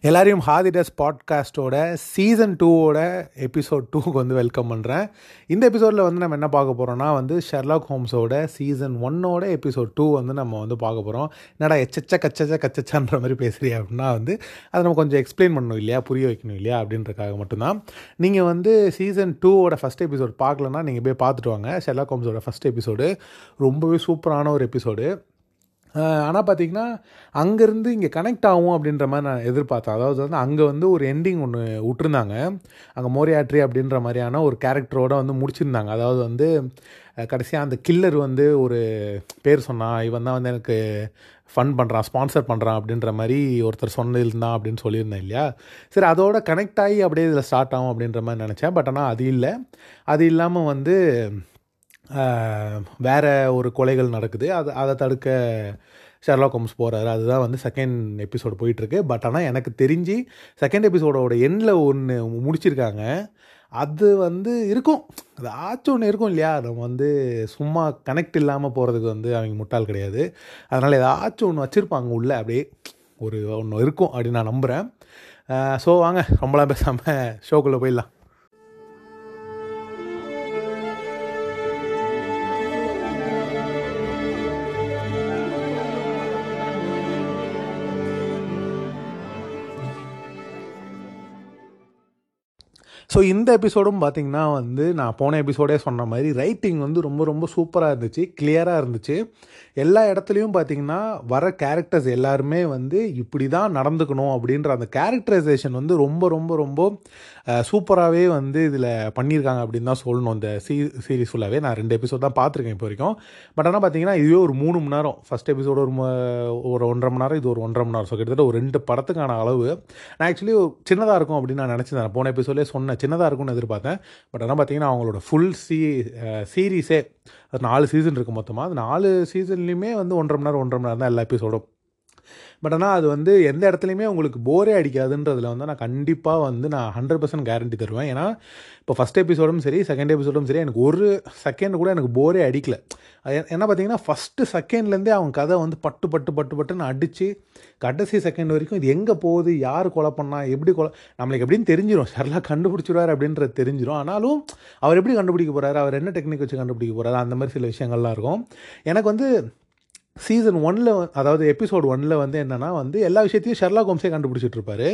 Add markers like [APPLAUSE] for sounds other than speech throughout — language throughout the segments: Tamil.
எல்லாரையும் ஹாதிடஸ் பாட்காஸ்ட்டோட சீசன் டூவோட எபிசோட் டூக்கு வந்து வெல்கம் பண்ணுறேன் இந்த எபிசோடில் வந்து நம்ம என்ன பார்க்க போகிறோம்னா வந்து ஷெர்லாக் ஹோம்ஸோட சீசன் ஒன்னோட எபிசோட் டூ வந்து நம்ம வந்து பார்க்க போகிறோம் என்னடா எச்சச்ச கச்சச்ச கச்சச்சான்ற மாதிரி பேசுகிறீங்க அப்படின்னா வந்து அதை நம்ம கொஞ்சம் எக்ஸ்பிளைன் பண்ணணும் இல்லையா புரிய வைக்கணும் இல்லையா அப்படின்றக்காக மட்டும்தான். நீங்கள் வந்து சீசன் டூவோட ஃபஸ்ட் எபிசோட் பார்க்கலன்னா நீங்கள் போய் பார்த்துட்டு வாங்க. ஷெர்லாக் ஹோம்ஸோட ஃபஸ்ட் எபிசோடு ரொம்பவே சூப்பரான ஒரு எபிசோடு ஆனால் பார்த்தீங்கன்னா அங்கேருந்து இங்கே கனெக்ட் ஆகும் அப்படின்ற மாதிரி நான் எதிர்பார்த்தேன். அதாவது வந்து அங்கே வந்து ஒரு எண்டிங் ஒன்று விட்டுருந்தாங்க. அங்கே மோரியாட்ரி அப்படின்ற மாதிரியான ஒரு கேரக்டரோடு வந்து முடிச்சிருந்தாங்க. அதாவது வந்து கடைசியாக அந்த கில்லர் வந்து ஒரு பேர் சொன்னான் இவன் தான் வந்து எனக்கு ஃபண்ட் பண்ணுறான் ஸ்பான்சர் பண்ணுறான் அப்படின்ற மாதிரி ஒருத்தர் சொன்னிருந்தான் அப்படின்னு சொல்லியிருந்தேன் இல்லையா? சரி அதோட கனெக்ட் ஆகி அப்படியே இதில் ஸ்டார்ட் ஆகும் அப்படின்ற மாதிரி நினச்சேன். பட் ஆனால் அது இல்லை. அது இல்லாமல் வந்து வேறு ஒரு கொலைகள் நடக்குது. அது அதை தடுக்க ஷெர்லாக் ஹோம்ஸ் போகிறாரு அதுதான் வந்து செகண்ட் எபிசோடு போயிட்டுருக்கு. பட் ஆனால் எனக்கு தெரிஞ்சு செகண்ட் எபிசோடோட எண்டில் ஒன்று முடிச்சிருக்காங்க. அது வந்து இருக்கும். அது ஆச்சு ஒன்று இருக்கும் இல்லையா? நம்ம வந்து சும்மா கனெக்ட் இல்லாமல் போகிறதுக்கு வந்து அவங்க முட்டாள் கிடையாது. அதனால் ஏதாச்சும் ஒன்று வச்சுருப்பாங்க உள்ளே. அப்படியே ஒரு ஒன்று இருக்கும் அப்படின்னு நான் நம்புகிறேன் ஸோ வாங்க. ரொம்பலாம் பேசாமல் ஷோக்குள்ளே போயிடலாம். ஸோ இந்த எபிசோடும் பார்த்திங்கன்னா வந்து நான் போன எபிசோடே சொன்ன மாதிரி ரைட்டிங் வந்து ரொம்ப ரொம்ப சூப்பராக இருந்துச்சு கிளியராக இருந்துச்சு. எல்லா இடத்துலையும் பார்த்திங்கன்னா வர கேரக்டர்ஸ் எல்லாருமே வந்து இப்படி தான் நடந்துக்கணும் அப்படின்ற அந்த கேரக்டரைசேஷன் வந்து ரொம்ப ரொம்ப ரொம்ப சூப்பராகவே வந்து இதில் பண்ணியிருக்காங்க அப்படின்னு தான் சொல்லணும். இந்த சீ சீரீஸ் ஃபுல்லாகவே நான் ரெண்டு எபிசோட் தான் பார்த்துருக்கேன் இப்போ வரைக்கும். பட் ஆனால் பார்த்தீங்கன்னா இதுவே ஒரு மூணு மணி நேரம். ஃபஸ்ட் எபிசோடு ஒரு ஒரு ஒன்றரை மணி நேரம் இது ஒரு ஒன்றரை மணி நேரம். ஸோ கிட்டத்தட்ட ஒரு ரெண்டு படத்துக்கான அளவு. நான் ஆக்சுவலி சின்னதாக இருக்கும் அப்படின்னு நான் நினச்சிருந்தேன். போன எபிசோட்லேயே சொன்னேன். சின்னதாக இருக்கும்னு எதிர்பார்த்தேன். பட் ஆனால் பார்த்தீங்கன்னா அவங்களோட ஃபுல் சீ சீரீஸே அது நாலு சீசன் இருக்குது மொத்தமாக அது நாலு சீசன்லேயுமே வந்து ஒன்றரை மணி நேரம் ஒன்றரை மணி நேரம் தான் எல்லா எபிசோடும் பட் ஆனால் அது வந்து எந்த இடத்துலையுமே உங்களுக்கு போரே அடிக்காதுன்றதில் வந்து நான் கண்டிப்பாக வந்து நான் ஹண்ட்ரட் பர்சன்ட் கேரண்டி தருவேன். ஏன்னா இப்போ ஃபஸ்ட் எபிசோடும் சரி செகண்ட் எபிசோடும் சரி எனக்கு ஒரு செகண்ட் கூட எனக்கு போரே அடிக்கல. என்ன பார்த்தீங்கன்னா ஃபஸ்ட்டு செகண்ட்லேருந்தே அவங்க கதை வந்து பட்டு பட்டு பட்டு பட்டுன்னு அடித்து கடைசி செகண்ட் வரைக்கும் இது எங்கே போகுது யார் கொலை பண்ணா எப்படி கொலை நம்மளுக்கு எப்படின்னு தெரிஞ்சிடும் ஷர்லாக் கண்டுபிடிச்சிருவார் அப்படின்றது தெரிஞ்சிடும் ஆனாலும் அவர் எப்படி கண்டுபிடிக்க போகிறாரு அவர் என்ன டெக்னிக் வச்சு கண்டுபிடிக்க போகிறாரு அந்த மாதிரி சில விஷயங்கள்லாம் இருக்கும். எனக்கு வந்து சீசன் ஒனில் அதாவது எபிசோட் ஒனில் வந்து என்னென்னா வந்து எல்லா விஷயத்தையும் ஷெர்லாக் ஹோம்ஸே கண்டுபிடிச்சிட்டு இருப்பாரு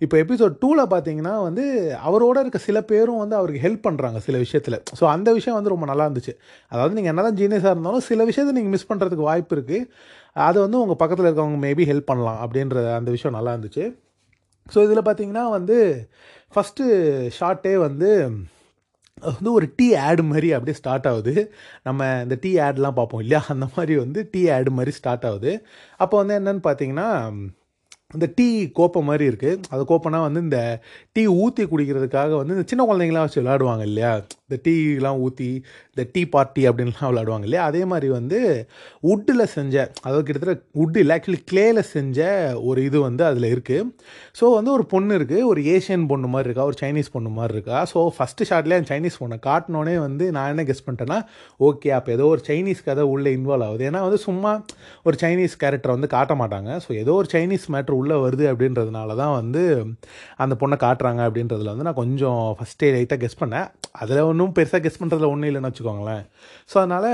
இப்போ எபிசோட் டூவில் பார்த்தீங்கன்னா வந்து அவரோட இருக்க சில பேரும் வந்து அவருக்கு ஹெல்ப் பண்ணுறாங்க சில விஷயத்தில். ஸோ அந்த விஷயம் வந்து ரொம்ப நல்லா இருந்துச்சு. அதாவது நீங்கள் என்ன தான் ஜீனியஸாக இருந்தாலும் சில விஷயத்தை நீங்கள் மிஸ் பண்ணுறதுக்கு வாய்ப்பு இருக்குது அதை வந்து உங்கள் பக்கத்தில் இருக்கவங்க மேபி ஹெல்ப் பண்ணலாம் அப்படின்ற அந்த விஷயம் நல்லா இருந்துச்சு. ஸோ இதில் பார்த்தீங்கன்னா வந்து ஃபஸ்ட்டு ஷார்ட்டே வந்து வந்து ஒரு டீ ஆடு மாதிரி அப்படியே ஸ்டார்ட் ஆகுது. நம்ம இந்த டீ ஆட்லாம் பார்ப்போம் இல்லையா? அந்த மாதிரி வந்து டீ ஆடு மாதிரி ஸ்டார்ட் ஆகுது. அப்போ வந்து என்னென்னு பார்த்தீங்கன்னா இந்த டீ கோப்பை மாதிரி இருக்குது அது கோப்பைனா வந்து இந்த டீ ஊற்றி குடிக்கிறதுக்காக வந்து இந்த சின்ன குழந்தைங்களாம் வச்சு விளையாடுவாங்க இல்லையா? இந்த டீலாம் ஊற்றி இந்த டீ பார்ட்டி அப்படின்லாம் விளாடுவாங்க இல்லையா? அதே மாதிரி வந்து உட்டில் செஞ்ச அதாவது கிட்டத்தட்ட உட்டு இல்லை ஆக்சுவலி கிளேயில் செஞ்ச ஒரு இது வந்து அதில் இருக்குது ஸோ வந்து ஒரு பொண்ணு இருக்குது ஒரு ஏஷியன் பொண்ணு மாதிரி இருக்கா ஒரு சைனீஸ் பொண்ணு மாதிரி இருக்கா. ஸோ ஃபஸ்ட்டு ஷார்ட்லேயே அந்த சைனீஸ் பொண்ணை காட்டினோடனே வந்து நான் என்ன கெஸ் பண்ணிட்டேன்னா ஓகே அப்போ ஏதோ ஒரு சைனீஸ் கதை உள்ளே இன்வால்வ் ஆகுது. ஏன்னா வந்து சும்மா ஒரு சைனீஸ் கேரக்டரை வந்து காட்ட மாட்டாங்க. ஸோ ஏதோ ஒரு சைனீஸ் மேட்ரு உள்ளே வருது அப்படின்றதுனால தான் வந்து அந்த பொண்ணை காட்டுறாங்க அப்படின்றதுல வந்து நான் கொஞ்சம் ஃபஸ்ட்டே லைட்டாக கெஸ் பண்ணேன். அதில் ஒன்றும் பெருசாக கெஸ் பண்ணுறதுல ஒன்றும் இல்லைன்னு வச்சுக்கோங்களேன். ஸோ அதனால்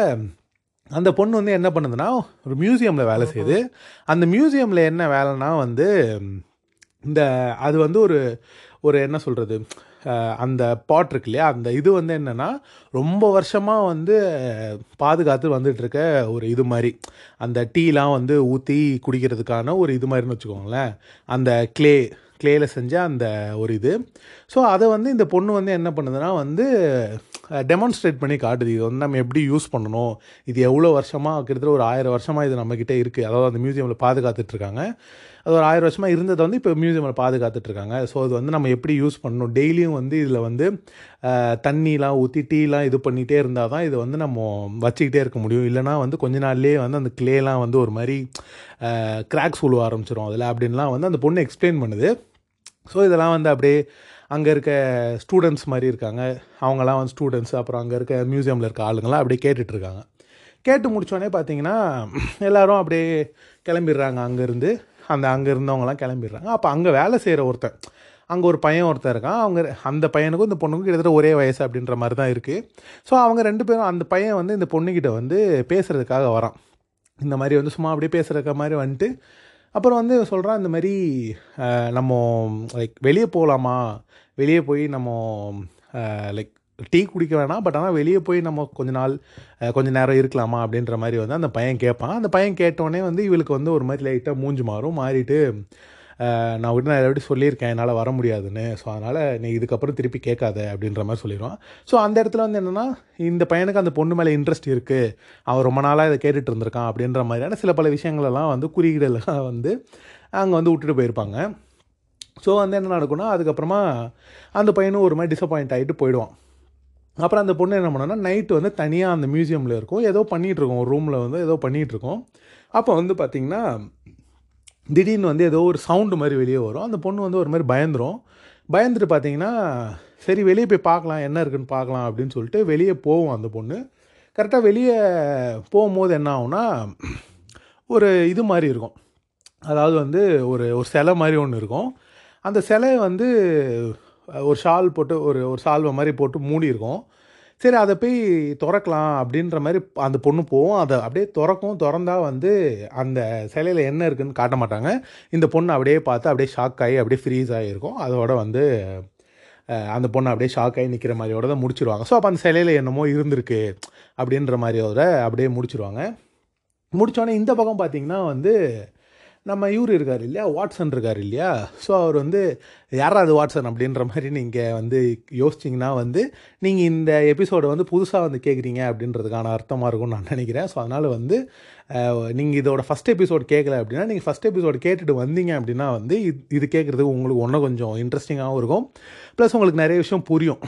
அந்த பொண்ணு வந்து என்ன பண்ணுதுன்னா ஒரு மியூசியமில் வேலை செய்யுது அந்த மியூசியமில் என்ன வேலைன்னா வந்து இந்த அது வந்து ஒரு ஒரு என்ன சொல்கிறது அந்த பாட் இருக்கு இல்லையா அந்த இது வந்து என்னென்னா ரொம்ப வருஷமாக வந்து பாதுகாத்து வந்துட்டுருக்க ஒரு இது மாதிரி. அந்த டீலாம் வந்து ஊற்றி குடிக்கிறதுக்கான ஒரு இது மாதிரின்னு வச்சுக்கோங்களேன். அந்த கிளே கிளேயில் செஞ்ச அந்த ஒரு இது. ஸோ அதை வந்து இந்த பொண்ணு வந்து என்ன பண்ணுதுன்னா வந்து டெமான்ஸ்ட்ரேட் பண்ணி காட்டுது. இது வந்து நம்ம எப்படி யூஸ் பண்ணணும்? இது எவ்வளோ வருஷமாக கிட்டத்தட்ட ஒரு ஆயிரம் வருஷமாக இது நம்மக்கிட்ட இருக்குது அதாவது அந்த மியூசியமில் பாதுகாத்துட்ருக்காங்க அது ஒரு ஆயிரம் வருஷமாக இருந்ததை வந்து இப்போ மியூசியமில் பாதுகாத்துட்ருக்காங்க ஸோ அது வந்து நம்ம எப்படி யூஸ் பண்ணணும்? டெய்லியும் வந்து இதில் வந்து தண்ணிலாம் ஊற்றி டீலாம் இது பண்ணிகிட்டே இருந்தால் தான் இதை வந்து நம்ம வச்சுக்கிட்டே இருக்க முடியும். இல்லைனா வந்து கொஞ்ச நாள்லேயே வந்து அந்த கிளேலாம் வந்து ஒரு மாதிரி கிராக்ஸ் உழுவ ஆரம்பிச்சிடும் அதில் அப்படின்லாம் வந்து அந்த பொண்ணு எக்ஸ்பிளைன் பண்ணுது. ஸோ இதெல்லாம் வந்து அப்படியே அங்கே இருக்க ஸ்டூடெண்ட்ஸ் மாதிரி இருக்காங்க. அவங்களாம் வந்து ஸ்டூடெண்ட்ஸ் அப்புறம் அங்கே இருக்க மியூசியமில் இருக்க ஆளுங்கள்லாம் அப்படியே கேட்டுட்ருக்காங்க கேட்டு முடித்தோடனே பார்த்தீங்கன்னா எல்லோரும் அப்படியே கிளம்பிடுறாங்க அங்கேருந்து. அந்த அங்கே இருந்தவங்கலாம் கிளம்பிடுறாங்க. அப்போ அங்கே வேலை செய்கிற ஒருத்தன் அங்கே ஒரு பையன் ஒருத்தன் இருக்கான். அவங்க அந்த பையனுக்கும் இந்த பொண்ணுக்கும் கிட்டத்தட்ட ஒரே வயசு அப்படின்ற மாதிரி தான் இருக்குது ஸோ அவங்க ரெண்டு பேரும் அந்த பையன் வந்து இந்த பொண்ணுக்கிட்ட வந்து பேசுகிறதுக்காக வரான். இந்த மாதிரி வந்து சும்மா அப்படியே பேசுகிறக்க மாதிரி வந்துட்டு அப்புறம் வந்து சொல்கிறான் இந்த மாதிரி நம்ம லைக் வெளியே போகலாமா வெளியே போய் நம்ம லைக் டீ குடிக்க வேணாம் பட் ஆனால் வெளியே போய் நம்ம கொஞ்ச நாள் கொஞ்ச நேரம் இருக்கலாமா அப்படின்ற மாதிரி வந்து அந்த பையன் கேட்பான். அந்த பையன் கேட்டோடனே வந்து இவளுக்கு வந்து ஒரு மாதிரி லைட்டாக மூஞ்சி மாறும் மாறிட்டு நான் விட்டு நான் எப்படி சொல்லியிருக்கேன் என்னால் வர முடியாதுன்னு. ஸோ அதனால் நீ இதுக்கப்புறம் திருப்பி கேட்காத அப்படின்ற மாதிரி சொல்லிடுவான். ஸோ அந்த இடத்துல வந்து என்னென்னா இந்த பையனுக்கு அந்த பொண்ணு மேலே இன்ட்ரெஸ்ட் இருக்குது அவன் ரொம்ப நாளாக இதை கேட்டுட்டு இருந்திருக்கான் அப்படின்ற மாதிரியான சில பல விஷயங்களெல்லாம் வந்து குறியீடெல்லாம் வந்து அங்கே வந்து விட்டுட்டு போயிருப்பாங்க. ஸோ வந்து என்ன நடக்கும்னா அதுக்கப்புறமா அந்த பையனும் ஒரு மாதிரி டிசப்பாயிண்ட் ஆகிட்டு போயிடுவான். அப்புறம் அந்த பொண்ணு என்ன பண்ணோன்னா நைட்டு வந்து தனியாக அந்த மியூசியமில் இருக்கும். ஏதோ பண்ணிகிட்ருக்கோம் ஒரு ரூமில் வந்து ஏதோ பண்ணிகிட்ருக்கோம் அப்போ வந்து பார்த்திங்கன்னா திடீர்னு வந்து ஏதோ ஒரு சவுண்டு மாதிரி வெளியே வரும். அந்த பொண்ணு வந்து ஒரு மாதிரி பயந்துரும். பயந்துட்டு பார்த்தீங்கன்னா சரி வெளியே போய் பார்க்கலாம். என்ன இருக்குன்னு பார்க்கலாம் அப்படின்னு சொல்லிட்டு வெளியே போவோம் அந்த பொண்ணு. கரெக்டாக வெளியே போகும்போது என்ன ஆகும்னா ஒரு இது மாதிரி இருக்கும். அதாவது வந்து ஒரு ஒரு சிலை மாதிரி ஒன்று இருக்கும். அந்த சிலையை வந்து ஒரு ஷால் போட்டு ஒரு ஒரு சால்வை மாதிரி போட்டு மூடி இருக்கும் சரி அதை போய் திறக்கலாம் அப்படின்ற மாதிரி அந்த பொண்ணு போகும். அதை அப்படியே திறக்கும். திறந்தா வந்து அந்த சிலையில் என்ன இருக்குன்னு காட்ட மாட்டாங்க. இந்த பொண்ணு அப்படியே பார்த்து அப்படியே ஷாக் ஆகி அப்படியே ஃப்ரீஸ் ஆகிருக்கும் அதோட வந்து அந்த பொண்ணு அப்படியே ஷாக் ஆகி நிற்கிற மாதிரியோட தான் முடிச்சிருவாங்க. ஸோ அப்போ அந்த சிலையில் என்னமோ இருந்திருக்கு அப்படின்ற மாதிரியோட அப்படியே முடிச்சிருவாங்க. முடித்தோடனே இந்த பக்கம் பார்த்திங்கன்னா வந்து நம்ம இவர் இருக்கார் இல்லையா? வாட்ஸன் இருக்கார் இல்லையா? ஸோ அவர் வந்து யாராவது வாட்சன் அப்படின்ற மாதிரி நீங்கள் வந்து யோசிச்சிங்கன்னா வந்து நீங்கள் இந்த எபிசோடை வந்து புதுசாக வந்து கேட்குறீங்க அப்படின்றதுக்கான அர்த்தமாக இருக்கும்னு நான் நினைக்கிறேன். ஸோ அதனால் வந்து நீங்கள் இதோட ஃபஸ்ட் எபிசோட் கேட்கல அப்படின்னா நீங்கள் ஃபஸ்ட் எபிசோட் கேட்டுட்டு வந்தீங்க அப்படின்னா வந்து இது இது கேட்குறதுக்கு உங்களுக்கு ஒன்றும் கொஞ்சம் இன்ட்ரெஸ்டிங்காகவும் இருக்கும். ப்ளஸ் உங்களுக்கு நிறைய விஷயம் புரியும்.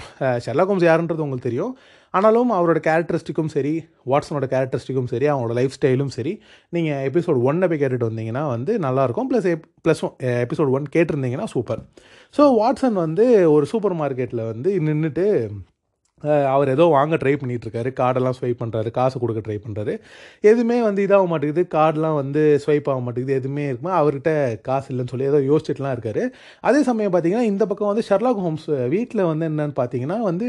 ஷெர்லாக் ஹோம்ஸ் யாருன்றது உங்களுக்கு தெரியும். ஆனாலும் அவரோட கேரக்டரிஸ்டிக்கும் சரி வாட்ஸனோட கேரக்டரிஸ்டிக்கும் சரி அவங்களோட லைஃப் ஸ்டைலும் சரி நீங்கள் எபிசோட் ஒன்னை போய் கேட்டுட்டு வந்தீங்கன்னா வந்து நல்லாயிருக்கும். ப்ளஸ் ப்ளஸ் எபிசோட் ஒன் கேட்டிருந்தீங்கன்னா சூப்பர் ஸோ வாட்ஸன் வந்து ஒரு சூப்பர் மார்க்கெட்டில் வந்து நின்றுட்டு அவர் ஏதோ வாங்க ட்ரை பண்ணிகிட்ருக்காரு கார்டெல்லாம் ஸ்வைப் பண்ணுறாரு காசு கொடுக்க ட்ரை பண்ணுறாரு எதுவுமே வந்து இதாக மாட்டேங்குது. கார்டெலாம் வந்து ஸ்வைப் ஆக மாட்டேங்குது. எதுவுமே இருக்குமா? அவர்கிட்ட காசு இல்லைன்னு சொல்லி ஏதோ யோசிச்சுட்டுலாம் இருக்காரு. அதே சமயம் பார்த்தீங்கன்னா இந்த பக்கம் வந்து ஷெர்லாக் ஹோம்ஸ் வீட்டில் வந்து என்னென்னு பார்த்தீங்கன்னா வந்து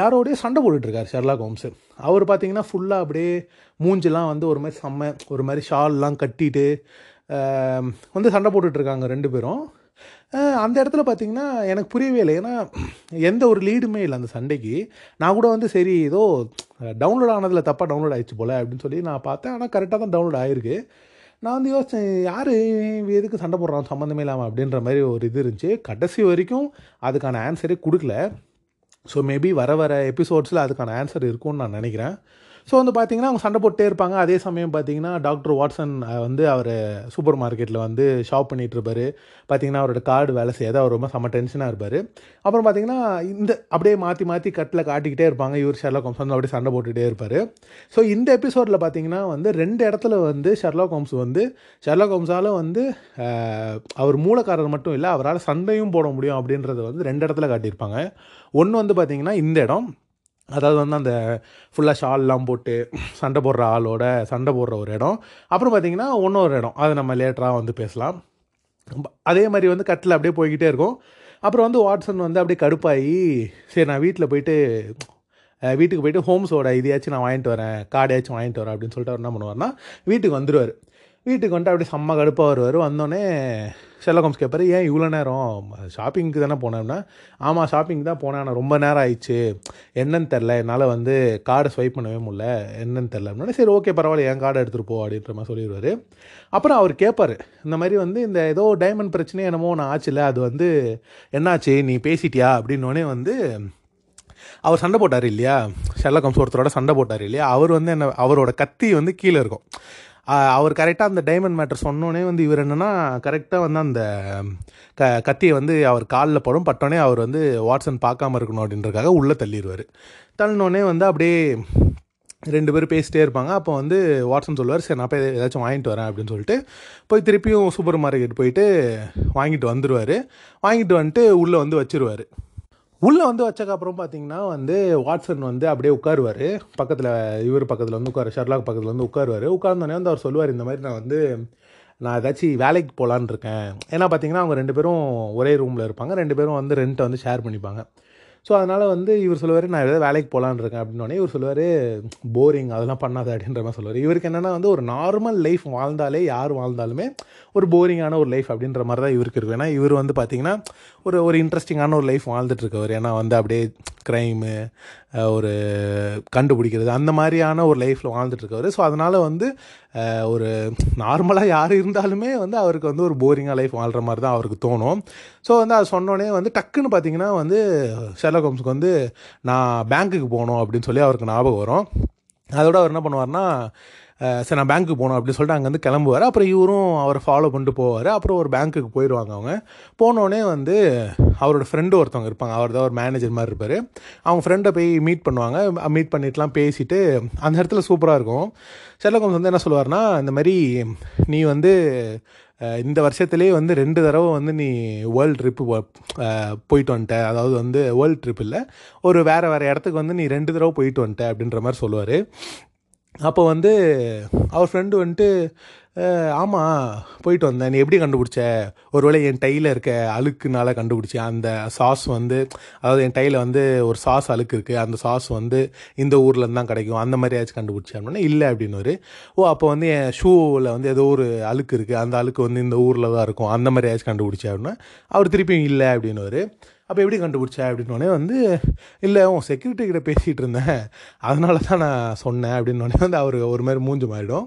யாரோடய சண்டை போட்டுட்ருக்காரு ஷெர்லாக் ஹோம்ஸ் அவர் பார்த்தீங்கன்னா ஃபுல்லாக அப்படியே மூஞ்செல்லாம் வந்து ஒரு மாதிரி செம்ம ஒரு மாதிரி ஷால்லாம் கட்டிட்டு வந்து சண்டை போட்டுட்ருக்காங்க ரெண்டு பேரும். அந்த இடத்துல பார்த்தீங்கன்னா எனக்கு புரியவே இல்லை. ஏன்னா எந்த ஒரு லீடுமே இல்லை அந்த சண்டைக்கு. நான் கூட வந்து சரி ஏதோ டவுன்லோட் ஆனதில் தப்பாக டவுன்லோட் ஆயிடுச்சு போல் அப்படின்னு சொல்லி நான் பார்த்தேன். ஆனால் கரெக்டாக தான் டவுன்லோட் ஆயிருக்கு. நான் வந்து யோசித்தேன் யார் எதுக்கு சண்டை போடுறான்? சம்மந்தமே இல்லாமல் அப்படின்ற மாதிரி ஒரு இது இருந்துச்சு. கடைசி வரைக்கும் அதுக்கான ஆன்சரே கொடுக்கல. ஸோ மேபி வர வர எபிசோட்ஸில் அதுக்கான ஆன்சர் இருக்கும்னு நான் நினைக்கிறேன். ஸோ வந்து பார்த்தீங்கன்னா அவங்க சண்டை போட்டே இருப்பாங்க. அதே சமயம் பார்த்தீங்கன்னா டாக்டர் வாட்சன் வந்து அவர் சூப்பர் மார்க்கெட்டில் வந்து ஷாப் பண்ணிட்டு இருப்பார். பார்த்தீங்கன்னா அவரோட கார்டு வேலை செய்யாது. அவர் ரொம்ப செம்ம டென்ஷனாக இருப்பார். அப்புறம் பார்த்தீங்கன்னா இந்த அப்படியே மாற்றி மாற்றி கட்டில் காட்டிக்கிட்டே இருப்பாங்க. இவர் ஷெர்லாக் ஹோம்ஸ் வந்து அப்படியே சண்டை போட்டுகிட்டே இருப்பார். ஸோ இந்த எபிசோடில் பார்த்தீங்கன்னா வந்து ரெண்டு இடத்துல வந்து ஷெர்லாக் ஹோம்ஸ் வந்து ஷெர்லாக் ஹோம்ஸால் வந்து அவர் மூலக்காரர் மட்டும் இல்லை அவரால் சண்டையும் போட முடியும் அப்படின்றத வந்து ரெண்டு இடத்துல காட்டியிருப்பாங்க. ஒன்று வந்து பார்த்தீங்கன்னா இந்த இடம் அதாவது வந்து அந்த ஃபுல்லாக ஷால்லாம் போட்டு சண்டை போடுற ஆளோட சண்டை போடுற ஒரு இடம். அப்புறம் பார்த்திங்கன்னா இன்னொரு இடம். அது நம்ம லேட்டராக வந்து பேசலாம். அதே மாதிரி வந்து கட்டில் அப்படியே போய்கிட்டே இருக்கும். அப்புறம் வந்து வாட்சன் வந்து அப்படியே கடுப்பாகி சரி நான் வீட்டில் போயிட்டு வீட்டுக்கு போயிட்டு ஹோம்ஸோட இதையாச்சும் நான் வாங்கிட்டு வரேன். கார்டையாச்சும் வாங்கிட்டு வரேன் அப்படின்னு சொல்லிட்டு அவர் என்ன பண்ணுவார்னா வீட்டுக்கு வந்துடுவார் வீட்டுக்கு வந்துட்டு அப்படியே செம்ம கடுப்பாக வருவார். வந்தோடனே ஷெர்லாக் ஹோம்ஸ் ஏன் இவ்வளோ நேரம்? ஷாப்பிங்க்கு தானே போனேன்னா? ஆமாம் ஷாப்பிங் தான் போனேன். ஆனால் ரொம்ப நேரம் ஆயிடுச்சு. என்னன்னு தெரில என்னால் வந்து கார்டை ஸ்வைப் பண்ணவே முடில என்னன்னு தெரில அப்படின்னா சரி ஓகே பரவாயில்ல. என் கார்டை எடுத்துகிட்டு போ அப்படின்ற மாதிரி சொல்லிடுவார். அப்புறம் அவர் கேட்பார் இந்த மாதிரி வந்து இந்த ஏதோ டைமண்ட் பிரச்சனை என்னமோ நான் ஆச்சுல அது வந்து என்னாச்சு? நீ பேசிட்டியா? அப்படின்னோடனே வந்து அவர் சண்டை போட்டார் இல்லையா? ஷெர்லாக் ஹோம்ஸ் ஒருத்தரோட சண்டை போட்டார் இல்லையா? அவர் வந்து என்ன அவரோட கத்தி வந்து கீழே இருக்கும். அவர் கரெக்டாக அந்த டைமண்ட் மேட்டர் சொன்னோடனே வந்து இவர் என்னென்னா கரெக்டாக வந்து அந்த க கத்தியை வந்து அவர் காலில் படும். பட்டோடனே அவர் வந்து வாட்சன் பார்க்காம இருக்கணும் அப்படின்றதுக்காக உள்ளே தள்ளிடுவார் தள்ளினோடனே வந்து அப்படியே ரெண்டு பேரும் பேசிட்டே இருப்பாங்க. அப்போ வந்து வாட்சன் சொல்லுவார் சரி நான் போய் ஏதாச்சும் வாங்கிட்டு வரேன் அப்படின்னு சொல்லிட்டு போய் திருப்பியும் சூப்பர் மார்க்கெட் போயிட்டு வாங்கிட்டு வந்துடுவார் வாங்கிட்டு வந்துட்டு உள்ளே வந்து வச்சிருவார். உள்ளே வந்து வச்சக்கப்புறம் பார்த்தீங்கன்னா வந்து வாட்சன் வந்து அப்படியே உட்காருவார். பக்கத்தில் இவர் பக்கத்தில் வந்து உட்காரு ஷர்லாக் பக்கத்தில் வந்து உட்காருவார். உட்கார்ந்தோடனே வந்து அவர் சொல்லுவார் இந்த மாதிரி நான் வந்து நான் ஏதாச்சும் வேலைக்கு போகலான்னு இருக்கேன். ஏன்னா பார்த்தீங்கன்னா அவங்க ரெண்டு பேரும் ஒரே ரூமில் இருப்பாங்க. ரெண்டு பேரும் வந்து ரெண்ட்டை வந்து ஷேர் பண்ணிப்பாங்க. ஸோ அதனால் வந்து இவர் சொல்லுவார் நான் ஏதாவது வேலைக்கு போகலான்னு இருக்கேன். அப்படின்னோடனே இவர் சொல்லுவார் போரிங் அதெல்லாம் பண்ணாது அப்படின்ற மாதிரி சொல்லுவார். இவருக்கு என்னென்னா வந்து ஒரு நார்மல் லைஃப் வாழ்ந்தாலே யார் வாழ்ந்தாலுமே ஒரு போரிங்கான ஒரு லைஃப் அப்படின்ற மாதிரி தான் இவருக்கு இருக்கும். ஏன்னா இவர் வந்து பார்த்திங்கன்னா ஒரு ஒரு இன்ட்ரெஸ்டிங்கான ஒரு லைஃப் வாழ்ந்துட்டுருக்கவர் ஏன்னா வந்து அப்படியே க்ரைமு ஒரு கண்டுபிடிக்கிறது. அந்த மாதிரியான ஒரு லைஃப்பில் வாழ்ந்துட்டுருக்காரு ஸோ அதனால் வந்து ஒரு நார்மலாக யார் இருந்தாலுமே வந்து அவருக்கு வந்து ஒரு போரிங்காக லைஃப் வாழ்கிற மாதிரி தான் அவருக்கு தோணும். ஸோ வந்து அதை சொன்னோடனே வந்து டக்குன்னு பார்த்தீங்கன்னா வந்து ஷெர்லாக் ஹோம்ஸ்க்கு வந்து நான் பேங்க்குக்கு போகணும் அப்படின்னு சொல்லி அவருக்கு ஞாபகம் வரும். அதோட அவர் என்ன பண்ணுவார்னா சரி நான் பேங்க்குக்கு போகணும் அப்படின்னு சொல்லிட்டு அங்கேருந்து கிளம்புவார். அப்புறம் இவரும் அவரை ஃபாலோ பண்ணிட்டு போவார். அப்புறம் ஒரு பேங்க்குக்கு போயிடுவாங்க அவங்க. போனோடனே வந்து அவரோட ஃப்ரெண்டு ஒருத்தவங்க இருப்பாங்க. அவர் தான் ஒரு மேனேஜர் மாதிரி இருப்பார். அவங்க ஃப்ரெண்டை போய் மீட் பண்ணுவாங்க. மீட் பண்ணிட்டுலாம் பேசிட்டு அந்த இடத்துல சூப்பராக இருக்கும். ஷெர்லாக் வந்து என்ன சொல்லுவார்னா இந்த மாதிரி நீ வந்து இந்த வருஷத்துலேயே வந்து ரெண்டு தடவை வந்து நீ வேர்ல்டு ட்ரிப்பு போயிட்டு வந்துட்ட. அதாவது வந்து வேர்ல்டு ட்ரிப் இல்லை. ஒரு வேறு வேறு இடத்துக்கு வந்து நீ ரெண்டு தடவை போயிட்டு வந்துட்ட அப்படின்ற மாதிரி சொல்லுவார். அப்போ வந்து அவர் ஃப்ரெண்டு வந்துட்டு ஆமாம் போயிட்டு வந்தேன். நீ எப்படி கண்டுபிடிச்ச? ஒருவேளை என் டையில் இருக்க அழுக்குனால கண்டுபிடிச்சேன் அந்த சாஸ் வந்து அதாவது என் டையில் வந்து ஒரு சாஸ் அழுக்கு இருக்குது அந்த சாஸ் வந்து இந்த ஊரில் தான் கிடைக்கும். அந்த மாதிரி ஏதாச்சும் கண்டுபிடிச்சேன் அப்படின்னா இல்லை அப்படின்னு ஒரு ஓ அப்போ வந்து என் ஷூவில் வந்து ஏதோ ஒரு அழுக்கு இருக்குது அந்த அழுக்கு வந்து இந்த ஊரில் தான் இருக்கும். அந்த மாதிரி ஏதாச்சும் கண்டுபிடிச்சேன் அப்படின்னா அவர் திருப்பியும் இல்லை அப்படின்னு ஒரு அப்போ எப்படி கண்டுபிடிச்ச அப்படின்னோடனே வந்து இல்லை உன் செக்யூரிட்டி கிட்ட பேசிகிட்டு இருந்தேன். அதனால தான் நான் சொன்னேன். அப்படின்னோடனே வந்து அவர் ஒரு மாதிரி மூஞ்சு மாறிடும்.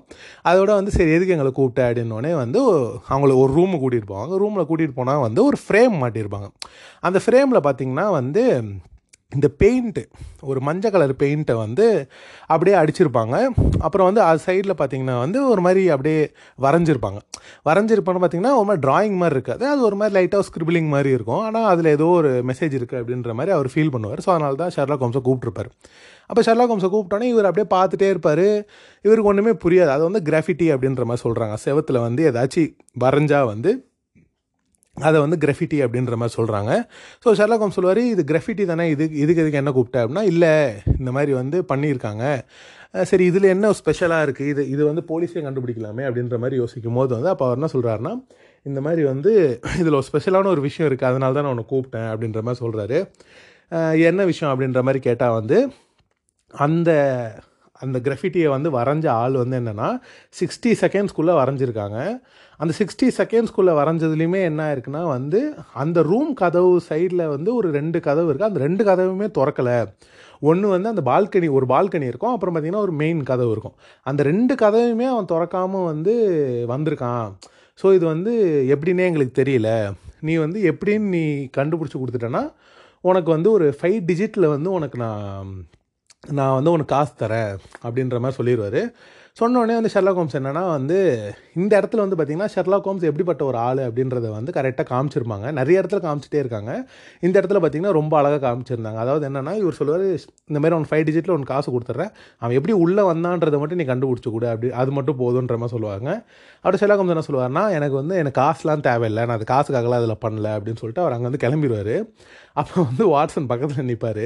அதோட வந்து சரி எதுக்கு எங்களை கூப்பிட்ட? அப்படின்னோடனே வந்து அவங்கள ஒரு ரூமு கூட்டிகிட்டு போவாங்க. ரூமில் கூட்டிகிட்டு போனால் வந்து ஒரு ஃப்ரேம் மாட்டியிருப்பாங்க அந்த ஃப்ரேமில் பார்த்திங்கன்னா வந்து இந்த பெயிண்ட்டு ஒரு மஞ்சள் கலர் பெயிண்ட்டை வந்து அப்படியே அடிச்சிருப்பாங்க. அப்புறம் வந்து அது சைடில் பார்த்தீங்கன்னா வந்து ஒரு மாதிரி அப்படியே வரைஞ்சிருப்பாங்க. வரைஞ்சிருப்பான்னு பார்த்தீங்கன்னா ஒரு மாதிரி ட்ராயிங் மாதிரி இருக்காது. அது ஒரு மாதிரி லைட்டாக ஸ்கிரிபிளிங் மாதிரி இருக்கும். ஆனால் அதில் ஏதோ ஒரு மெசேஜ் இருக்குது அப்படின்ற மாதிரி அவர் ஃபீல் பண்ணுவார். ஸோ அதனால தான் ஷர்லா கோம்ஸை கூப்பிட்ருப்பார் அப்போ ஷர்லா கோம்ஸை கூப்பிட்டோன்னே இவர் அப்படியே பார்த்துட்டே இருப்பார். இவருக்கு ஒன்றுமே புரியாது. அது வந்து கிராஃபிட்டி அப்படின்ற மாதிரி சொல்கிறாங்க செவத்தில் வந்து ஏதாச்சும் வரைஞ்சா வந்து அதை வந்து கிரஃபிட்டி அப்படின்ற மாதிரி சொல்கிறாங்க ஸோ ஷெர்லாக் ஹோம் சொல்லுவார் இது கிரஃபிட்டி தானே இது இதுக்கு இதுக்கு என்ன கூப்பிட்டேன் அப்படின்னா இல்லை இந்த மாதிரி வந்து பண்ணியிருக்காங்க. சரி இதில் என்ன ஸ்பெஷலாக இருக்குது இது இது வந்து போலீஸே கண்டுபிடிக்கலாமே அப்படின்ற மாதிரி யோசிக்கும் போது வந்து அப்போ அவர் என்ன சொல்கிறாருன்னா இந்த மாதிரி வந்து இதில் ஒரு ஸ்பெஷலான ஒரு விஷயம் இருக்குது அதனால தான் நான் உன்னை கூப்பிட்டேன் அப்படின்ற மாதிரி சொல்கிறாரு என்ன விஷயம் அப்படின்ற மாதிரி கேட்டால் வந்து அந்த அந்த கிரஃபிட்டியை வந்து வரைஞ்ச ஆள் வந்து என்னென்னா சிக்ஸ்டி செகண்ட்ஸ்குள்ளே வரைஞ்சிருக்காங்க. அந்த சிக்ஸ்டி செகண்ட்ஸ்குள்ளே வரைஞ்சதுலையுமே என்ன இருக்குன்னா வந்து அந்த ரூம் கதவு சைடில் வந்து ஒரு ரெண்டு கதவு இருக்குது அந்த ரெண்டு கதவுமே திறக்கலை. ஒன்று வந்து அந்த பால்கனி ஒரு பால்கனி இருக்கும். அப்புறம் பார்த்திங்கன்னா ஒரு மெயின் கதவு இருக்கும். அந்த ரெண்டு கதவுமே அவன் திறக்காமல் வந்து வந்திருக்கான். ஸோ இது வந்து எப்படின்னே எங்களுக்கு தெரியல. நீ வந்து எப்படின்னு நீ கண்டுபிடிச்சி கொடுத்துட்டேன்னா உனக்கு வந்து ஒரு ஃபைவ் டிஜிட்டில் வந்து உனக்கு நான் நான் வந்து உனக்கு காசு தரேன் அப்படின்ற மாதிரி சொல்லிடுவார் சொன்னோடனே வந்து ஷெர்லாக் ஹோம்ஸ் என்னன்னா வந்து இந்த இடத்துல வந்து பார்த்தீங்கன்னா ஷெர்லாக் ஹோம்ஸ் எப்படிப்பட்ட ஒரு ஆள் அப்படின்றத வந்து கரெக்டாக காமிச்சிருப்பாங்க. நிறைய இடத்துல காமிச்சிட்டே இருக்காங்க. இந்த இடத்துல பார்த்தீங்கன்னா ரொம்ப அழகாக காமிச்சிருந்தாங்க. அதாவது என்னென்னா இவர் சொல்லுவார் இந்த மாதிரி அவன் ஃபைவ் டிஜிட்டில் உனக்கு காசு கொடுத்துட்றேன் அவன் எப்படி உள்ளே வந்தான்றதை மட்டும் நீ கண்டுபிடிச்சி கூட அப்படி அது மட்டும் போதுன்ற மாதிரி சொல்லுவாங்க. அப்படி ஷெர்லாக் ஹோம்ஸ் என்ன சொல்லுவார்னா எனக்கு வந்து எனக்கு காசுலாம் தேவையில்லை. நான் அது காசுக்காகலாம் அதில் பண்ணல அப்படின்னு சொல்லிட்டு அவர் அங்கே வந்து கிளம்பிடுவார் அப்போ வந்து வாட்ஸன் பக்கத்தில் நிற்பார்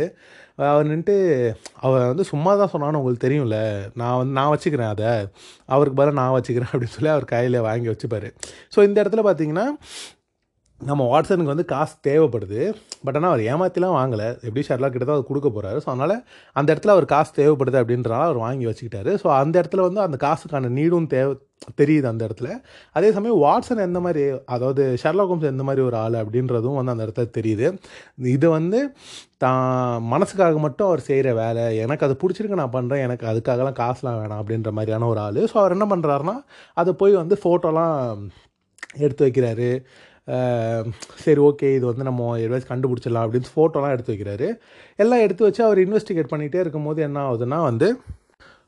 அவர் நின்ட்டு அவர் வந்து சும்மா தான் சொன்னான்னு உங்களுக்கு தெரியும்ல. நான் வந்து நான் வச்சுக்கிறேன் அதை. அவருக்கு பதிலாக நான் வச்சுக்கிறேன் அப்படின்னு சொல்லி அவர் கையில் வாங்கி வச்சுப்பார். ஸோ இந்த இடத்துல பார்த்தீங்கன்னா நம்ம வாட்ஸனுக்கு வந்து காசு தேவைப்படுது. பட் ஆனால் அவர் ஏமாத்திலாம் வாங்கலை. எப்படி ஷெர்லாக் கிட்ட தான் அவர் கொடுக்க போகிறாரு ஸோ அதனால் அந்த இடத்துல அவர் காசு தேவைப்படுது அப்படின்றனால அவர் வாங்கி வச்சுக்கிட்டாரு. ஸோ அந்த இடத்துல வந்து அந்த காசுக்கான நீடும் தேவை தெரியுது அந்த இடத்துல. அதே சமயம் வாட்ஸன் எந்த மாதிரி அதாவது ஷெர்லாக் ஹோம்ஸ் எந்த மாதிரி ஒரு ஆள் அப்படின்றதும் வந்து அந்த இடத்துல தெரியுது. இது வந்து தான் மனசுக்காக மட்டும் அவர் செய்கிற வேலை. எனக்கு அது பிடிச்சிருக்கு நான் பண்ணுறேன் எனக்கு அதுக்காகலாம் காசுலாம் வேணாம் அப்படின்ற மாதிரியான ஒரு ஆள். ஸோ அவர் என்ன பண்ணுறாருனா அதை போய் வந்து ஃபோட்டோலாம் எடுத்து வைக்கிறாரு. சரி ஓகே இது வந்து நம்ம எதாச்சும் கண்டுபிடிச்சிடலாம் அப்படின்னு ஃபோட்டோலாம் எடுத்து வைக்கிறாரு. எல்லாம் எடுத்து வச்சு அவர் இன்வெஸ்டிகேட் பண்ணிகிட்டே இருக்கும்போது என்ன ஆகுதுன்னா வந்து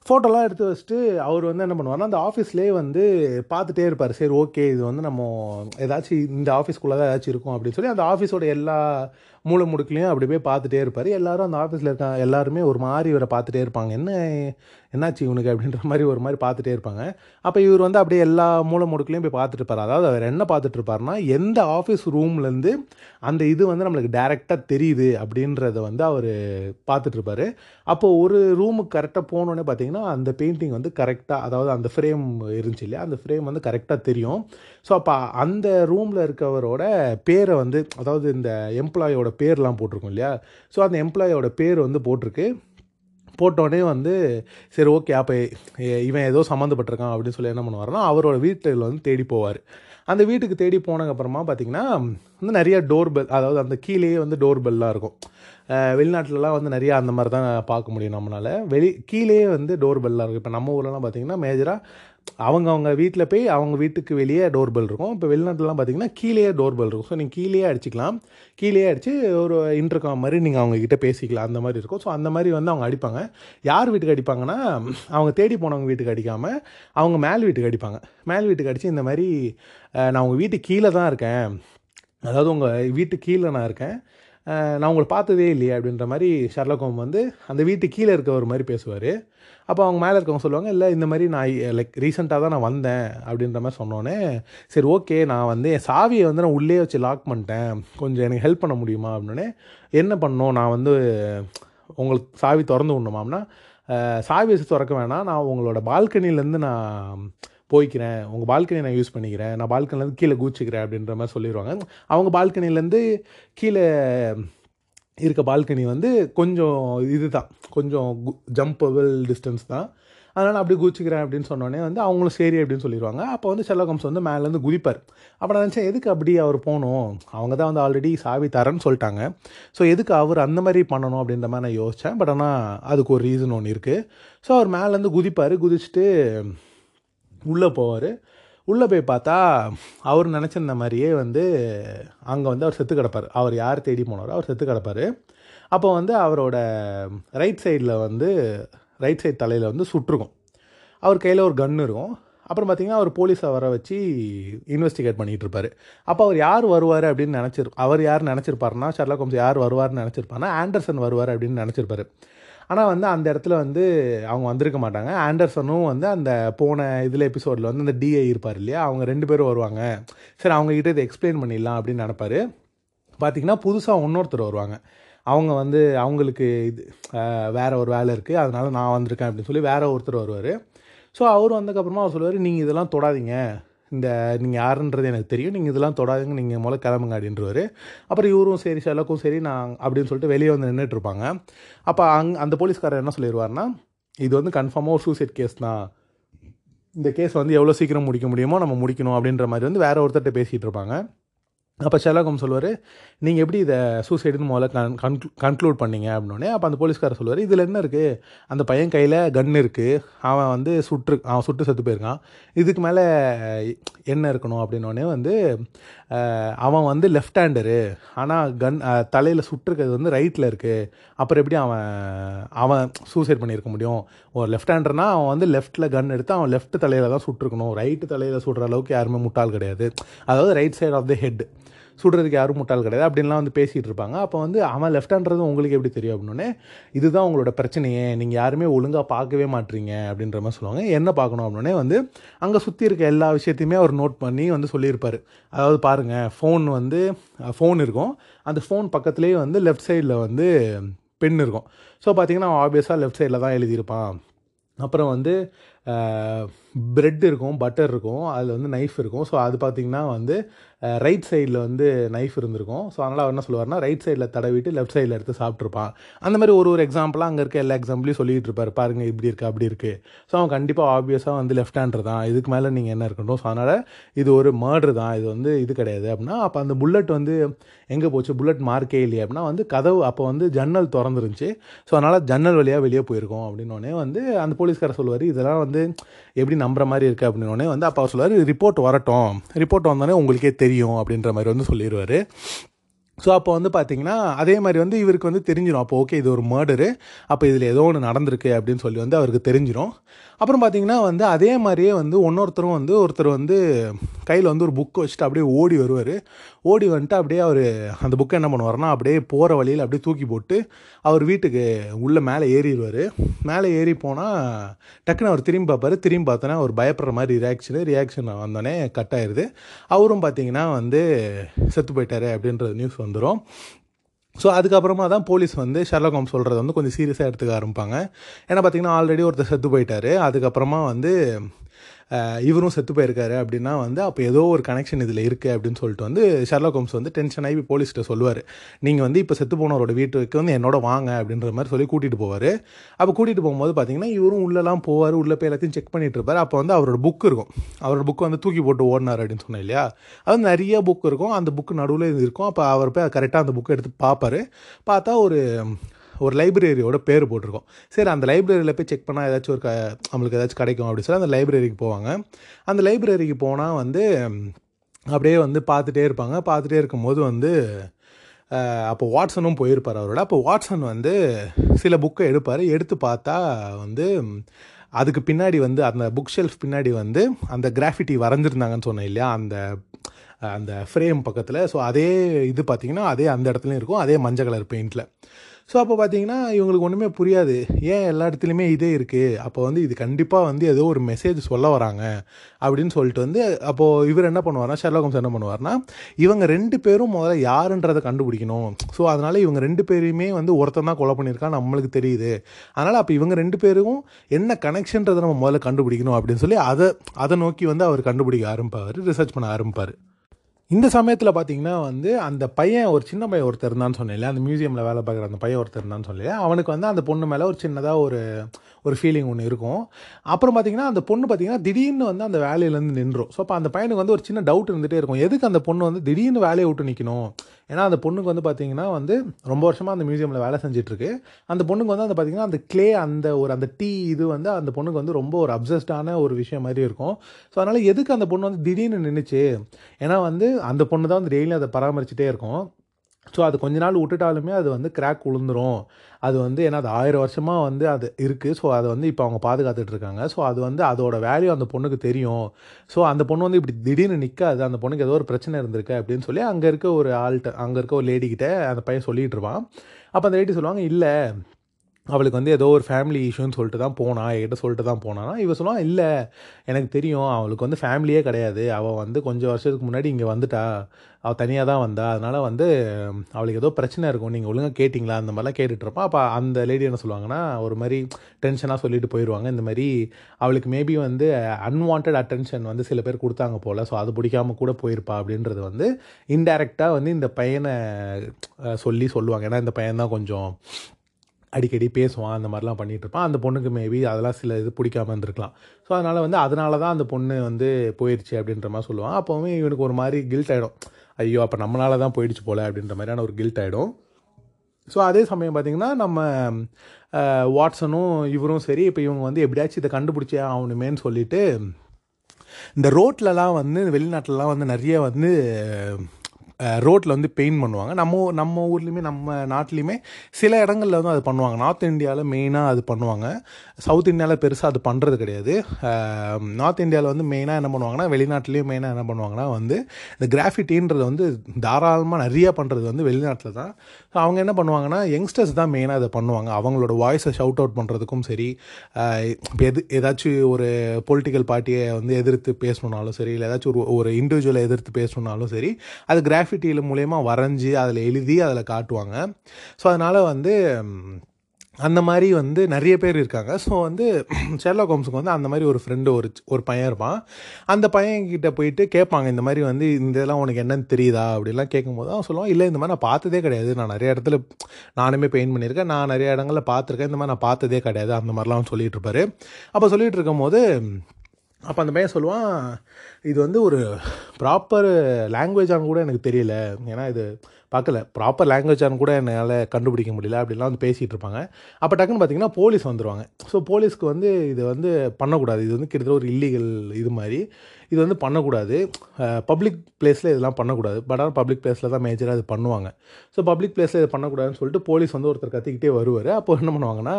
ஃபோட்டோலாம் எடுத்து வச்சுட்டு அவர் வந்து என்ன பண்ணுவார்னா அந்த ஆஃபீஸ்லேயே வந்து பார்த்துட்டே இருப்பார். சரி ஓகே இது வந்து நம்ம ஏதாச்சும் இந்த ஆஃபீஸ்க்குள்ளே தான் ஏதாச்சும் இருக்கும் அப்படின்னு சொல்லி அந்த ஆஃபீஸோட எல்லா மூளை முடுக்குலையும் அப்படி போய் பார்த்துட்டே இருப்பார். எல்லாரும் அந்த ஆஃபீஸில் இருக்க எல்லாருமே ஒரு மாதிரி இவரை பார்த்துட்டே இருப்பாங்க. என்ன என்னாச்சு இவனுக்கு அப்படின்ற மாதிரி ஒரு மாதிரி பார்த்துட்டே இருப்பாங்க. அப்போ இவர் வந்து அப்படியே எல்லா மூளை முடுக்குலையும் போய் பார்த்துட்டு இருப்பார். அதாவது அவர் என்ன பார்த்துட்டு இருப்பார்னா எந்த ஆஃபீஸ் ரூம்லேருந்து அந்த இது வந்து நம்மளுக்கு டேரெக்டாக தெரியுது அப்படின்றத வந்து அவர் பார்த்துட்டு இருப்பார். அப்போது ஒரு ரூமுக்கு கரெக்டாக போனோடனே பார்த்தீங்கன்னா அந்த பெயிண்டிங் வந்து கரெக்டாக அதாவது அந்த ஃப்ரேம் இருந்துச்சு இல்லையா? அந்த ஃப்ரேம் வந்து கரெக்டாக தெரியும். ஸோ அப்போ அந்த ரூமில் இருக்கவரோட பேரை வந்து அதாவது இந்த எம்ப்ளாயோட பேர்லாம் போட்டிருக்கும் இல்லையா? ஸோ அந்த எம்ப்ளாயோட பேர் வந்து போட்டிருக்கு. போட்டோடனே வந்து சரி ஓகே அப்போ இவன் ஏதோ சம்மந்தப்பட்டிருக்கான் அப்படின்னு சொல்லி என்ன பண்ணுவார்னா அவரோட வீட்டில் வந்து தேடி போவார். அந்த வீட்டுக்கு தேடி போனதுக்கப்புறமா பார்த்தீங்கன்னா வந்து நிறைய டோர் பெல் அதாவது அந்த கீழேயே வந்து டோர் பெல்லாம் இருக்கும் வெளிநாட்டிலலாம் வந்து நிறையா அந்த மாதிரி தான் பார்க்க முடியும் நம்மளால். வெளி கீழேயே வந்து டோர் பெல்லாம் இருக்கும். இப்போ நம்ம ஊர்லலாம் பார்த்தீங்கன்னா மேஜராக அவங்க அவங்க வீட்டில் போய் அவங்க வீட்டுக்கு வெளியே டோர் பெல் இருக்கும். இப்போ வெளிநாட்டிலலாம் பார்த்தீங்கன்னா கீழே டோர் பெல் இருக்கும். ஸோ நீங்கள் கீழேயே அடிச்சிக்கலாம். கீழேயே அடித்து ஒரு இன்டர்காம் மாதிரி நீங்கள் அவங்க கிட்ட பேசிக்கலாம். அந்த மாதிரி இருக்கும். ஸோ அந்த மாதிரி வந்து அவங்க அடிப்பாங்க. யார் வீட்டுக்கு அடிப்பாங்கன்னா அவங்க தேடி போனவங்க வீட்டுக்கு அடிக்காமல் அவங்க மேல் வீட்டுக்கு அடிப்பாங்க. மேல் வீட்டுக்கு அடித்து இந்த மாதிரி நான் உங்கள் வீட்டு கீழே தான் இருக்கேன். அதாவது உங்கள் வீட்டு கீழே நான் இருக்கேன். நான் உங்களை பார்த்ததே இல்லையே அப்படின்ற மாதிரி ஷர்லக் ஹோம் வந்து அந்த வீட்டு கீழே இருக்க ஒரு மாதிரி பேசுவார். அப்போ அவங்க மேலே இருக்கவங்க சொல்லுவாங்க இல்லை இந்த மாதிரி நான் லைக் ரீசெண்டாக தான் நான் வந்தேன் அப்படின்ற மாதிரி சொன்னோன்னே சரி ஓகே நான் வந்து என் சாவியை வந்து நான் உள்ளே வச்சு லாக் பண்ணிட்டேன். கொஞ்சம் எனக்கு ஹெல்ப் பண்ண முடியுமா? அப்படின்னே என்ன பண்ணோம் நான் வந்து உங்களுக்கு சாவி திறந்து விடணுமாம்னா சாவி வச்சு திறக்க வேணாம். நான் உங்களோட பால்கனிலேருந்து நான் போய்க்கிறேன் உங்கள் பால்கனியை நான் யூஸ் பண்ணிக்கிறேன் நான் பால்கனிலேருந்து கீழே கூச்சிக்கிறேன் அப்படின்ற மாதிரி சொல்லிடுவாங்க அவங்க பால்கனிலேருந்து கீழே இருக்க பால்கனி வந்து கொஞ்சம் இதுதான் கொஞ்சம் ஜம்பபிள் டிஸ்டன்ஸ் தான். அதனால் அப்படி குதிச்சுக்கிறேன் அப்படின்னு சொன்னோடனே வந்து அவங்களும் சரி அப்படின்னு சொல்லிடுவாங்க அப்போ வந்து ஷெல்லோகம்ஸ் வந்து மேலேருந்து குதிப்பார். அப்போ நான் நினச்சேன் எதுக்கு அப்படி அவர் போகணும்? அவங்க தான் வந்து ஆல்ரெடி சாவி தரேன்னு சொல்லிட்டாங்க. ஸோ எதுக்கு அவர் அந்த மாதிரி பண்ணணும் அப்படின்ற மாதிரி நான் யோசித்தேன் பட் ஆனால் அதுக்கு ஒரு ரீசன் ஒன்று இருக்குது ஸோ அவர் மேலேருந்து குதிப்பார். குதிச்சுட்டு உள்ளே போவார். உள்ளே போய் பார்த்தா அவர் நினச்சிருந்த மாதிரியே வந்து அங்கே வந்து அவர் செத்து கிடப்பார். அவர் யார் தேடி போனாரோ அவர் செத்து கிடப்பார். அப்போ வந்து அவரோட ரைட் சைடில் வந்து ரைட் சைடு தலையில் வந்து சுட்டிருக்கும். அவர் கையில் ஒரு கன் இருக்கும். அப்புறம் பார்த்தீங்கன்னா அவர் போலீஸை வர வச்சு இன்வெஸ்டிகேட் பண்ணிகிட்டு இருப்பார். அப்போ அவர் யார் வருவார் அப்படின்னு நினச்சிரு அவர் யார் நினச்சிருப்பாருன்னா ஷர்லா கோம்ஸ் யார் வருவார்னு நினச்சிருப்பாருன்னா ஆண்டர்சன் வருவார் அப்படின்னு நினச்சிருப்பாரு. ஆனால் வந்து அந்த இடத்துல வந்து அவங்க வந்திருக்க மாட்டாங்க. ஆண்டர்சனும் வந்து அந்த போன இதில் எபிசோடில் வந்து அந்த டிஐ இருப்பார் இல்லையா? அவங்க ரெண்டு பேரும் வருவாங்க. சரி அவங்ககிட்ட இதை எக்ஸ்பிளைன் பண்ணிடலாம் அப்படின்னு நினப்பாரு. பார்த்தீங்கன்னா புதுசாக இன்னொருத்தர் வருவாங்க. அவங்க வந்து அவங்களுக்கு இது வேறு ஒரு வேலை இருக்குது அதனால நான் வந்திருக்கேன் அப்படின்னு சொல்லி வேறு ஒருத்தர் வருவார். ஸோ அவர் வந்ததுக்கப்புறமா அவர் சொல்லுவார் நீங்கள் இதெல்லாம் தொடாதீங்க. இந்த நீங்கள் யாருன்றது எனக்கு தெரியும். நீங்கள் இதெல்லாம் தொடாதுங்க. நீங்கள் முதல்ல கிளம்புங்க அப்படின்றவர். அப்புறம் இவரும் சரி செலவுக்கும் சரி நான் அப்படின்னு சொல்லிட்டு வெளியே வந்து நின்றுட்டு இருப்பாங்க. அப்போ அங் அந்த போலீஸ்காரர் என்ன சொல்லிடுவார்னா இது வந்து கன்ஃபார்மாக ஒரு சூசைட் கேஸ் தான். இந்த கேஸ் வந்து எவ்வளோ சீக்கிரம் முடிக்க முடியுமோ நம்ம முடிக்கணும் அப்படின்ற மாதிரி வந்து வேறு ஒருத்தர்கிட்ட பேசிகிட்டு இருப்பாங்க. அப்போ ஷெல்லாகம் சொல்லுவார் நீங்கள் எப்படி இதை சூசைடுன்னு முதல்ல கன் கன்க்ளூ கன்க்ளூட் பண்ணீங்க? அப்படின்னே அப்போ அந்த போலீஸ்காரர் சொல்லுவார் இதில் என்ன இருக்குது அந்த பையன் கையில் கன் இருக்குது அவன் வந்து சுட்டு அவன் சுட்டு செத்து போயிருக்கான். இதுக்கு மேலே என்ன இருக்கணும்? அப்படின்னோடனே வந்து அவன் வந்து லெஃப்ட் ஹேண்டரு ஆனால் கன் தலையில் சுட்டிருக்கிறது வந்து ரைட்டில் இருக்குது அப்புறம் எப்படி அவன் அவன் சூசைட் பண்ணியிருக்க முடியும்? ஒரு லெஃப்ட் ஹேண்டர்னா அவன் வந்து லெஃப்ட்டில் கன் எடுத்து அவன் லெஃப்ட் தலையில் தான் சுட்டிருக்கணும். ரைட்டு தலையில் சுடுற அளவுக்கு யாருமே முட்டாள் கிடையாது. அதாவது right side of the head சுடுறதுக்கு யாரும் முட்டாள் கிடையாது. அப்படின்லாம் வந்து பேசிகிட்டு இருப்பாங்க. அப்போ வந்து அவன் லெஃப்டான்றது உங்களுக்கு எப்படி தெரியும் அப்படின்னே இதுதான் உங்களோட பிரச்சனையே. நீங்கள் யாருமே ஒழுங்காக பார்க்கவே மாட்டீங்க அப்படின்ற மாதிரி சொல்லுவாங்க. என்ன பார்க்கணும் அப்படின்னே வந்து அங்கே சுற்றி இருக்க எல்லா விஷயத்தையுமே அவர் நோட் பண்ணி வந்து சொல்லியிருப்பார். அதாவது பாருங்கள் ஃபோன் வந்து ஃபோன் இருக்கும். அந்த ஃபோன் பக்கத்துலேயே வந்து லெஃப்ட் சைடில் வந்து பென் இருக்கும். ஸோ பார்த்தீங்கன்னா அவன் ஆப்வியஸாக லெஃப்ட் சைடில் தான் எழுதியிருப்பான். அப்புறம் வந்து ப்ரெட் இருக்கும் பட்டர் இருக்கும் அதில் வந்து நைஃப் இருக்கும். ஸோ அது பார்த்திங்கன்னா வந்து ரைட் சைடில் வந்து நைஃப் இருந்திருக்கும். ஸோ அதனால் அவர் என்ன சொல்லுவார்னா ரைட் சைடில் தடவிட்டு லெஃப்ட் சைடில் எடுத்து சாப்பிட்ருப்பான் அந்த மாதிரி ஒரு ஒரு எக்ஸாம்பிளாக அங்கே இருக்க எல்லா எக்ஸாம்பிளையும் சொல்லிட்டு இருப்பார். பாருங்கள் இப்படி இருக்குது அப்படி இருக்குது ஸோ அவன் கண்டிப்பாக ஆப்வியஸாக வந்து லெஃப்ட் ஹேண்டர் தான். இதுக்கு மேலே நீங்கள் என்ன இருக்கணும்? ஸோ அதனால் இது ஒரு மர்டர் தான். இது வந்து இது கிடையாது அப்படின்னா அப்போ அந்த புல்லட் வந்து எங்கே போச்சு? புல்லட் மார்க்கே இல்லையா அப்படின்னா வந்து கதவு அப்போ வந்து ஜன்னல் திறந்துருந்துச்சு. ஸோ அதனால் ஜன்னல் வழியாக வெளியே போயிருக்கோம் அப்படின்னோடனே வந்து அந்த போலீஸ்காரர் சொல்லுவார் இதெல்லாம் வந்து எப்படி நம்புற மாதிரி இருக்குது அப்படின்னோடனே வந்து அப்போ அவர் சொல்லுவார் ரிப்போர்ட் வரட்டும். ரிப்போர்ட் வந்தோடனே உங்களுக்கே தெரியும். அப்படின்ற மாதிரி வந்து சொல்லிடுவார் ஸோ அப்போ வந்து பார்த்தீங்கன்னா அதே மாதிரி வந்து இவருக்கு வந்து தெரிஞ்சிடும் அப்போ ஓகே இது ஒரு மர்டரு அப்போ இதில் ஏதோ ஒன்று நடந்திருக்கு அப்படின்னு சொல்லி வந்து அவருக்கு தெரிஞ்சிடும் அப்புறம் பார்த்தீங்கன்னா வந்து அதே மாதிரியே வந்து இன்னொருத்தரும் வந்து ஒருத்தர் வந்து கையில் வந்து ஒரு புக் வச்சுட்டு அப்படியே ஓடி வருவார். ஓடி வந்துட்டு அப்படியே அவர் அந்த புக்கை என்ன பண்ணுவார்னா அப்படியே போகிற வழியில் அப்படியே தூக்கி போட்டு அவர் வீட்டுக்கு உள்ளே மேலே ஏறிடுவார். மேலே ஏறி போனால் டக்குன்னு அவர் திரும்பி பார்ப்பார். திரும்பி பார்த்தோன்னா அவர் பயப்படுற மாதிரி ரியாக்ஷனு ரியாக்ஷன் வந்தோடனே கட் ஆயிடுது அவரும் பார்த்தீங்கன்னா வந்து செத்து போயிட்டாரு அப்படின்றது நியூஸ் வந்துடும் ஸோ அதுக்கப்புறமா தான் போலீஸ் வந்து ஷெர்லாக் ஹோம்ஸ் சொல்கிறத வந்து கொஞ்சம் சீரியஸாக எடுத்துக்க ஆரம்பிப்பாங்க. ஏன்னா பார்த்தீங்கன்னா ஆல்ரெடி ஒருத்தர் செத்து போயிட்டாரு. அதுக்கப்புறமா வந்து இவரும் செத்து போயிருக்காரு அப்படின்னா வந்து அப்போ ஏதோ ஒரு கனெக்ஷன் இதில் இருக்குது அப்படின்னு சொல்லிட்டு வந்து ஷெர்லாக் ஹோம்ஸ் வந்து டென்ஷன் ஆகி போலீஸ்கிட்ட சொல்லுவார். நீங்கள் வந்து இப்போ செத்து போனவரோட வீட்டுக்கு வந்து என்னோட வாங்க அப்படின்ற மாதிரி சொல்லி கூட்டிகிட்டு போவார். அப்போ கூட்டிகிட்டு போகும்போது பார்த்தீங்கன்னா இவரும் உள்ளெல்லாம் போவார். உள்ளே போய் எல்லாத்தையும் செக் பண்ணிட்டு இருப்பார். அப்போ வந்து அவரோட புக் இருக்கும். அவரோட புக்கு வந்து தூக்கி போட்டு ஓடினார் அப்படின்னு சொன்னேன் இல்லையா? அது நிறைய புக் இருக்கும். அந்த புக் நடுவில் இருக்கும். அப்போ அவர் போய் கரெக்டாக அந்த புக்கை எடுத்து பார்ப்பாரு. பார்த்தா ஒரு ஒரு லைப்ரரியோட பேர் போட்டிருக்கோம். சரி அந்த லைப்ரரியில் போய் செக் பண்ணால் ஏதாச்சும் ஒரு க நம்மளுக்கு ஏதாச்சும் கிடைக்கும் அப்படின்னு சொல்லி அந்த லைப்ரரிக்கு போவாங்க. அந்த லைப்ரரிக்கு போனால் வந்து அப்படியே வந்து பார்த்துட்டே இருப்பாங்க. பார்த்துட்டே இருக்கும்போது வந்து அப்போ வாட்சனும் போயிருப்பார் அவரோட. அப்போ வாட்சன் வந்து சில புக்கை எடுப்பார். எடுத்து பார்த்தா வந்து அதுக்கு பின்னாடி வந்து அந்த புக் ஷெல்ஃப் பின்னாடி வந்து அந்த கிராஃபிட்டி வரைஞ்சிருந்தாங்கன்னு சொன்னேன் இல்லையா? அந்த அந்த ஃப்ரேம் பக்கத்தில். ஸோ அதே இது பார்த்திங்கன்னா அதே அந்த இடத்துலையும் இருக்கும். அதே மஞ்சள் கலர் பெயிண்டில் ஸோ அப்போ பார்த்தீங்கன்னா இவங்களுக்கு ஒன்றுமே புரியாது. ஏன் எல்லா இடத்துலையுமே இதே இருக்குது அப்போ வந்து இது கண்டிப்பாக வந்து ஏதோ ஒரு மெசேஜ் சொல்ல வராங்க அப்படின்னு சொல்லிட்டு வந்து அப்போது இவர் என்ன பண்ணுவார்னா ஷெர்லாக் என்ன பண்ணுவார்னா இவங்க ரெண்டு பேரும் முதல்ல யாருன்றதை கண்டுபிடிக்கணும். ஸோ அதனால் இவங்க ரெண்டு பேரையுமே வந்து ஒருத்தன் தான் கொலை பண்ணியிருக்கான் நம்மளுக்கு தெரியுது. அதனால் அப்போ இவங்க ரெண்டு பேருக்கும் என்ன கனெக்ஷன்றதை நம்ம முதல்ல கண்டுபிடிக்கணும் அப்படின்னு சொல்லி அதை அதை நோக்கி வந்து அவர் கண்டுபிடிக்க ஆரம்பிப்பார் ரிசர்ச் பண்ண ஆரம்பிப்பார். இந்த சமயத்தில் பார்த்தீங்கன்னா வந்து அந்த பையன் ஒரு சின்ன பையன் ஒருத்தர் இருந்தான்னு சொன்னேன் அந்த மியூசியமில் வேலை பார்க்குற அந்த பையன் ஒருத்தர் இருந்தான்னு சொன்னேன் அவனுக்கு வந்து அந்த பொண்ணு மேலே ஒரு சின்னதாக ஒரு ஒரு ஃபீலிங் ஒன்று இருக்கும். அப்புறம் பார்த்தீங்கன்னா அந்த பொண்ணு பார்த்தீங்கன்னா திடீர்னு வந்து அந்த வேலையிலேருந்து நின்றோம். ஸோ அப்போ அந்த பையனுக்கு வந்து ஒரு சின்ன டவுட் இருந்துகிட்டே இருக்கும். எதுக்கு அந்த பொண்ணு வந்து திடீர்னு வேலையை விட்டு நிற்கணும் ஏன்னா அந்த பொண்ணுக்கு வந்து பார்த்தீங்கன்னா வந்து ரொம்ப வருஷமாக அந்த மியூசியமில் வேலை செஞ்சிட்ருக்கு. அந்த பொண்ணுக்கு வந்து அந்த பார்த்தீங்கன்னா அந்த க்ளே அந்த ஒரு அந்த டீ இது வந்து அந்த பொண்ணுக்கு வந்து ரொம்ப ஒரு அப்சஸ்டான ஒரு விஷயம் மாதிரி இருக்கும். ஸோ அதனால் எதுக்கு அந்த பொண்ணு வந்து திடீர்னு நின்றுச்சு ஏன்னா வந்து அந்த பொண்ணு தான் வந்து டெய்லியும் அதை பராமரிச்சுட்டே இருக்கும். ஸோ அது கொஞ்ச நாள் விட்டுட்டாலுமே அது வந்து கிராக் விழுந்துரும் அது வந்து ஏன்னா அது ஆயிரம் வருஷமாக வந்து அது இருக்குது ஸோ அதை வந்து இப்போ அவங்க பாதுகாத்துட்டு இருக்காங்க ஸோ அது வந்து அதோட வேல்யூ அந்த பொண்ணுக்கு தெரியும். ஸோ அந்த பொண்ணு வந்து இப்படி திடீர்னு நிற்காது அந்த பொண்ணுக்கு ஏதோ ஒரு பிரச்சனை இருந்திருக்கு அப்படின்னு சொல்லி அங்கே இருக்க ஒரு ஆள்கிட்ட அங்கே இருக்க ஒரு லேடிக்கிட்ட அந்த பையன் சொல்லிட்டு இருப்பான். அப்போ அந்த லேடி சொல்லுவாங்க இல்லை அவளுக்கு வந்து ஏதோ ஒரு ஃபேமிலி இஷ்யூன்னு சொல்லிட்டு தான் போனா என்கிட்ட சொல்லிட்டு தான் போனானா. இவ சொல்லுவான் இல்லை எனக்கு தெரியும். அவளுக்கு வந்து ஃபேமிலியே கிடையாது. அவள் வந்து கொஞ்சம் வருஷத்துக்கு முன்னாடி இங்கே வந்துட்டா. அவள் தனியாக தான் வந்தா. அதனால் வந்து அவளுக்கு ஏதோ பிரச்சனை இருக்கும். நீங்கள் ஒழுங்காக கேட்டிங்களா? அந்த மாதிரிலாம் கேட்டுட்டு அப்போ அந்த லேடி என்ன சொல்லுவாங்கன்னா ஒரு மாதிரி டென்ஷனாக சொல்லிட்டு போயிடுவாங்க இந்த மாதிரி அவளுக்கு மேபி வந்து அன்வான்ட் அட்டென்ஷன் வந்து சில பேர் கொடுத்தாங்க போல். ஸோ அது பிடிக்காம கூட போயிருப்பா அப்படின்றது வந்து இன்டெரக்டாக வந்து இந்த பையனை சொல்லி சொல்லுவாங்க. ஏன்னா இந்த பையன் தான் கொஞ்சம் அடிக்கடி பேசுவான் அந்த மாதிரிலாம் பண்ணிகிட்ருப்பான் அந்த பொண்ணுக்கு மேபி அதெல்லாம் சில இது பிடிக்காம இருந்திருக்கலாம். ஸோ அதனால் வந்து அதனால தான் அந்த பொண்ணு வந்து போயிடுச்சு அப்படின்ற மாதிரி சொல்லுவான். அப்போவுமே இவனுக்கு ஒரு மாதிரி கில்ட் ஆகிடும் ஐயோ அப்போ நம்மளால தான் போயிடுச்சு போல அப்படின்ற மாதிரியான ஒரு கில்ட் ஆகிடும் ஸோ அதே சமயம் பார்த்திங்கன்னா நம்ம வாட்ஸனும் வாட்சனும் இவரும் சரி இப்போ இவங்க வந்து எப்படியாச்சும் இதை கண்டுபிடிச்சே ஆகணுமேன்னு சொல்லிட்டு இந்த ரோட்லலாம் வந்து வெளிநாட்டிலலாம் வந்து நிறைய வந்து ரோட்டில் வந்து பெயிண்ட் பண்ணுவாங்க. நம்ம நம்ம ஊர்லேயுமே நம்ம நாட்டிலையுமே சில இடங்களில் வந்து அது பண்ணுவாங்க. நார்த் இந்தியாவில் மெயினாக அது பண்ணுவாங்க. சவுத் இந்தியாவில் பெருசாக அது பண்ணுறது கிடையாது. நார்த் இந்தியாவில் வந்து மெயினாக என்ன பண்ணுவாங்கன்னா வெளிநாட்டிலையும் மெயினாக என்ன பண்ணுவாங்கன்னா வந்து இந்த கிராஃபிட்டின்றது வந்து தாராளமாக நிறையா பண்ணுறது வந்து வெளிநாட்டில் தான். ஸோ அவங்க என்ன பண்ணுவாங்கன்னா யங்ஸ்டர்ஸ் தான் மெயினாக அதை பண்ணுவாங்க. அவங்களோட வாய்ஸை ஷவுட் அவுட் பண்ணுறதுக்கும் சரி இப்போ எது ஏதாச்சும் ஒரு பொலிட்டிக்கல் பார்ட்டியை வந்து எதிர்த்து பேசணுன்னாலும் சரி இல்லை ஏதாச்சும் ஒரு ஒரு இண்டிவிஜுவலை எதிர்த்து பேசணுன்னாலும் சரி அது கிராஃபிட்டியில் மூலயமா வரைஞ்சி அதில் எழுதி அதில் காட்டுவாங்க. ஸோ அதனால் வந்து அந்த மாதிரி வந்து நிறைய பேர் இருக்காங்க. ஸோ வந்து ஷெர்லாக் ஹோம்ஸுக்கு வந்து அந்த மாதிரி ஒரு ஃப்ரெண்டு ஒரு ஒரு பையன் இருப்பான். அந்த பையன்கிட்ட போயிட்டு கேட்பாங்க இந்த மாதிரி வந்து இந்த இதெல்லாம் உனக்கு என்னன்னு தெரியுதா? அப்படிலாம் கேட்கும்போது அவன் சொல்லுவான் இல்லை இந்த மாதிரி நான் பார்த்ததே கிடையாது. நான் நிறைய இடத்துல நானுமே பெயிண்ட் பண்ணியிருக்கேன். நான் நிறைய இடங்களில் பார்த்துருக்கேன். இந்த மாதிரி நான் பார்த்ததே கிடையாது. அந்த மாதிரிலாம் அவன் இருப்பாரு. அப்போ சொல்லிட்டு இருக்கும்போது அப்போ அந்த பையன் சொல்லுவான் இது வந்து ஒரு ப்ராப்பர் லாங்குவேஜான்னு கூட எனக்கு தெரியல. ஏன்னா இது பார்க்கல. ப்ராப்பர் லாங்குவேஜானு கூட என்னால் கண்டுபிடிக்க முடியல. அப்படிலாம் வந்து பேசிகிட்டு இருப்பாங்க. அப்போ டக்குன்னு பார்த்தீங்கன்னா போலீஸ் வந்துடுவாங்க ஸோ போலீஸ்க்கு வந்து இது வந்து பண்ணக்கூடாது. இது வந்து கிட்டத்தட்ட ஒரு இல்லீகல் இது மாதிரி. இது வந்து பண்ணக்கூடாது. பப்ளிக் பிளேஸில் இதெல்லாம் பண்ணக்கூடாது. பட் ஆனால் பப்ளிக் பிளேஸில் தான் மேஜராக இது பண்ணுவாங்க. ஸோ பப்ளிக் பிளேஸில் இது பண்ணக்கூடாதுன்னு சொல்லிட்டு போலீஸ் வந்து ஒருத்தர் கத்திக்கிட்டே வருவார். அப்போ என்ன பண்ணுவாங்கன்னா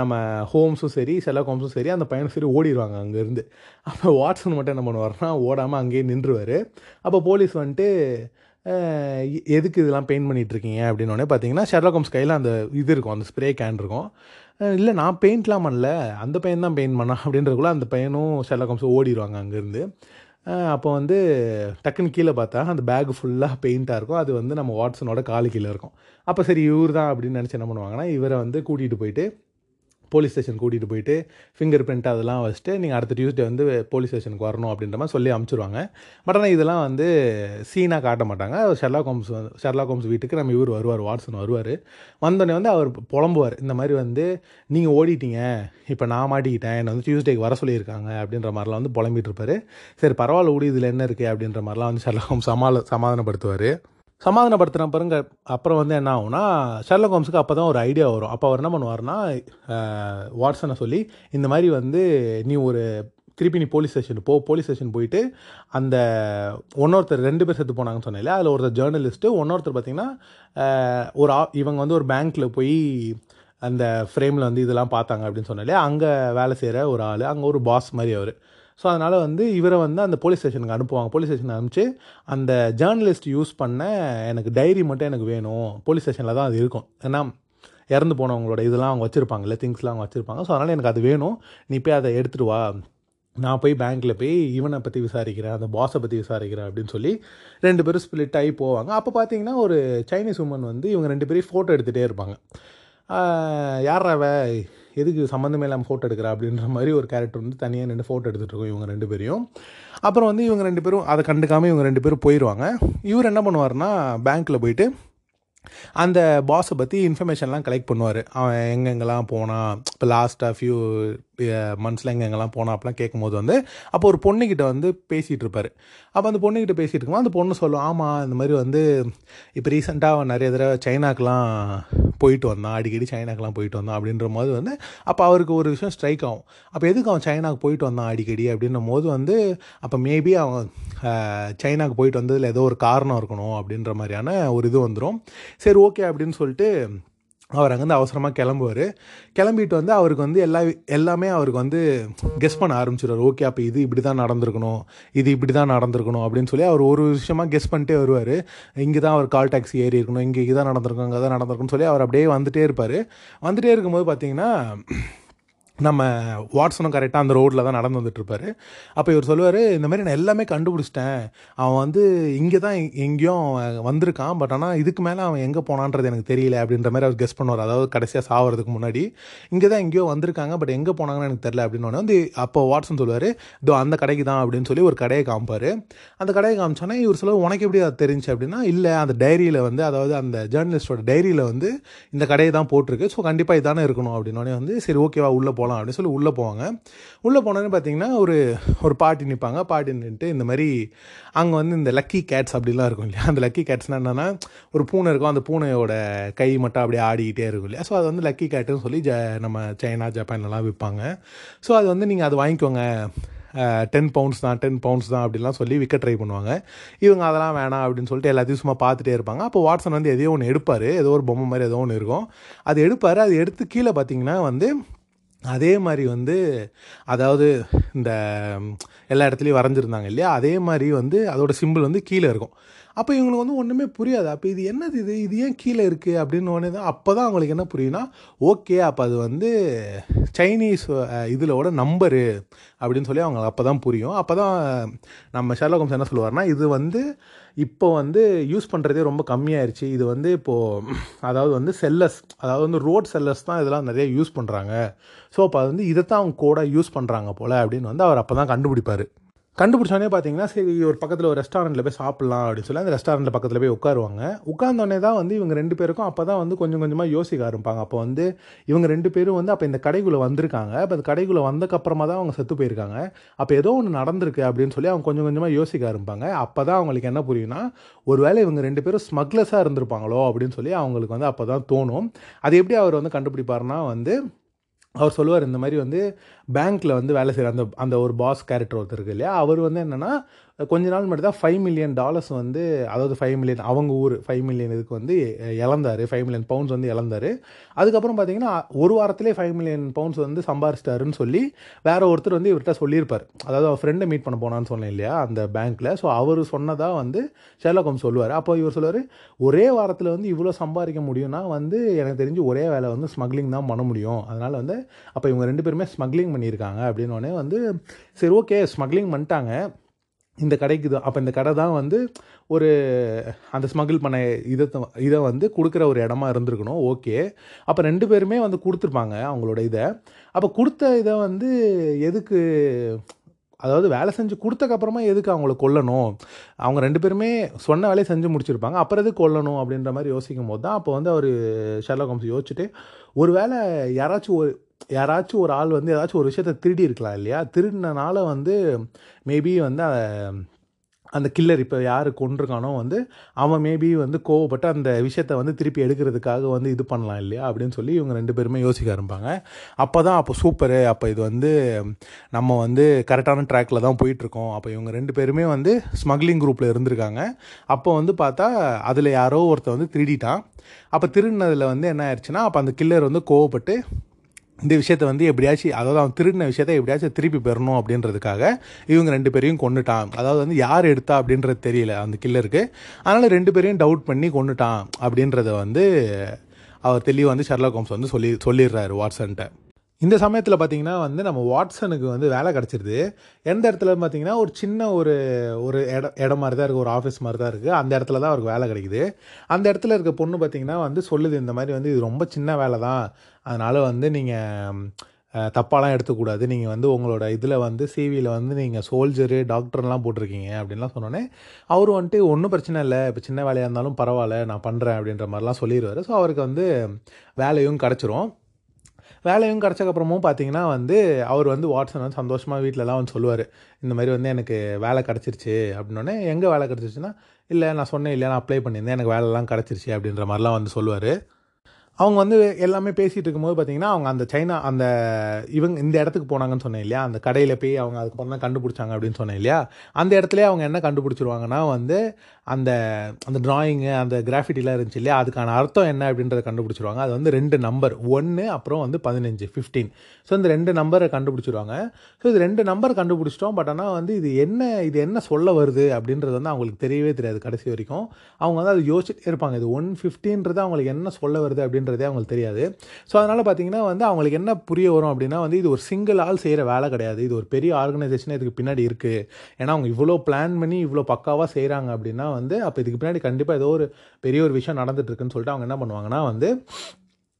நம்ம ஹோம்ஸும் சரி செல்லா ஹோம்ஸும் சரி அந்த பையனும் சரி ஓடிடுவாங்க அங்கேருந்து. அப்போ வாட்ஸன் மட்டும் என்ன பண்ணுவார்னா ஓடாமல் அங்கேயே நின்றுவார். அப்போ போலீஸ் வந்துட்டு எதுக்கு இதெல்லாம் பெயிண்ட் பண்ணிகிட்ருக்கீங்க இருக்கீங்க அப்படின்னு உடனே பார்த்தீங்கன்னா ஷெர்லாக் கையில் அந்த இது இருக்கும் அந்த ஸ்ப்ரே கேன் இருக்கும். இல்லை நான் பெயிண்ட்லாம் பண்ணல. அந்த பையன் தான் பெயிண்ட் பண்ணான் அப்படின்றதுக்குள்ள அந்த பையனும் ஷெர்லாக் ஓடிடுவாங்க அங்கேருந்து. அப்போ வந்து டக்குன்னு கீழே பார்த்தா அந்த பேக் ஃபுல்லாக பெயிண்ட்டாக இருக்கும். அது வந்து நம்ம வாட்ஸனோட காலு கீழே இருக்கும். அப்போ சரி இவர் தான் அப்படின்னு நினச்சி என்ன பண்ணுவாங்கன்னா இவரை வந்து கூட்டிகிட்டு போயிட்டு போலீஸ் ஸ்டேஷன் கூட்டிகிட்டு போயிட்டு ஃபிங்கர் பிரிண்ட் அதெல்லாம் வச்சுட்டு நீங்கள் அடுத்த டியூஸ்டே வந்து போலீஸ் ஸ்டேஷனுக்கு வரணும் அப்படின்ற மாதிரி சொல்லி அமுச்சிருவாங்க. பட் ஆனால் இதெல்லாம் வந்து சீனாக காட்ட மாட்டாங்க. ஷெர்லா கோம்ஸ் வந்து ஷெர்லாக் வீட்டுக்கு நம்ம இவர் வருவார் வாட்ஸன் வருவார். வந்தோடனே வந்து அவர் புலம்புவார். இந்த மாதிரி வந்து நீங்கள் ஓடிட்டீங்க. இப்போ நான் மாட்டிக்கிட்டேன். என்னை வந்து டியூஸ்டேக்கு வர சொல்லியிருக்காங்க அப்படின்ற மாதிரிலாம் வந்து புலம்பிகிட்டு இருப்பார். சரி பரவாயில்ல விடு இதில் என்ன இருக்குது அப்படின்ற மாதிரிலாம் வந்து ஷெர்லா கோம்ஸ் சமாள சமாதானப்படுத்துவார். சமாதானப்படுத்துகிற பாருங்க. அப்புறம் வந்து என்ன ஆகும்னா ஷெர்லக் ஹோம்ஸுக்கு அப்போ தான் ஒரு ஐடியா வரும். அப்போ அவர் என்ன பண்ணுவார்னா வாட்ஸனை சொல்லி இந்த மாதிரி வந்து நீ ஒரு திருப்பி நீ போலீஸ் ஸ்டேஷன் போ போலீஸ் ஸ்டேஷன் போயிட்டு அந்த ஒன்னொருத்தர் ரெண்டு பேர் செத்து போனாங்கன்னு சொன்னேன்ல அதில் ஒருத்தர் ஜேர்னலிஸ்ட்டு ஒன்னொருத்தர் பார்த்தீங்கன்னா ஒரு ஆ- இவங்க வந்து ஒரு பேங்க்கில் போய் அந்த ஃப்ரேமில் வந்து இதெல்லாம் பார்த்தாங்க அப்படின்னு சொன்னாலே அங்கே வேலை செய்கிற ஒரு ஆள் அங்கே ஒரு பாஸ் மாதிரி அவர். ஸோ அதனால் வந்து இவரை வந்து அந்த போலீஸ் ஸ்டேஷனுக்கு அனுப்புவாங்க. போலீஸ் ஸ்டேஷன் அனுப்பிச்சு அந்த ஜேர்னலிஸ்ட் யூஸ் பண்ண எனக்கு டைரி மட்டும் எனக்கு வேணும். போலீஸ் ஸ்டேஷனில் தான் அது இருக்கும். ஏன்னா இறந்து போனவங்களோட இதெல்லாம் அவங்க வச்சுருப்பாங்கல்ல திங்ஸ்லாம் அவங்க வச்சுருப்பாங்க. ஸோ அதனால் எனக்கு அது வேணும். நீ போய் அதை எடுத்துகிட்டு வா. நான் போய் பேங்க்கில் போய் இவனை பற்றி விசாரிக்கிறேன் அந்த பாஸை பற்றி விசாரிக்கிறேன் அப்படின்னு சொல்லி ரெண்டு பேரும் ஸ்பிளிட் ஆகி போவாங்க. அப்போ பார்த்தீங்கன்னா ஒரு சைனீஸ் உமன் வந்து இவங்க ரெண்டு பேரையும் ஃபோட்டோ எடுத்துகிட்டே இருப்பாங்க. யார் எதுக்கு சம்மந்தமே இல்லாமல் ஃபோட்டோ எடுக்கிறா அப்படின்ற மாதிரி ஒரு கேரக்டர் வந்து தனியாக நின்று ஃபோட்டோ எடுத்துகிட்டு இவங்க ரெண்டு பேரையும். அப்புறம் வந்து இவங்க ரெண்டு பேரும் அதை கண்டுக்காமல் இவங்க ரெண்டு பேரும் போயிடுவாங்க இவர் என்ன பண்ணுவார்னா பேங்க்கில் போயிட்டு அந்த பாஸை பற்றி இன்ஃபர்மேஷன்லாம் கலெக்ட் பண்ணுவார். அவன் எங்கெங்கெல்லாம் போனான் இப்போ லாஸ்ட்டாக ஃபியூ மந்த்ஸில் எங்கெங்கெல்லாம் போனான் அப்படிலாம் கேட்கும்போது வந்து அப்போ ஒரு பொண்ணுக்கிட்ட வந்து பேசிகிட்டு இருப்பார். அப்போ அந்த பொண்ணுக்கிட்ட பேசிகிட்டு இருக்கும்போது அந்த பொண்ணு சொல்லும் ஆமாம் இந்த மாதிரி வந்து இப்போ ரீசெண்டாக அவன் நிறைய தடவை சைனாக்கெலாம் போயிட்டு வந்தான் அடிக்கடி சைனாக்கெலாம் போயிட்டு வந்தான் அப்படின்ற போது வந்து அப்போ அவருக்கு ஒரு விஷயம் ஸ்ட்ரைக் ஆகும். அப்போ எதுக்கு அவன் சைனாக்கு போயிட்டு வந்தான் அடிக்கடி அப்படின்னும் போது வந்து அப்போ மேபி அவன் சைனாக்கு போயிட்டு வந்ததில் ஏதோ ஒரு காரணம் இருக்கணும் அப்படின்ற மாதிரியான ஒரு இது வந்துடும் சரி ஓகே அப்படின்னு சொல்லிட்டு அவர் அங்கேருந்து அவசரமாக கிளம்புவார். கிளம்பிட்டு வந்து அவருக்கு வந்து எல்லா எல்லாமே அவருக்கு வந்து கெஸ் பண்ண ஆரம்பிச்சிடுவார் ஓகே அப்போ இது இப்படி தான் நடந்திருக்கணும் இது இப்படி தான் நடந்திருக்கணும் அப்படின்னு சொல்லி அவர் ஒரு விஷயமா கெஸ் பண்ணிட்டே வருவார். இங்கே தான் அவர் கால் டாக்ஸி ஏறி இருக்கணும் இங்கே இதான் நடந்திருக்கும் அங்கே தான் நடந்திருக்கும்னு சொல்லி அவர் அப்படியே வந்துகிட்டே இருப்பார். வந்துகிட்டே இருக்கும்போது பார்த்தீங்கன்னா நம்ம வாட்ஸனும் கரெக்டாக அந்த ரோட்டில் தான் நடந்து வந்துட்டுருப்பாரு. அப்போ இவர் சொல்லுவார் இந்த மாதிரி நான் எல்லாமே கண்டுபிடிச்சிட்டேன். அவன் வந்து இங்கே தான் எங்கேயும் அவன் வந்திருக்கான். பட் ஆனால் இதுக்கு மேலே அவன் எங்கே போனான்றது எனக்கு தெரியல அப்படின்ற மாதிரி அவர் கெஸ் பண்ணுவார். அதாவது கடைசியாக சாவறதுக்கு முன்னாடி இங்கே தான் எங்கேயோ வந்திருக்காங்க பட் எங்கே போனாங்கன்னு எனக்கு தெரில அப்படின்னு உடனே வந்து அப்போ வாட்ஸன் சொல்லுவார் இதோ அந்த கடைக்கு தான் அப்படின்னு சொல்லி ஒரு கடையை காமிப்பார். அந்த கடையை காமிச்சோன்னே இவர் சொல்லுவார் உனக்கு எப்படி அது தெரிஞ்சு? அப்படின்னா இல்லை அந்த டைரியில் வந்து அதாவது அந்த ஜேர்னலிஸ்டோட டைரியில் வந்து இந்த கடையை தான் போட்டிருக்கு. ஸோ கண்டிப்பாக இதானே இருக்கணும். அப்படின்னோடனே வந்து சரி ஓகேவா உள்ளே போகலாம் அப்படின்னு சொல்லி உள்ளே போவாங்க. உள்ளே போனோன்னு பார்த்தீங்கன்னா ஒரு ஒரு பாட்டி நிற்பாங்க. பாட்டி நின்றுட்டு இந்த மாதிரி அங்கே வந்து இந்த லக்கி கேட்ஸ் அப்படிலாம் இருக்கும் இல்லையா? அந்த லக்கி கேட்ஸ்னால் என்னென்னா ஒரு பூனை இருக்கும். அந்த பூனையோட கை மட்டும் அப்படியே ஆடிக்கிட்டே இருக்கும் இல்லையா? ஸோ அது வந்து லக்கி கேட்டுன்னு சொல்லி ஜ நம்ம சைனா ஜப்பான்லலாம் விற்பாங்க. ஸோ அது வந்து நீங்கள் அது வாங்கிக்கோங்க. டென் பவுண்ட்ஸ் தான் டென் பவுண்ட்ஸ் தான் அப்படிலாம் சொல்லி விற்க ட்ரை பண்ணுவாங்க. இவங்க அதெல்லாம் வேணாம் அப்படின்னு சொல்லிட்டு எல்லாத்தையும் சும்மா பார்த்துட்டே இருப்பாங்க. அப்போ வாட்ஸன் வந்து எதையோ ஒன்று எடுப்பார். ஏதோ ஒரு பொம்மை மாதிரி ஏதோ ஒன்று இருக்கும். அது எடுப்பார். அது எடுத்து கீழே பார்த்தீங்கன்னா வந்து அதே மாதிரி வந்து அதாவது இந்த எல்லா இடத்துலையும் வரைஞ்சிருந்தாங்க இல்லையா? அதே மாதிரி வந்து அதோட சிம்பிள் வந்து கீழே இருக்கும். அப்போ இவங்களுக்கு வந்து ஒன்றுமே புரியாது. அப்போ இது என்னது இது? இது ஏன் கீழே இருக்குது அப்படின்னு உடனே தான் அப்போ தான் அவங்களுக்கு என்ன புரியும்னா ஓகே அப்போ அது வந்து சைனீஸ் இதிலோட நம்பரு அப்படின்னு சொல்லி அவங்க அப்போ தான் புரியும். அப்போ தான் நம்ம ஷெர்லாக் ஹோம்ஸ் என்ன சொல்லுவார்னா இது வந்து இப்போ வந்து யூஸ் பண்ணுறதே ரொம்ப கம்மியாயிருச்சு. இது வந்து இப்போது அதாவது வந்து செல்லர்ஸ் அதாவது வந்து ரோட் செல்லர்ஸ் தான் இதெல்லாம் நிறைய யூஸ் பண்ணுறாங்க ஸோ அப்போ அது வந்து இதை தான் அவங்க கூட யூஸ் பண்ணுறாங்க போல் அப்படின்னு வந்து அவர் அப்போ தான் கண்டுபிடிப்பார். கண்டுபிடிச்சோடனே பார்த்தீங்கன்னா சரி ஒரு பக்கத்தில் ஒரு ரெஸ்டாரண்ட்டில் போய் சாப்பிட்லாம் அப்படின்னு சொல்லி அந்த ரெஸ்டாரண்ட்டில் பக்கத்தில் போய் உட்காருவாங்க. உட்காந்தோடனே தான் வந்து இவங்க ரெண்டு பேருக்கும் அப்போ தான் வந்து கொஞ்சம் கொஞ்சமாக யோசிக்க ஆரம்பிப்பாங்க. அப்போ வந்து இவங்க ரெண்டு பேரும் வந்து அப்போ இந்த கடைக்குள்ளே வந்திருக்காங்க. அப்போ இந்த கடைக்குள்ளே வந்தக்கப்புறமா தான் அவங்க செத்து போயிருக்காங்க. அப்போ ஏதோ ஒன்று நடந்திருக்கு அப்படின்னு சொல்லி அவங்க கொஞ்சம் கொஞ்சமாக யோசிக்க ஆரம்பிப்பாங்க. அப்போ தான் அவங்களுக்கு என்ன புரியும்னா ஒருவேளை இவங்க ரெண்டு பேரும் ஸ்மக்லஸாக இருந்திருப்பாங்களோ அப்படின்னு சொல்லி அவங்களுக்கு வந்து அப்போ தான் தோணும். அது எப்படி அவர் வந்து கண்டுபிடிப்பாருன்னா வந்து அவர் சொல்லுவார் இந்த மாதிரி வந்து பேங்க்கில் வந்து வேலை செய்கிற அந்த அந்த ஒரு பாஸ் கேரக்டர் ஒருத்தர் இருக்கு இல்லையா? அவர் வந்து என்னென்னா கொஞ்ச நாள் மட்டும் தான் ஃபைவ் மில்லியன் டாலர்ஸ் வந்து அதாவது ஃபைவ் மில்லியன் அவங்க ஊர் ஃபைவ் மில்லியன் இதுக்கு வந்து இழந்தார். ஃபைவ் மில்லியன் பவுண்ட்ஸ் வந்து இழந்தார். அதுக்கப்புறம் பார்த்தீங்கன்னா ஒரு வாரத்திலே ஃபைவ் மில்லியன் பவுண்ட்ஸ் வந்து சம்பாரிச்சிட்டாருன்னு சொல்லி வேற ஒருத்தர் வந்து இவர்கிட்ட சொல்லியிருப்பார். அதாவது அவர் ஃப்ரெண்டை மீட் பண்ண போனான்னு சொன்னேன் இல்லையா அந்த பேங்க்கில் ஸோ அவர் சொன்னதாக வந்து ஷெர்லாக் சொல்லுவார். அப்போ இவர் சொல்லுவார் ஒரே வாரத்தில் வந்து இவ்வளோ சம்பாதிக்க முடியும்னா வந்து எனக்கு தெரிஞ்சு ஒரே வேலை வந்து ஸ்மக்லிங் தான் பண்ண முடியும். அதனால் வந்து அப்போ இவங்க ரெண்டு பேருமே ஸ்மக்லிங் பண்ணி பண்ணியிருக்காங்க அப்படின்னு உடனே வந்து சரி ஓகே ஸ்மக்லிங் பண்ணிட்டாங்க. இந்த கடைக்கு தான் அப்போ இந்த கடை தான் வந்து ஒரு அந்த ஸ்மகிள் பண்ண இதை இதை வந்து கொடுக்குற ஒரு இடமா இருந்திருக்கணும். ஓகே. அப்போ ரெண்டு பேருமே வந்து கொடுத்துருப்பாங்க அவங்களோட இதை. அப்போ கொடுத்த இதை வந்து எதுக்கு அதாவது வேலை செஞ்சு கொடுத்தக்கப்புறமா எதுக்கு அவங்கள கொல்லணும்? அவங்க ரெண்டு பேருமே சொன்ன வேலையை செஞ்சு முடிச்சிருப்பாங்க. அப்புறம் எதுக்கு கொல்லணும் அப்படின்ற மாதிரி யோசிக்கும் போது தான் அப்போ வந்து அவர் ஷெர்லாக் ஹோம்ஸ் யோசிச்சுட்டு ஒரு வேளை யாராச்சும் ஒரு யாராச்சும் ஒரு ஆள் வந்து ஏதாச்சும் ஒரு விஷயத்த திருடி இருக்கலாம் இல்லையா? திருடினனால வந்து மேபி வந்து அந்த கில்லர் இப்போ யார் கொண்டிருக்கானோ வந்து அவன் மேபி வந்து கோவப்பட்டு அந்த விஷயத்தை வந்து திருப்பி எடுக்கிறதுக்காக வந்து இது பண்ணலாம் இல்லையா? அப்படின்னு சொல்லி இவங்க ரெண்டு பேருமே யோசிக்க ஆரம்பிப்பாங்க. அப்போ தான் அப்போ சூப்பரு. அப்போ இது வந்து நம்ம வந்து கரெக்டான ட்ராக்கில் தான் போயிட்டுருக்கோம். அப்போ இவங்க ரெண்டு பேருமே வந்து ஸ்மக்லிங் குரூப்பில் இருந்திருக்காங்க. அப்போ வந்து பார்த்தா அதில் யாரோ ஒருத்தன் வந்து திருடிட்டான். அப்போ திருடினதில் வந்து என்ன ஆயிடுச்சுன்னா அப்போ அந்த கில்லர் வந்து கோவப்பட்டு இந்த விஷயத்தை வந்து எப்படியாச்சும் அதாவது அவன் திருடின விஷயத்தை எப்படியாச்சும் திருப்பி பெறணும் அப்படின்றதுக்காக இவங்க ரெண்டு பேரையும் கொண்டுட்டான் அதாவது வந்து யார் எடுத்தா அப்படின்றது தெரியல அந்த கில்லருக்கு. அதனால் ரெண்டு பேரையும் டவுட் பண்ணி கொண்டுட்டான் அப்படின்றத வந்து அவர் தெளிவாக வந்து ஷெர்லாக் ஹோம்ஸ் வந்து சொல்லி சொல்லிடுறாரு வாட்சன்ட்ட இந்த சமயத்தில் பார்த்தீங்கன்னா வந்து நம்ம வாட்சனுக்கு வந்து வேலை கிடச்சிருது. எந்த இடத்துல பார்த்தீங்கன்னா ஒரு சின்ன ஒரு ஒரு இடம் இடம் மாதிரி தான் இருக்குது ஒரு ஆஃபீஸ் மாதிரி தான் இருக்குது அந்த இடத்துல தான் அவருக்கு வேலை கிடைக்குது. அந்த இடத்துல இருக்க பொண்ணு பார்த்தீங்கன்னா வந்து சொல்லுது இந்த மாதிரி வந்து இது ரொம்ப சின்ன வேலை தான் அதனால் வந்து நீங்கள் தப்பாலாம் எடுத்துக்கூடாது. நீங்கள் வந்து உங்களோட இதில் வந்து சிவியில் வந்து நீங்கள் சோல்ஜரு டாக்டர்லாம் போட்டிருக்கீங்க அப்படின்லாம் சொன்னோன்னே அவர் வந்துட்டு ஒன்றும் பிரச்சனை இல்லை. இப்போ சின்ன வேலையாக இருந்தாலும் பரவாயில்ல நான் பண்ணுறேன் அப்படின்ற மாதிரிலாம் சொல்லிடுவார் ஸோ அவருக்கு வந்து வேலையும் கிடச்சிரும். வேலையும் கிடச்சக்கப்புறமும் பார்த்தீங்கன்னா வந்து அவர் வந்து வாட்ஸன் வந்து சந்தோஷமாக வீட்டிலலாம் வந்து சொல்லுவார். இந்த மாதிரி வந்து எனக்கு வேலை கிடச்சிருச்சு அப்படின்னோடனே எங்கே வேலை கிடச்சிருச்சுன்னா இல்லை நான் சொன்னேன் இல்லை நான் அப்ளை பண்ணியிருந்தேன் எனக்கு வேலைலாம் கிடச்சிருச்சு அப்படின்ற மாதிரிலாம் வந்து சொல்லுவார். அவங்க வந்து எல்லாமே பேசிகிட்டு இருக்கும்போது பார்த்தீங்கன்னா அவங்க அந்த சைனா அந்த இவங்க இந்த இடத்துக்கு போனாங்கன்னு சொன்னேன் இல்லையா? அந்த கடையில் போய் அவங்க அதுக்கப்புறம் தான் கண்டுபிடிச்சாங்க அப்படின்னு சொன்னேன் இல்லையா? அந்த இடத்துல அவங்க என்ன கண்டுபிடிச்சிருவாங்கன்னா வந்து அந்த அந்த டிராயிங்கு அந்த கிராஃபிட்டிலாம் இருந்துச்சு இல்லையா? அதுக்கான அர்த்தம் என்ன அப்படின்றத கண்டுபிடிச்சிருவாங்க. அது வந்து ரெண்டு நம்பர் ஒன்று அப்புறம் வந்து பதினஞ்சு ஃபிஃப்டீன் ஸோ இந்த ரெண்டு நம்பரை கண்டுபிடிச்சிருவாங்க. ஸோ இது ரெண்டு நம்பர் கண்டுபிடிச்சிட்டோம் பட் ஆனால் வந்து இது என்ன இது என்ன சொல்ல வருது அப்படின்றது வந்து அவங்களுக்கு தெரியவே தெரியாது கடைசி வரைக்கும். அவங்க வந்து அது யோசிச்சுட்டே இருப்பாங்க. இது ஒன் ஃபிஃப்டின்றது அவங்களுக்கு என்ன சொல்ல வருது அப்படின்றது அவங்களுக்கு தெரியாது. ஸோ அதனால் பார்த்தீங்கன்னா வந்து அவங்களுக்கு என்ன புரிய வரும் அப்படின்னா வந்து இது ஒரு சிங்கிள் ஆள் செய்கிற வேலை கிடையாது. இது ஒரு பெரிய ஆர்கனைசேஷனே இதுக்கு பின்னாடி இருக்குது ஏன்னா அவங்க இவ்வளோ பிளான் பண்ணி இவ்வளோ பக்காவாக செய்கிறாங்க அப்படின்னா வந்து அப்போ இதுக்கு பின்னாடி கண்டிப்பாக ஏதோ ஒரு பெரிய ஒரு விஷயம் நடந்துட்டுருக்குன்னு சொல்லிட்டு அவங்க என்ன பண்ணுவாங்கன்னா வந்து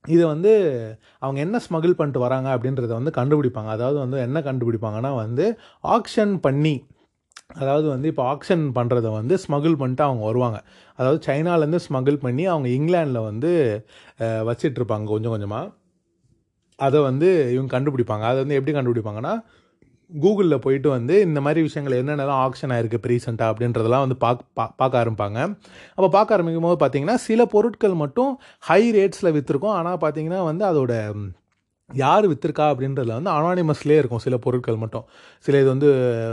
இதை வந்து அவங்க என்ன ஸ்மகிள் பண்ணிட்டு வராங்க அப்படின்றத வந்து கண்டுபிடிப்பாங்க. அதாவது வந்து என்ன கண்டுபிடிப்பாங்கன்னா வந்து ஆக்ஷன் பண்ணி அதாவது வந்து இப்போ ஆக்ஷன் பண்ணுறத வந்து ஸ்மகிள் பண்ணிட்டு அவங்க வருவாங்க. அதாவது சைனாலேருந்து ஸ்மகிள் பண்ணி அவங்க இங்கிலாண்டில் வந்து வச்சிட்ருப்பாங்க கொஞ்சம் கொஞ்சமாக அதை வந்து இவங்க கண்டுபிடிப்பாங்க. அதை வந்து எப்படி கண்டுபிடிப்பாங்கன்னா கூகுளில் போயிட்டு வந்து இந்த மாதிரி விஷயங்கள் என்னென்னலாம் ஆக்ஷன் ஆயிருக்கு இப்போ ரீசெண்டாக அப்படின்றதெல்லாம் வந்து பார்க்க பா பார்க்க ஆரம்பிப்பாங்க. அப்போ பார்க்க ஆரம்பிக்கும் போது பார்த்தீங்கன்னா சில பொருட்கள் மட்டும் ஹை ரேட்ஸில் விற்றுருக்கும் ஆனால் பார்த்தீங்கன்னா வந்து அதோட யார் விற்றுருக்கா அப்படின்றதுல வந்து அனானிமஸ்லேயே இருக்கும் சில பொருட்கள் மட்டும். சில இது வந்து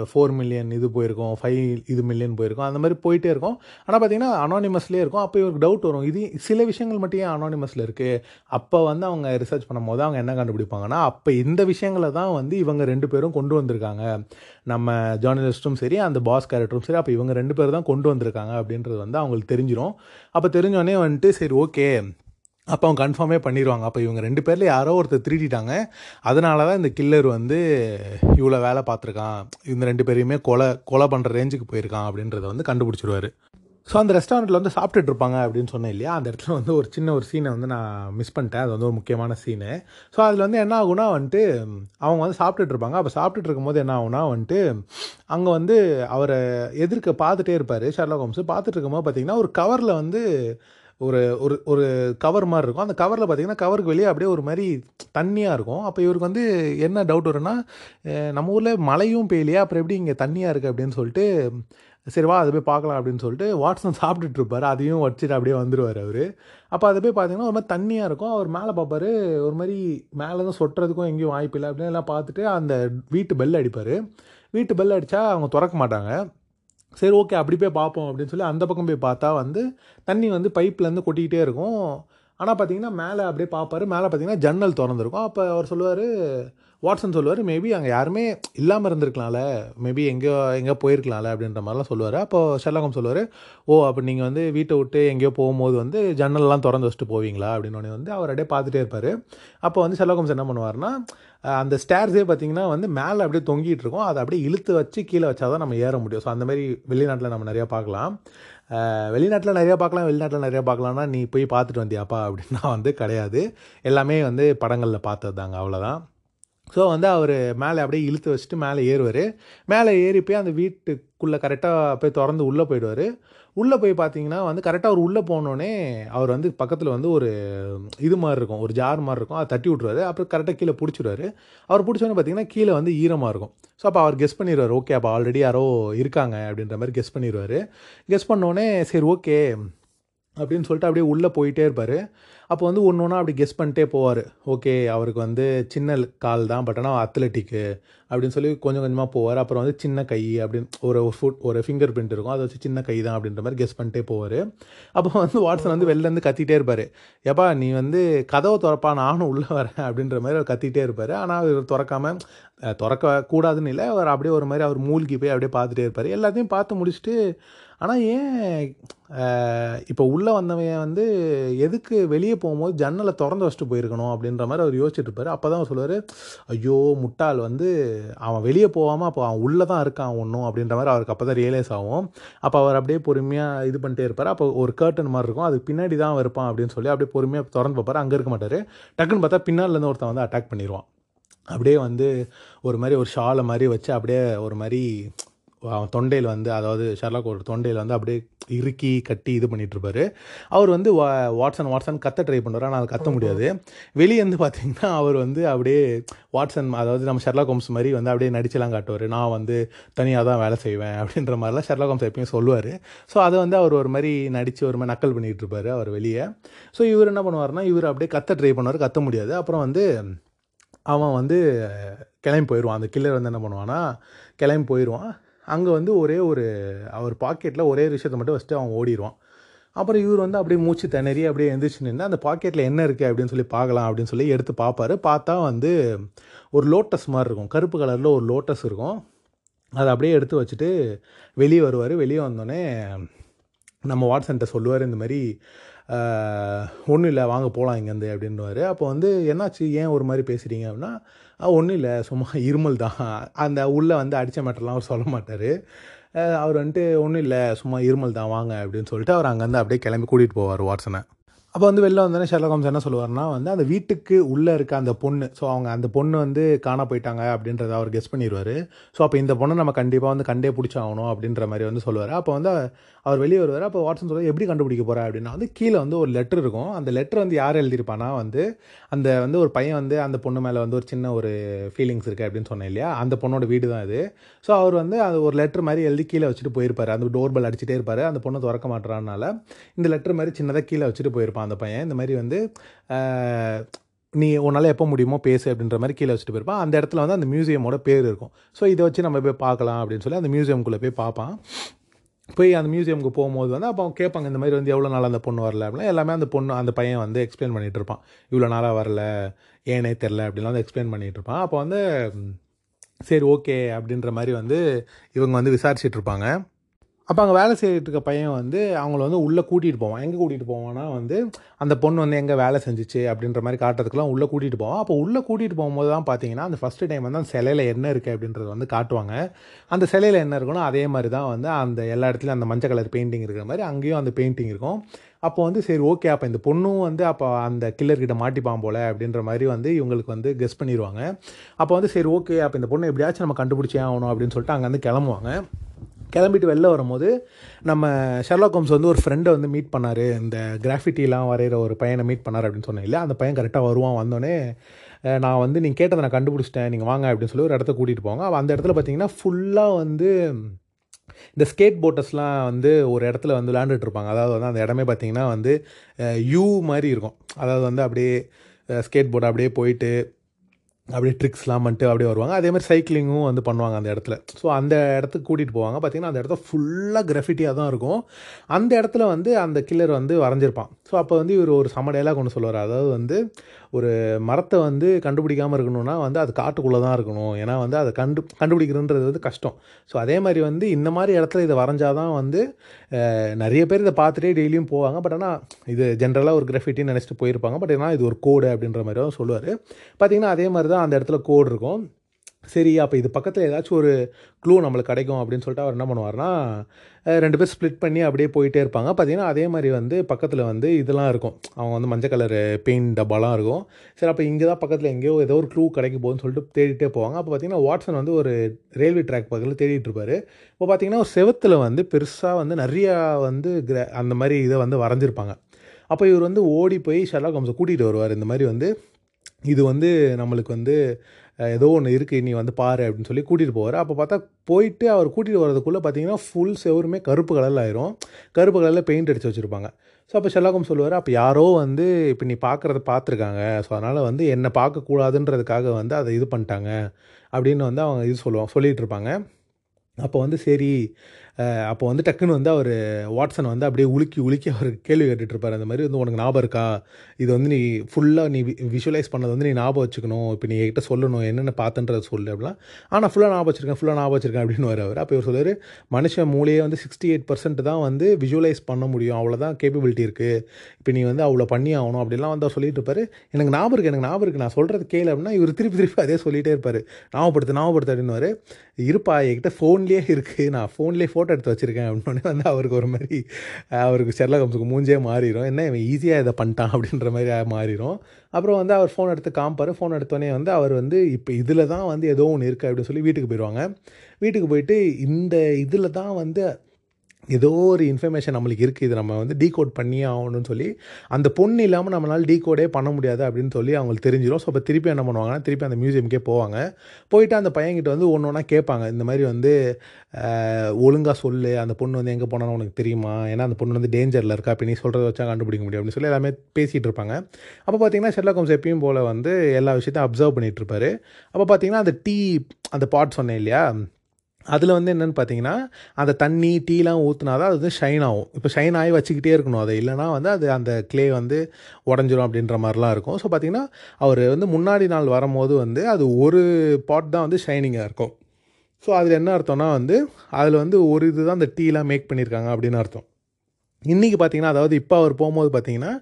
ஃபோர் மில்லியன் இது போயிருக்கும் ஃபைவ் இது மில்லியன் போயிருக்கும் அந்த மாதிரி போயிட்டே இருக்கும். ஆனால் பார்த்தீங்கன்னா அனானிமஸ்லேயே இருக்கும். அப்போ இவருக்கு டவுட் வரும். இது சில விஷயங்கள் மட்டும் ஏன் அனானிமஸில் இருக்குது அப்போ வந்து அவங்க ரிசர்ச் பண்ணும்போது அவங்க என்ன கண்டுபிடிப்பாங்கன்னா அப்போ இந்த விஷயங்களை தான் வந்து இவங்க ரெண்டு பேரும் கொண்டு வந்திருக்காங்க. நம்ம ஜேர்னலிஸ்ட்டும் சரி அந்த பாஸ் கேரக்டரும் சரி அப்போ இவங்க ரெண்டு பேர் தான் கொண்டு வந்திருக்காங்க அப்படின்றது வந்து அவங்களுக்கு தெரிஞ்சிடும் அப்போ தெரிஞ்சோடனே வந்துட்டு சரி ஓகே அப்போ அவங்க கன்ஃபார்மே பண்ணிடுவாங்க அப்போ இவங்க ரெண்டு பேரில் யாரோ ஒருத்தர் திருடிட்டாங்க. அதனால தான் இந்த கில்லர் வந்து இவ்வளோ வேலை பார்த்துருக்கான். இந்த ரெண்டு பேரையுமே கொலை கொலை பண்ணுற ரேஞ்சுக்கு போயிருக்கான் அப்படின்றத வந்து கண்டுபிடிச்சிருவாரு. ஸோ அந்த ரெஸ்டாரண்ட்டில் வந்து சாப்பிட்டுட்டு இருப்பாங்க அப்படின்னு சொன்னேன் இல்லையா? அந்த இடத்துல வந்து ஒரு சின்ன ஒரு சீனை வந்து நான் மிஸ் பண்ணிட்டேன். அது வந்து ஒரு முக்கியமான சீனு ஸோ அதில் வந்து என்ன ஆகுனா வந்துட்டு அவங்க வந்து சாப்பிட்டுட்டு இருப்பாங்க. அப்போ சாப்பிட்டுட்டு இருக்கும்போது என்ன ஆகுனா வந்துட்டு அங்கே வந்து அவரை எதிர்க்க பார்த்துட்டே இருப்பார். ஷர்லா ஹோம்ஸ் பார்த்துட்டு இருக்கும்போது பார்த்தீங்கன்னா ஒரு கவரில் வந்து ஒரு ஒரு ஒரு கவர் மாதிரி இருக்கும். அந்த கவரில் பார்த்தீங்கன்னா கவருக்கு வெளியே அப்படியே ஒரு மாதிரி தண்ணியாக இருக்கும். அப்போ இவருக்கு வந்து என்ன டவுட் வரும்னா நம்ம ஊரில் மழையும் பெய்யலையா? அப்புறம் எப்படி இங்கே தண்ணியாக இருக்குது அப்படின்னு சொல்லிட்டு சரி வா அதை போய் பார்க்கலாம் அப்படின்னு சொல்லிட்டு வாட்ஸன் சாப்பிட்டுட்டு இருப்பார் அதையும் வச்சுட்டு அப்படியே வந்துடுவார் அவர். அப்போ அதை போய் பார்த்தீங்கன்னா ஒரு மாதிரி தண்ணியாக இருக்கும். அவர் மேலே பார்ப்பார். ஒரு மாதிரி மேலே தான் சொட்டுறதுக்கும் எங்கேயும் வாய்ப்பு இல்லை அப்படின்னு எல்லாம் பார்த்துட்டு அந்த வீட்டு பெல் அடிப்பார். வீட்டு பெல் அடித்தா அவங்க திறக்க மாட்டாங்க. சரி ஓகே அப்படி போய் பார்ப்போம் அப்படின்னு சொல்லி அந்த பக்கம் போய் பார்த்தா வந்து தண்ணி வந்து பைப்லேருந்து கொட்டிக்கிட்டே இருக்கும். ஆனால் பார்த்தீங்கன்னா மேலே அப்படியே பார்ப்பாரு. மேலே பார்த்தீங்கன்னா ஜன்னல் திறந்துருக்கும். அப்போ அவர் சொல்லுவார் வாட்ஸன் சொல்லுவார் மேபி அங்கே யாருமே இல்லாமல் இருந்திருக்கலாம்ல. மேபி எங்கேயோ எங்கேயோ போயிருக்கலாம்ல அப்படின்ற மாதிரிலாம் சொல்லுவார். அப்போது ஷெல்லகம் சொல்லுவார் ஓ அப்போ நீங்கள் வந்து வீட்டை விட்டு எங்கேயோ போகும்போது வந்து ஜன்னல்லாம் திறந்து வச்சுட்டு போவீங்களா? அப்படின்னு வந்து அவர் அப்படியே பார்த்துட்டே இருப்பார். அப்போ வந்து ஷெல்லகம்ஸ் என்ன பண்ணுவார்னா அந்த ஸ்டேர்ஸே பார்த்தீங்கன்னா வந்து மேலே அப்படியே தொங்கிட்டு இருக்கும். அதை அப்படியே இழுத்து வச்சு கீழே வச்சா தான் நம்ம ஏற முடியும். ஸோ அந்த மாதிரி வெளிநாட்டில் நம்ம நிறையா பார்க்கலாம். வெளிநாட்டில் நிறையா பார்க்கலாம் வெளிநாட்டில் நிறையா பார்க்கலாம்னா நீ போய் பார்த்துட்டு வந்தியாப்பா அப்படின்னா வந்து கிடையாது. எல்லாமே வந்து படங்களில் பார்த்தது தாங்க அவ்வளோதான் ஸோ வந்து அவர் மேலே அப்படியே இழுத்து வச்சுட்டு மேலே ஏறுவார். மேலே ஏறி போய் அந்த வீட்டுக்குள்ளே கரெக்டாக போய் திறந்து உள்ளே போயிடுவார். உள்ளே போய் பார்த்தீங்கன்னா வந்து கரெக்டாக அவர் உள்ளே போனோடனே அவர் வந்து பக்கத்தில் வந்து ஒரு இது மாதிரி இருக்கும் ஒரு ஜார் மாதிரி இருக்கும். அதை தட்டி விட்ருவாரு அப்புறம் கரெக்டாக கீழே பிடிச்சிடுவாரு. அவர் பிடிச்சோன்னே பார்த்தீங்கன்னா கீழே வந்து ஈரமாக இருக்கும். ஸோ அப்போ அவர் கெஸ் பண்ணிடுவார் ஓகே அப்போ ஆல்ரெடி யாரோ இருக்காங்க அப்படின்ற மாதிரி கெஸ் பண்ணிடுவார். கெஸ் பண்ணோடனே சரி ஓகே அப்படின்னு சொல்லிட்டு அப்படியே உள்ளே போயிட்டே இருப்பார். அப்போ வந்து ஒன்று ஒன்றா அப்படி கெஸ் பண்ணிட்டே போவார். ஓகே அவருக்கு வந்து சின்ன கால் தான் பட் ஆனால் அத்லெட்டிக்கு அப்படின்னு சொல்லி கொஞ்சம் கொஞ்சமாக போவார். அப்புறம் வந்து சின்ன கை அப்படின்னு ஒரு ஃபுட் ஒரு ஃபிங்கர் பிரிண்ட் இருக்கும். அதை வச்சு சின்ன கை தான் அப்படின்ற மாதிரி கெஸ் பண்ணிட்டே போவார். அப்போ வந்து வாட்ஸன் வந்து வெளிலேருந்து கத்திகிட்டே இருப்பார். எப்பா நீ வந்து கதவை திறப்பா நானும் உள்ளே வரேன் அப்படின்ற மாதிரி அவர் கத்திகிட்டே இருப்பார். ஆனால் அவர் திறக்காம திறக்க கூடாதுன்னு இல்லை அவர் அப்படியே ஒரு மாதிரி அவர் மூழ்கி போய் அப்படியே பார்த்துட்டே இருப்பார். எல்லாத்தையும் பார்த்து முடிச்சுட்டு ஆனால் ஏன் இப்போ உள்ளே வந்தவன் வந்து எதுக்கு வெளியே போகும்போது ஜன்னலை திறந்து வச்சுட்டு போயிருக்கணும் அப்படின்ற மாதிரி அவர் யோசிச்சுட்டு இருப்பார். அப்போ தான் அவர் சொல்லுவார் ஐயோ முட்டாள் வந்து அவன் வெளியே போகாமல் அப்போ அவன் உள்ளே தான் இருக்கான் ஒன்றும் அப்படின்ற மாதிரி அவருக்கு அப்போ தான் ரியலைஸ் ஆகும். அப்போ அவர் அப்படியே பொறுமையாக இது பண்ணிட்டே இருப்பார். அப்போ ஒரு கர்டன் மாதிரி இருக்கும். அதுக்கு பின்னாடி தான் அவன் இருப்பான் அப்படின்னு சொல்லி அப்படியே பொறுமையாக திறந்து பார்ப்பார் அங்கே இருக்க மாட்டார். டக்குன்னு பார்த்தா பின்னாலேருந்து ஒருத்தன் வந்து அட்டாக் பண்ணிடுவான் அப்படியே வந்து ஒரு மாதிரி ஒரு ஷாலை மாதிரி வச்சு அப்படியே ஒரு மாதிரி அவன் தொண்டையில் வந்து அதாவது ஷர்லாக் ஒரு தொண்டையில் வந்து அப்படியே இறுக்கி கட்டி இது பண்ணிட்டு இருப்பாரு அவர் வந்து வா வாட்சன் வாட்சன் கத்த ட்ரை பண்ணுவார். ஆனால் அது கத்த முடியாது. வெளியே வந்து பார்த்தீங்கன்னா அவர் வந்து அப்படியே வாட்சன் அதாவது நம்ம ஷெர்லாக் ஹோம்ஸ் மாதிரி வந்து அப்படியே நடிச்செல்லாம் காட்டுவார். நான் வந்து தனியாக தான் வேலை செய்வேன் அப்படின்ற மாதிரிலாம் ஷெர்லாக் ஹோம்ஸ் எப்பயும் சொல்லுவார். ஸோ அதை வந்து அவர் ஒரு மாதிரி நடித்து ஒரு மாதிரி நக்கல் பண்ணிகிட்டு இருப்பார் அவர் வெளியே. ஸோ இவர் என்ன பண்ணுவார்னா இவர் அப்படியே கத்த ட்ரை பண்ணுவார். கத்த முடியாது. அப்புறம் வந்து அவன் வந்து கிளம்பி போயிடுவான். அந்த கில்லர் வந்து என்ன பண்ணுவான்னா கிளம்பி போயிடுவான். அங்கே வந்து ஒரே ஒரு அவர் பாக்கெட்டில் ஒரே ஒரு விஷயத்தை மட்டும் ஃபஸ்ட்டு அவன் ஓடிடுவான் அப்புறம் இவர் வந்து அப்படியே மூச்சு திணறி அப்படியே எந்திரிச்சு நின்று அந்த பாக்கெட்டில் என்ன இருக்குது அப்படின்னு சொல்லி பார்க்கலாம் அப்படின்னு சொல்லி எடுத்து பார்ப்பாரு. பார்த்தா வந்து ஒரு லோட்டஸ் மாதிரி இருக்கும். கருப்பு கலரில் ஒரு லோட்டஸ் இருக்கும். அதை அப்படியே எடுத்து வச்சுட்டு வெளியே வருவார். வெளியே வந்தோடனே நம்ம வாட்ஸன்ட்ட சொல்லுவார் இந்த மாதிரி ஒன்றும் இல்லை வாங்க போகலாம் இங்கேருந்து அப்படின்வார் அப்போ வந்து என்னாச்சு? ஏன் ஒரு மாதிரி பேசுகிறீங்க அப்படின்னா ஒன்றும் இல்லை சும்மா இருமல் தான். அந்த உள்ளே வந்து அடித்த மேட்டர்லாம் அவர் சொல்ல மாட்டார். அவர் வந்துட்டு ஒன்றும் இல்லை சும்மா இருமல் தான் வாங்க அப்படின்னு சொல்லிட்டு அவர் அங்கேருந்து அப்படியே கிளம்பி கூட்டிகிட்டு போவார் வாட்ஸனை அப்போ வந்து வெளில வந்தோடனே ஷெர்லாக் ஹோம்ஸ் என்ன சொல்லுவார்னா வந்து அந்த வீட்டுக்கு உள்ளே இருக்க அந்த பொண்ணு ஸோ அவங்க அந்த பொண்ணு வந்து காண போயிட்டாங்க அப்படின்றத அவர் கெஸ் பண்ணிடுவார் ஸோ அப்போ இந்த பொண்ணை நம்ம கண்டிப்பாக வந்து கண்டே பிடிச்சாகணும் அப்படின்ற மாதிரி வந்து சொல்லுவார். அப்போ வந்து அவர் வெளியே வருவார். அப்போ வாட்ஸன் சொல்லுவார் எப்படி கண்டுபிடிக்க போகிறா அப்படின்னா வந்து கீழே வந்து ஒரு லெட்டர் இருக்கும். அந்த லெட்டர் வந்து யார் எழுதியிருப்பானா வந்து அந்த வந்து ஒரு பையன் வந்து அந்த பொண்ணு மேலே வந்து ஒரு சின்ன ஒரு ஃபீலிங்ஸ் இருக்குது அப்படின்னு சொன்னேன் இல்லையா? அந்த பொண்ணோட வீடு தான் இது. ஸோ அவர் வந்து அது ஒரு லெட்டர் மாதிரி எழுதி கீழே வச்சுட்டு போயிருப்பார். அந்த டோர் பெல் அடிச்சுட்டே இருப்பார். அந்த பொண்ணை திறக்க மாட்டுறானால இந்த லெட்டர் மாதிரி சின்னதாக கீழே வச்சுட்டு போயிருப்பான் அந்த பையன். இந்த மாதிரி வந்து நீ உன்னால் எப்போ முடியுமோ பேசு அப்படின்ற மாதிரி கீழே வச்சுட்டு போயிருப்பான் அந்த இடத்துல வந்து அந்த மியூசியமோட பேர் இருக்கும். ஸோ இதை வச்சு நம்ம போய் பார்க்கலாம் அப்படின்னு சொல்லி அந்த மியூசியம்குள்ளே போய் பார்ப்பான். போய் அந்த மியூசியமுக்கு போகும்போது வந்து அப்போ கேட்பாங்க இந்த மாதிரி வந்து எவ்வளோ நாள் அந்த பொண்ணு வரல? அப்படின்னா எல்லாமே அந்த பொண்ணு அந்த பையன் வந்து எக்ஸ்பிளைன் பண்ணிகிட்டு இருப்பான். இவ்வளோ நாளாக வரல ஏனே தெரில அப்படின்லாம் வந்து எக்ஸ்பிளைன் பண்ணிகிட்டு இருப்பான். அப்போ வந்து சரி ஓகே அப்படின்ற மாதிரி வந்து இவங்க வந்து விசாரிச்சிட்ருப்பாங்க இருப்பாங்க. அப்போ அங்கே வேலை செய்துட்டு இருக்க பையன் வந்து அவங்கள வந்து உள்ளே கூட்டிகிட்டு போவான். எங்கே கூட்டிகிட்டு போவான்னா வந்து அந்த பொண்ணு வந்து எங்கே வேலை செஞ்சிச்சு அப்படின்ற மாதிரி காட்டுறதுக்குலாம் உள்ளே கூட்டிகிட்டு போவான். அப்போ உள்ளே கூட்டிகிட்டு போகும்போது தான் பார்த்தீங்கன்னா அந்த ஃபஸ்ட்டு டைம் வந்து அந்த சிலையில் என்ன இருக்குது அப்படின்றத வந்து காட்டுவாங்க. அந்த சிலையில் என்ன இருக்குன்னா அதே மாதிரி தான் வந்து அந்த எல்லா இடத்துலையும் அந்த மஞ்சள் கலர் பெயிண்டிங் இருக்கிற மாதிரி அங்கேயும் அந்த பெயிண்டிங் இருக்கும். அப்போ வந்து சரி ஓகே அப்போ இந்த பொண்ணும் வந்து அப்போ அந்த கில்லர்கிட்ட மாட்டிப்பான் போல அப்படின்ற மாதிரி வந்து இவங்களுக்கு வந்து கெஸ் பண்ணிடுவாங்க அப்போ வந்து சரி ஓகே அப்போ இந்த பொண்ணு எப்படியாச்சும் நம்ம கண்டுபிடிச்சே ஆகணும் அப்படின்னு சொல்லிட்டு அங்கேருந்து கிளம்புவாங்க. கிளம்பிட்டு வெளில வரும்போது நம்ம ஷெர்லாக் ஹோம்ஸ் வந்து ஒரு ஃப்ரெண்டை வந்து மீட் பண்ணார். இந்த கிராஃபிட்டிலாம் வரைகிற ஒரு பையனை மீட் பண்ணார் அப்படின்னு சொன்னேன் இல்லை அந்த பையன் கரெக்டாக வருவான் வந்தோடனே நான் வந்து நீங்கள் கேட்டதை நான் கண்டுபிடிச்சிட்டேன் நீங்கள் வாங்க அப்படின்னு சொல்லி ஒரு இடத்த கூட்டிகிட்டு போவாங்க. அந்த இடத்துல பார்த்தீங்கன்னா ஃபுல்லாக வந்து இந்த ஸ்கேட் போட்டர்ஸ்லாம் வந்து ஒரு இடத்துல வந்து விளாண்டுட்ருப்பாங்க இருப்பாங்க. அதாவது வந்து அந்த இடமே பார்த்தீங்கன்னா வந்து யூ மாதிரி இருக்கும். அதாவது வந்து அப்படியே ஸ்கேட் போர்டு அப்படியே போயிட்டு அப்படியே ட்ரிக்ஸ்லாம் பண்ணிட்டு அப்படியே வருவாங்க. அதே மாதிரி சைக்கிளிங்கும் வந்து பண்ணுவாங்க அந்த இடத்துல. ஸோ அந்த இடத்துக்கு கூட்டிகிட்டு போவாங்க. பார்த்தீங்கன்னா அந்த இடத்த ஃபுல்லாக கிரஃபிட்டியாக தான் இருக்கும். அந்த இடத்துல வந்து அந்த கில்லர் வந்து வரைஞ்சிருப்பான். ஸோ அப்போ வந்து இவர் ஒரு சம கொண்டு ஒன்று சொல்லுவார். அதாவது வந்து ஒரு மரத்தை வந்து கண்டுபிடிக்காமல் இருக்கணும்னா வந்து அது காட்டுக்குள்ளே தான் இருக்கணும். ஏன்னா வந்து அதை கண்டு கண்டுபிடிக்கிறதுன்றது வந்து கஷ்டம். ஸோ அதே மாதிரி வந்து இந்த மாதிரி இடத்துல இதை வரைஞ்சால் தான் வந்து நிறைய பேர் இதை பார்த்துட்டே டெய்லியும் போவாங்க. பட் ஆனால் இது ஜென்ரலாக ஒரு கிராஃபிட்டின்னு நினச்சிட்டு போயிருப்பாங்க. பட் ஏன்னா இது ஒரு கோடு அப்படின்ற மாதிரி தான் சொல்லுவார். பார்த்தீங்கன்னா அதே மாதிரி தான் அந்த இடத்துல கோடு இருக்கும். சரி அப்போ இது பக்கத்தில் ஏதாச்சும் ஒரு க்ளூ நம்மளுக்கு கிடைக்கும் அப்படின்னு சொல்லிட்டு அவர் என்ன பண்ணுவார்னா ரெண்டு பேர் ஸ்ப்ளிட் பண்ணி அப்படியே போயிட்டே இருப்பாங்க. பார்த்தீங்கன்னா அதே மாதிரி வந்து பக்கத்தில் வந்து இதெல்லாம் இருக்கும். அவங்க வந்து மஞ்சள் கலர் பெயிண்ட் டப்பாலாம் இருக்கும். சரி அப்போ இங்கே தான் பக்கத்தில் எங்கேயோ ஏதோ ஒரு க்ளூ கிடைக்க போகுதுன்னு சொல்லிட்டு தேடிட்டே போவாங்க. அப்போ பார்த்தீங்கன்னா வாட்ஸன் வந்து ஒரு ரயில்வே ட்ராக் பக்கத்தில் தேடிட்டு இருப்பாரு. இப்போ பார்த்தீங்கன்னா ஒரு செவத்தில் வந்து பெருசாக வந்து நிறையா வந்து கிர அந்த மாதிரி இதை வந்து வரைஞ்சிருப்பாங்க. அப்போ இவர் வந்து ஓடி போய் ஷெர்லாக் ஹோம்ஸை கூட்டிகிட்டு வருவார். இந்த மாதிரி வந்து இது வந்து நம்மளுக்கு வந்து ஏதோ ஒன்று இருக்குது நீ வந்து பாரு அப்படின்னு சொல்லி கூட்டிகிட்டு போவார். அப்போ பார்த்தா போயிட்டு அவர் கூட்டிகிட்டு வரதுக்குள்ளே பார்த்தீங்கன்னா ஃபுல் செவருமே கருப்பு கலரில் ஆயிரும். கருப்பு கலரில் பெயிண்ட் அடித்து வச்சுருப்பாங்க. ஸோ அப்போ ஷெல்லாகம் சொல்லுவார் அப்போ யாரோ வந்து இப்போ நீ பார்க்குறத பார்த்துருக்காங்க ஸோ அதனால் வந்து என்னை பார்க்கக்கூடாதுன்றதுக்காக வந்து அதை இது பண்ணிட்டாங்க. அப்படின்னு வந்து அவங்க இது சொல்லுவாங்க சொல்லிகிட்டு இருப்பாங்க. அப்போ வந்து சரி அப்போ வந்து டக்குன்னு வந்து அவர் வாட்சன் வந்து அப்படியே உலுக்கி உலுக்கி அவர் கேள்வி கேட்டுட்ருப்பார் அந்த மாதிரி வந்து உனக்கு ஞாபகம் இருக்கா? இது வந்து நீ ஃபுல்லாக நீ விஷுவலைஸ் பண்ணது வந்து நீ ஞாபகம் வச்சுக்கணும். இப்போ நீ என்கிட்ட சொல்லணும். என்னென்ன பார்த்துன்றத சொல்லு அப்படிலாம். ஆனால் ஃபுல்லாக ஞாபகம் வச்சிருக்கேன் ஃபுல்லாக ஞாபகம் வச்சிருக்கேன் அப்படின்னு வருவார் அப்போ இவர் சொல்லுவார் மனுஷன் மூளையே வந்து சிக்ஸ்டி எயிட் பர்சன்ட் தான் வந்து விஷுவலைஸ் பண்ண முடியும். அவ்வளோதான் கேப்பபிலிட்டி இருக்குது இப்போ நீ வந்து அவ்வளோ பண்ணி ஆகணும். அப்படிலாம் வந்து அவர் சொல்லிட்டு இருப்பார். எனக்கு ஞாபகம் இருக்குது எனக்கு ஞாபகம் இருக்குது நான் சொல்கிறது கேள் அப்படின்னா இவர் திருப்பி திருப்பி அதே சொல்லிகிட்டே இருப்பார். ஞாபகப்படுத்து ஞாபகப்படுத்து அப்படின்னுவாரு. இருப்பா என்கிட்ட ஃபோன்லேயே இருக்குது நான் ஃபோன்லேயே ஃபோட்டோ எடுத்து வச்சுருக்கேன் அப்படின்னு வந்து அவருக்கு ஒரு மாதிரி அவருக்கு ஷெர்லாக் மூஞ்சே மாறிடும் என்ன இவன் ஈஸியாக இதை பண்ணிட்டான் அப்படின்ற மாதிரி மாறிடும் அப்புறம் வந்து அவர் ஃபோன் எடுத்து காமிப்பார். ஃபோன் எடுத்தோடனே வந்து அவர் வந்து இப்போ இதில் தான் வந்து ஏதோ ஒன்று இருக்குது அப்படின்னு சொல்லி வீட்டுக்கு போயிடுவாங்க. வீட்டுக்கு போயிட்டு இந்த இதில் தான் வந்து ஏதோ ஒரு இன்ஃபர்மேஷன் நம்மளுக்கு இருக்குது இது நம்ம வந்து டீகோட் பண்ணியே ஆகணும்னு சொல்லி அந்த பொண்ணு இல்லாமல் நம்மளால் டீகோடே பண்ண முடியாது அப்படின்னு சொல்லி அவங்களுக்கு தெரிஞ்சிடும் ஸோ அப்போ திருப்பி என்ன பண்ணுவாங்கன்னா திருப்பி அந்த மியூசியம்க்கே போவாங்க. போயிட்டு அந்த பையன்கிட்ட வந்து ஒன்று ஒன்றா கேட்பாங்க. இந்த மாதிரி வந்து ஒழுங்காக சொல்லு. அந்த பொண்ணு வந்து எங்கே போனாலும் உனக்கு தெரியுமா? ஏன்னா அந்த பொண்ணு வந்து டேஞ்சரில் இருக்கா? அப்படி நீ சொல்கிறத வச்சா கண்டுபிடிக்க முடியும் அப்படின்னு சொல்லி எல்லாமே பேசிகிட்டு இருப்பாங்க. அப்போ பார்த்தீங்கன்னா ஷெர்லாக் எப்பயும் போல் வந்து எல்லா விஷயத்தையும் அப்சர்வ் பண்ணிகிட்டு இருப்பாரு. அப்போ பார்த்தீங்கன்னா அந்த டீ அந்த பாட் சொன்னேன் இல்லையா? அதில் வந்து என்னென்னு பார்த்தீங்கன்னா அந்த தண்ணி டீலாம் ஊற்றினா தான் அது வந்து ஷைன் ஆகும். இப்போ ஷைன் ஆகி வச்சுக்கிட்டே இருக்கணும். அதை இல்லைனா வந்து அது அந்த க்ளே வந்து உடஞ்சிரும் அப்படின்ற மாதிரிலாம் இருக்கும். ஸோ பார்த்தீங்கன்னா அவர் வந்து முன்னாடி நாள் வரும்போது வந்து அது ஒரு பாட் தான் வந்து ஷைனிங்காக இருக்கும். ஸோ அதில் என்ன அர்த்தம்னா வந்து அதில் வந்து ஒரு இது தான் அந்த டீலாம் மேக் பண்ணியிருக்காங்க அப்படின்னு அர்த்தம். இன்றைக்கி பார்த்தீங்கன்னா அதாவது இப்போ அவர் போகும்போது பார்த்தீங்கன்னா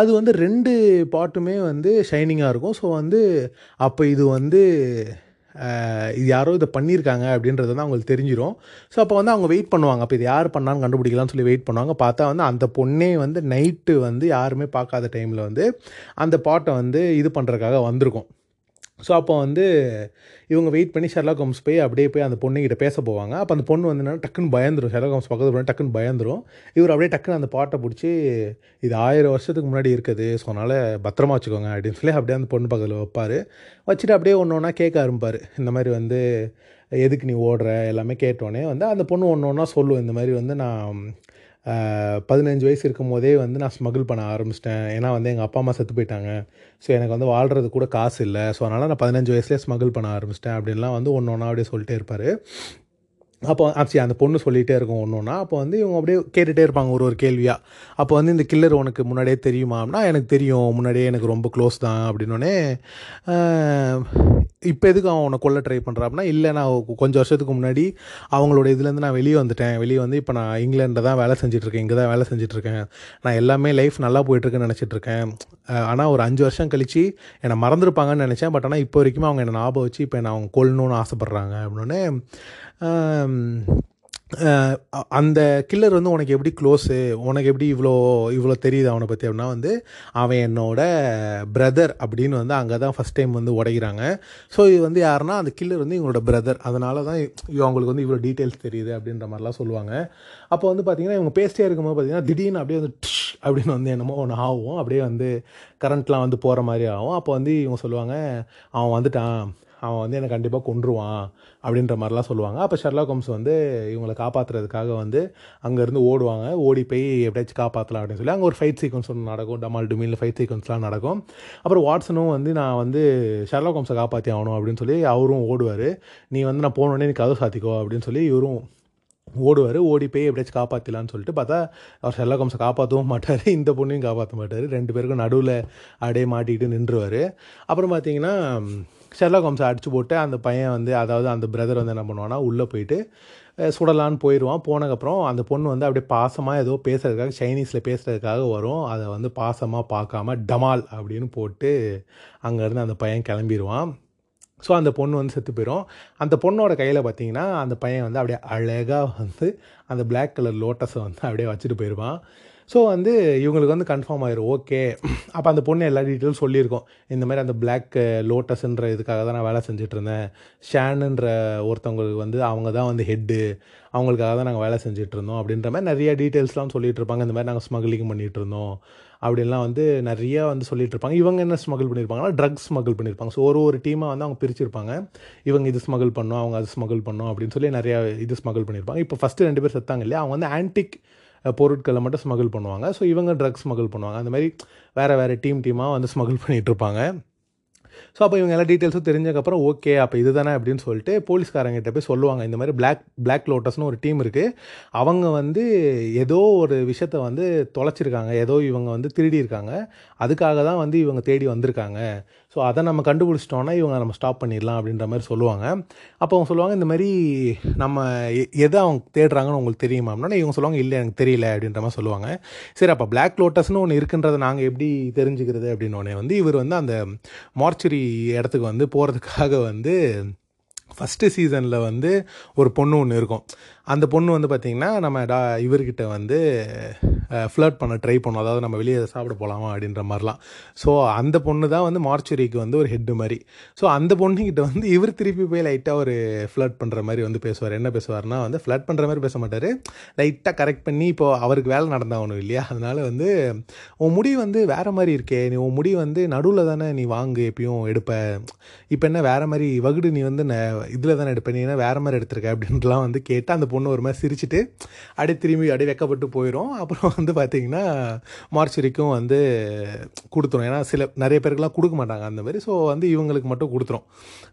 அது வந்து ரெண்டு பாட்டுமே வந்து ஷைனிங்காக இருக்கும். ஸோ வந்து அப்போ இது வந்து இது யாரோ இதை பண்ணியிருக்காங்க அப்படின்றது தான் அவங்களுக்கு தெரிஞ்சிடும் ஸோ அப்போ வந்து அவங்க வெயிட் பண்ணுவாங்க. அப்போ இது யார் பண்ணான்னு கண்டுபிடிக்கலாம்னு சொல்லி வெயிட் பண்ணுவாங்க. பார்த்தா வந்து அந்த பொண்ணே வந்து நைட்டு வந்து யாருமே பார்க்காத டைமில் வந்து அந்த பாட்டை வந்து இது பண்ணுறதுக்காக வந்திருக்கும். ஸோ அப்போ வந்து இவங்க வெயிட் பண்ணி ஷெர்லாக் ஹோம்ஸ் போய் அப்படியே போய் அந்த பொண்ணுகிட்ட பேச போவாங்க. அப்போ அந்த பொண்ணு வந்து என்னன்னா டக்குன்னு பயந்துரும். ஷெர்லாக் ஹோம்ஸ் பக்கத்தில் போய் டக்குன்னு பயந்துரும். இவர் அப்படியே டக்குன்னு அந்த பாட்டை பிடிச்சி இது ஆயிரம் வருஷத்துக்கு முன்னாடி இருக்குது ஸோ அதனால் பத்திரமா வச்சுக்கோங்க அப்படின்னு சொல்லி அப்படியே அந்த பொண்ணு பக்கத்தில் வைப்பார். வச்சுட்டு அப்படியே ஒன்று ஒன்றா கேட்க ஆரம்பிப்பார். இந்த மாதிரி வந்து எதுக்கு நீ ஓடுற? எல்லாமே கேட்டோடனே வந்து அந்த பொண்ணு ஒன்று ஒன்றா சொல்லும். இந்த மாதிரி வந்து நான் பதினஞ்சு வயசு இருக்கும் போதே வந்து நான் ஸ்மகிள் பண்ண ஆரம்பிச்சிட்டேன். ஏன்னா வந்து எங்கள் அப்பா அம்மா செத்து போயிட்டாங்க. ஸோ எனக்கு வந்து வாழ்கிறது கூட காசு இல்லை. ஸோ அதனால் நான் பதினஞ்சு வயசுலேயே ஸ்மகிள் பண்ண ஆரம்பிச்சிட்டேன். அப்படின்லாம் வந்து ஒன்று ஒன்றா அப்படியே சொல்லிட்டே இருப்பார். அப்போ ஆச்சு அந்த பொண்ணு சொல்லிகிட்டே இருக்கும் ஒன்று ஒன்றா அப்போ வந்து இவங்க அப்படியே கேட்டுகிட்டே இருப்பாங்க ஒரு ஒரு கேள்வியாக அப்போ வந்து இந்த கில்லர் உனக்கு முன்னாடியே தெரியுமாம்னா எனக்கு தெரியும். முன்னாடியே எனக்கு ரொம்ப க்ளோஸ் தான் அப்படின்னோடனே இப்போ எதுக்கு அவன் உன்னை கொல்ல ட்ரை பண்ணுறான் இல்லை நான் கொஞ்சம் வருஷத்துக்கு முன்னாடி அவங்களோட இதுலேருந்து நான் வெளியே வந்துட்டேன். வெளியே வந்து இப்போ நான் இங்கிலாண்டில் தான் வேலை செஞ்சிட்ருக்கேன் இங்கே தான் வேலை செஞ்சிட்ருக்கேன். நான் எல்லாமே லைஃப் நல்லா போயிட்டுருக்குன்னு நினச்சிட்ருக்கேன். ஆனால் ஒரு அஞ்சு வருஷம் கழித்து என்னை மறந்துருப்பாங்கன்னு நினச்சேன். பட் ஆனால் இப்போ வரைக்கும் அவங்க என்னை ஞாபகம் வச்சு இப்போ என்னை அவங்க கொல்லணும்னு ஆசைப்பட்றாங்க அப்படின்னே அந்த கில்லர் வந்து உனக்கு எப்படி க்ளோஸு உனக்கு எப்படி இவ்வளோ இவ்வளோ தெரியுது அவனை பற்றி அப்படின்னா வந்து அவன் என்னோட பிரதர் அப்படின்னு வந்து அங்கே தான் ஃபஸ்ட் டைம் வந்து உடைக்கிறாங்க. ஸோ இது வந்து யாருன்னா அந்த கில்லர் வந்து இவங்களோட பிரதர் அதனால தான் அவங்களுக்கு வந்து இவ்வளோ டீட்டெயில்ஸ் தெரியுது அப்படின்ற மாதிரிலாம் சொல்லுவாங்க. அப்போ வந்து பார்த்திங்கன்னா இவங்க பேசிட்டே இருக்கும்போது பார்த்திங்கன்னா திடீர்னு அப்படியே வந்து டிஷ் அப்படின்னு வந்து என்னமோ ஒன்று ஆகும். அப்படியே வந்து கரண்ட்லாம் வந்து போகிற மாதிரி ஆகும். அப்போ வந்து இவங்க சொல்லுவாங்க அவன் வந்துட்டான். அவன் வந்து என்னை கண்டிப்பாக கொன்றுவான் அப்படின்ற மாதிரிலாம் சொல்லுவாங்க. அப்போ ஷெர்லாக் ஹோம்ஸ் வந்து இவங்களை காப்பாற்றுறதுக்காக வந்து அங்கேருந்து ஓடுவாங்க. ஓடி போய் எப்படியாச்சும் காப்பாற்றலாம் அப்படின்னு சொல்லி அங்கே ஒரு ஃபைட் சீக்வன்ஸ் ஒன்று நடக்கும். டமால் டுமியில் ஃபைட் சீக்வன்ஸ்லாம் நடக்கும். அப்புறம் வாட்ஸனும் வந்து நான் வந்து ஷெர்லாக் ஹோம்ஸை காப்பாற்றி ஆகணும் அப்படின்னு சொல்லி அவரும் ஓடுவார். நீ வந்து நான் போனோடனே நீ கதவு சாத்திக்கோ அப்படின்னு சொல்லி இவரும் ஓடுவார். ஓடி போய் எப்படியாச்சும் காப்பாற்றலான்னு சொல்லிட்டு பார்த்தா அவர் ஷெர்லாக் காப்பாற்றவும் மாட்டார். [LAUGHS] இந்த பொண்ணையும் காப்பாற்ற மாட்டார். ரெண்டு பேருக்கும் நடுவில் அப்படியே மாட்டிக்கிட்டு நின்றுவார். அப்புறம் பார்த்தீங்கன்னா ஷெர்லாக் ஹோம்ஸை அடிச்சு போட்டு அந்த பையன் வந்து அதாவது அந்த பிரதர் வந்து என்ன பண்ணுவான்னா உள்ளே போயிட்டு சுடலான்னு போயிடுவான் போனதுக்கப்புறம் அந்த பொண்ணு வந்து அப்படியே பாசமாக ஏதோ பேசுகிறதுக்காக சைனீஸில் பேசுறதுக்காக வரும். அதை வந்து பாசமாக பார்க்காம டமால் அப்படின்னு போட்டு அங்கேருந்து அந்த பையன் கிளம்பிடுவான் ஸோ அந்த பொண்ணு வந்து செத்து போயிடும் அந்த பொண்ணோட கையில் பார்த்தீங்கன்னா அந்த பையன் வந்து அப்படியே அழகாக வந்து அந்த பிளாக் கலர் லோட்டஸை வந்து அப்படியே வச்சுட்டு போயிடுவான் ஸோ வந்து இவங்களுக்கு வந்து கன்ஃபார்ம் ஆயிரும். ஓகே அப்போ அந்த பொண்ணு எல்லா டீட்டெயிலும் சொல்லியிருக்கோம். இந்த மாதிரி அந்த பிளாக் லோட்டஸ்ன்ற uh, இதுக்காக தான் நான் வேலை செஞ்சுட்டு இருந்தேன் ஒருத்தவங்களுக்கு வந்து அவங்க தான் வந்து ஹெட்டு அவங்களுக்காக தான் நாங்கள் வேலை செஞ்சுட்டு இருந்தோம் அப்படின்ற மாதிரி நிறைய டீட்டெயில்ஸ்லாம் சொல்லிட்டு இருப்பாங்க இந்த மாதிரி நாங்கள் ஸ்மக்லிங் பண்ணிட்டு இருந்தோம் அப்படின்லாம் வந்து நிறைய வந்து சொல்லிட்டு இருப்பாங்க இவங்க என்ன ஸ்மகிள் பண்ணியிருப்பாங்கன்னா ட்ரக்ஸ் ஸ்மகிள் பண்ணியிருப்பாங்க. ஸோ ஒரு ஒரு டீமாக வந்து அவங்க பிரிச்சிருப்பாங்க. இவங்க இது ஸ்மகிள் பண்ணோம் அவங்க அது ஸ்மகிள் பண்ணோம் அப்படின்னு சொல்லி நிறைய இது ஸ்மகிள் பண்ணியிருப்பாங்க. இப்போ ஃபஸ்ட்டு ரெண்டு பேர் செத்தாங்க இல்லையா? அவங்க வந்து ஆன்டிக் பொருட்களை மட்டும் ஸ்மகிள் பண்ணுவாங்க. ஸோ இவங்க ட்ரக்ஸ் ஸ்மகிள் பண்ணுவாங்க. அந்த மாதிரி வேறு வேறு டீம் டீமாக வந்து ஸ்மகிள் பண்ணிகிட்டு இருப்பாங்க. ஸோ அப்போ இவங்க எல்லா டீட்டெயில்ஸும் தெரிஞ்சக்கப்புறம் ஓகே அப்போ இதுதானே அப்படின்னு சொல்லிட்டு போலீஸ்காரங்கிட்ட போய் சொல்லுவாங்க. இந்த மாதிரி பிளாக் பிளாக் லோட்டஸ்னு ஒரு டீம் இருக்குது அவங்க வந்து ஏதோ ஒரு விஷயத்த வந்து தொலைச்சிருக்காங்க. ஏதோ இவங்க வந்து திருடியிருக்காங்க. அதுக்காக தான் வந்து இவங்க தேடி வந்திருக்காங்க. ஸோ அதை நம்ம கண்டுபிடிச்சிட்டோன்னா இவங்க நம்ம ஸ்டாப் பண்ணிடலாம் அப்படின்ற மாதிரி சொல்லுவாங்க. அப்போ அவங்க சொல்லுவாங்க இந்த மாதிரி நம்ம எ- எதை அவங்க தேடுறாங்கன்னு உங்களுக்கு தெரியுமாம்னா இவங்க சொல்லுவாங்க இல்லை எனக்கு தெரியல அப்படின்ற மாதிரி சொல்லுவாங்க. சரி அப்போ பிளாக் லோட்டஸ்னு ஒன்று இருக்குன்றதை நாங்கள் எப்படி தெரிஞ்சுக்கிறது அப்படின்னோடனே வந்து இவர் வந்து அந்த மார்ச்சுரி இடத்துக்கு வந்து போகிறதுக்காக வந்து ஃபஸ்ட்டு சீசனில் வந்து ஒரு பொண்ணு ஒன்று இருக்கும். அந்த பொண்ணு வந்து பார்த்திங்கன்னா நம்ம டா இவர்கிட்ட வந்து ஃப்ளர்ட் பண்ண ட்ரை பண்ணோம். அதாவது நம்ம வெளியே சாப்பிட போகலாமா அப்படின்ற மாதிரிலாம். ஸோ அந்த பொண்ணு தான் வந்து மார்ச்சுரிக்கு வந்து ஒரு ஹெட்டு மாதிரி. ஸோ அந்த பொண்ணுக்கிட்ட வந்து இவர் திருப்பி போய் லைட்டாக ஒரு ஃப்ளர்ட் பண்ணுற மாதிரி வந்து பேசுவார். என்ன பேசுவார்னா வந்து ஃப்ளர்ட் பண்ணுற மாதிரி பேச மாட்டார். லைட்டாக கரெக்ட் பண்ணி இப்போ அவருக்கு வேலை நடந்தாகணும் இல்லையா? அதனால் வந்து உன் முடி வந்து வேறு மாதிரி இருக்கே. நீ உன் முடி வந்து நடுவில் தானே நீ வாங்கு எப்பயும் எடுப்ப. இப்போ என்ன வேறு மாதிரி வகுடு நீ வந்து இதில் தானே எடுப்ப. நீ என்ன வேறு மாதிரி எடுத்திருக்க அப்படின்ட்டுலாம் வந்து கேட்டு அந்த பொண்ணு ஒரு மாதிரி சிரிச்சிட்டு அப்படியே திரும்பி அப்படியே வெக்கப்பட்டு போயிடும் அப்புறம் வந்து பார்த்தீங்கன்னா மார்ச்சரிக்கும் வந்து கொடுத்துரும். ஏன்னா சில நிறைய பேருக்குலாம் கொடுக்க மாட்டாங்க அந்த மாதிரி. ஸோ வந்து இவங்களுக்கு மட்டும் கொடுத்துரும்.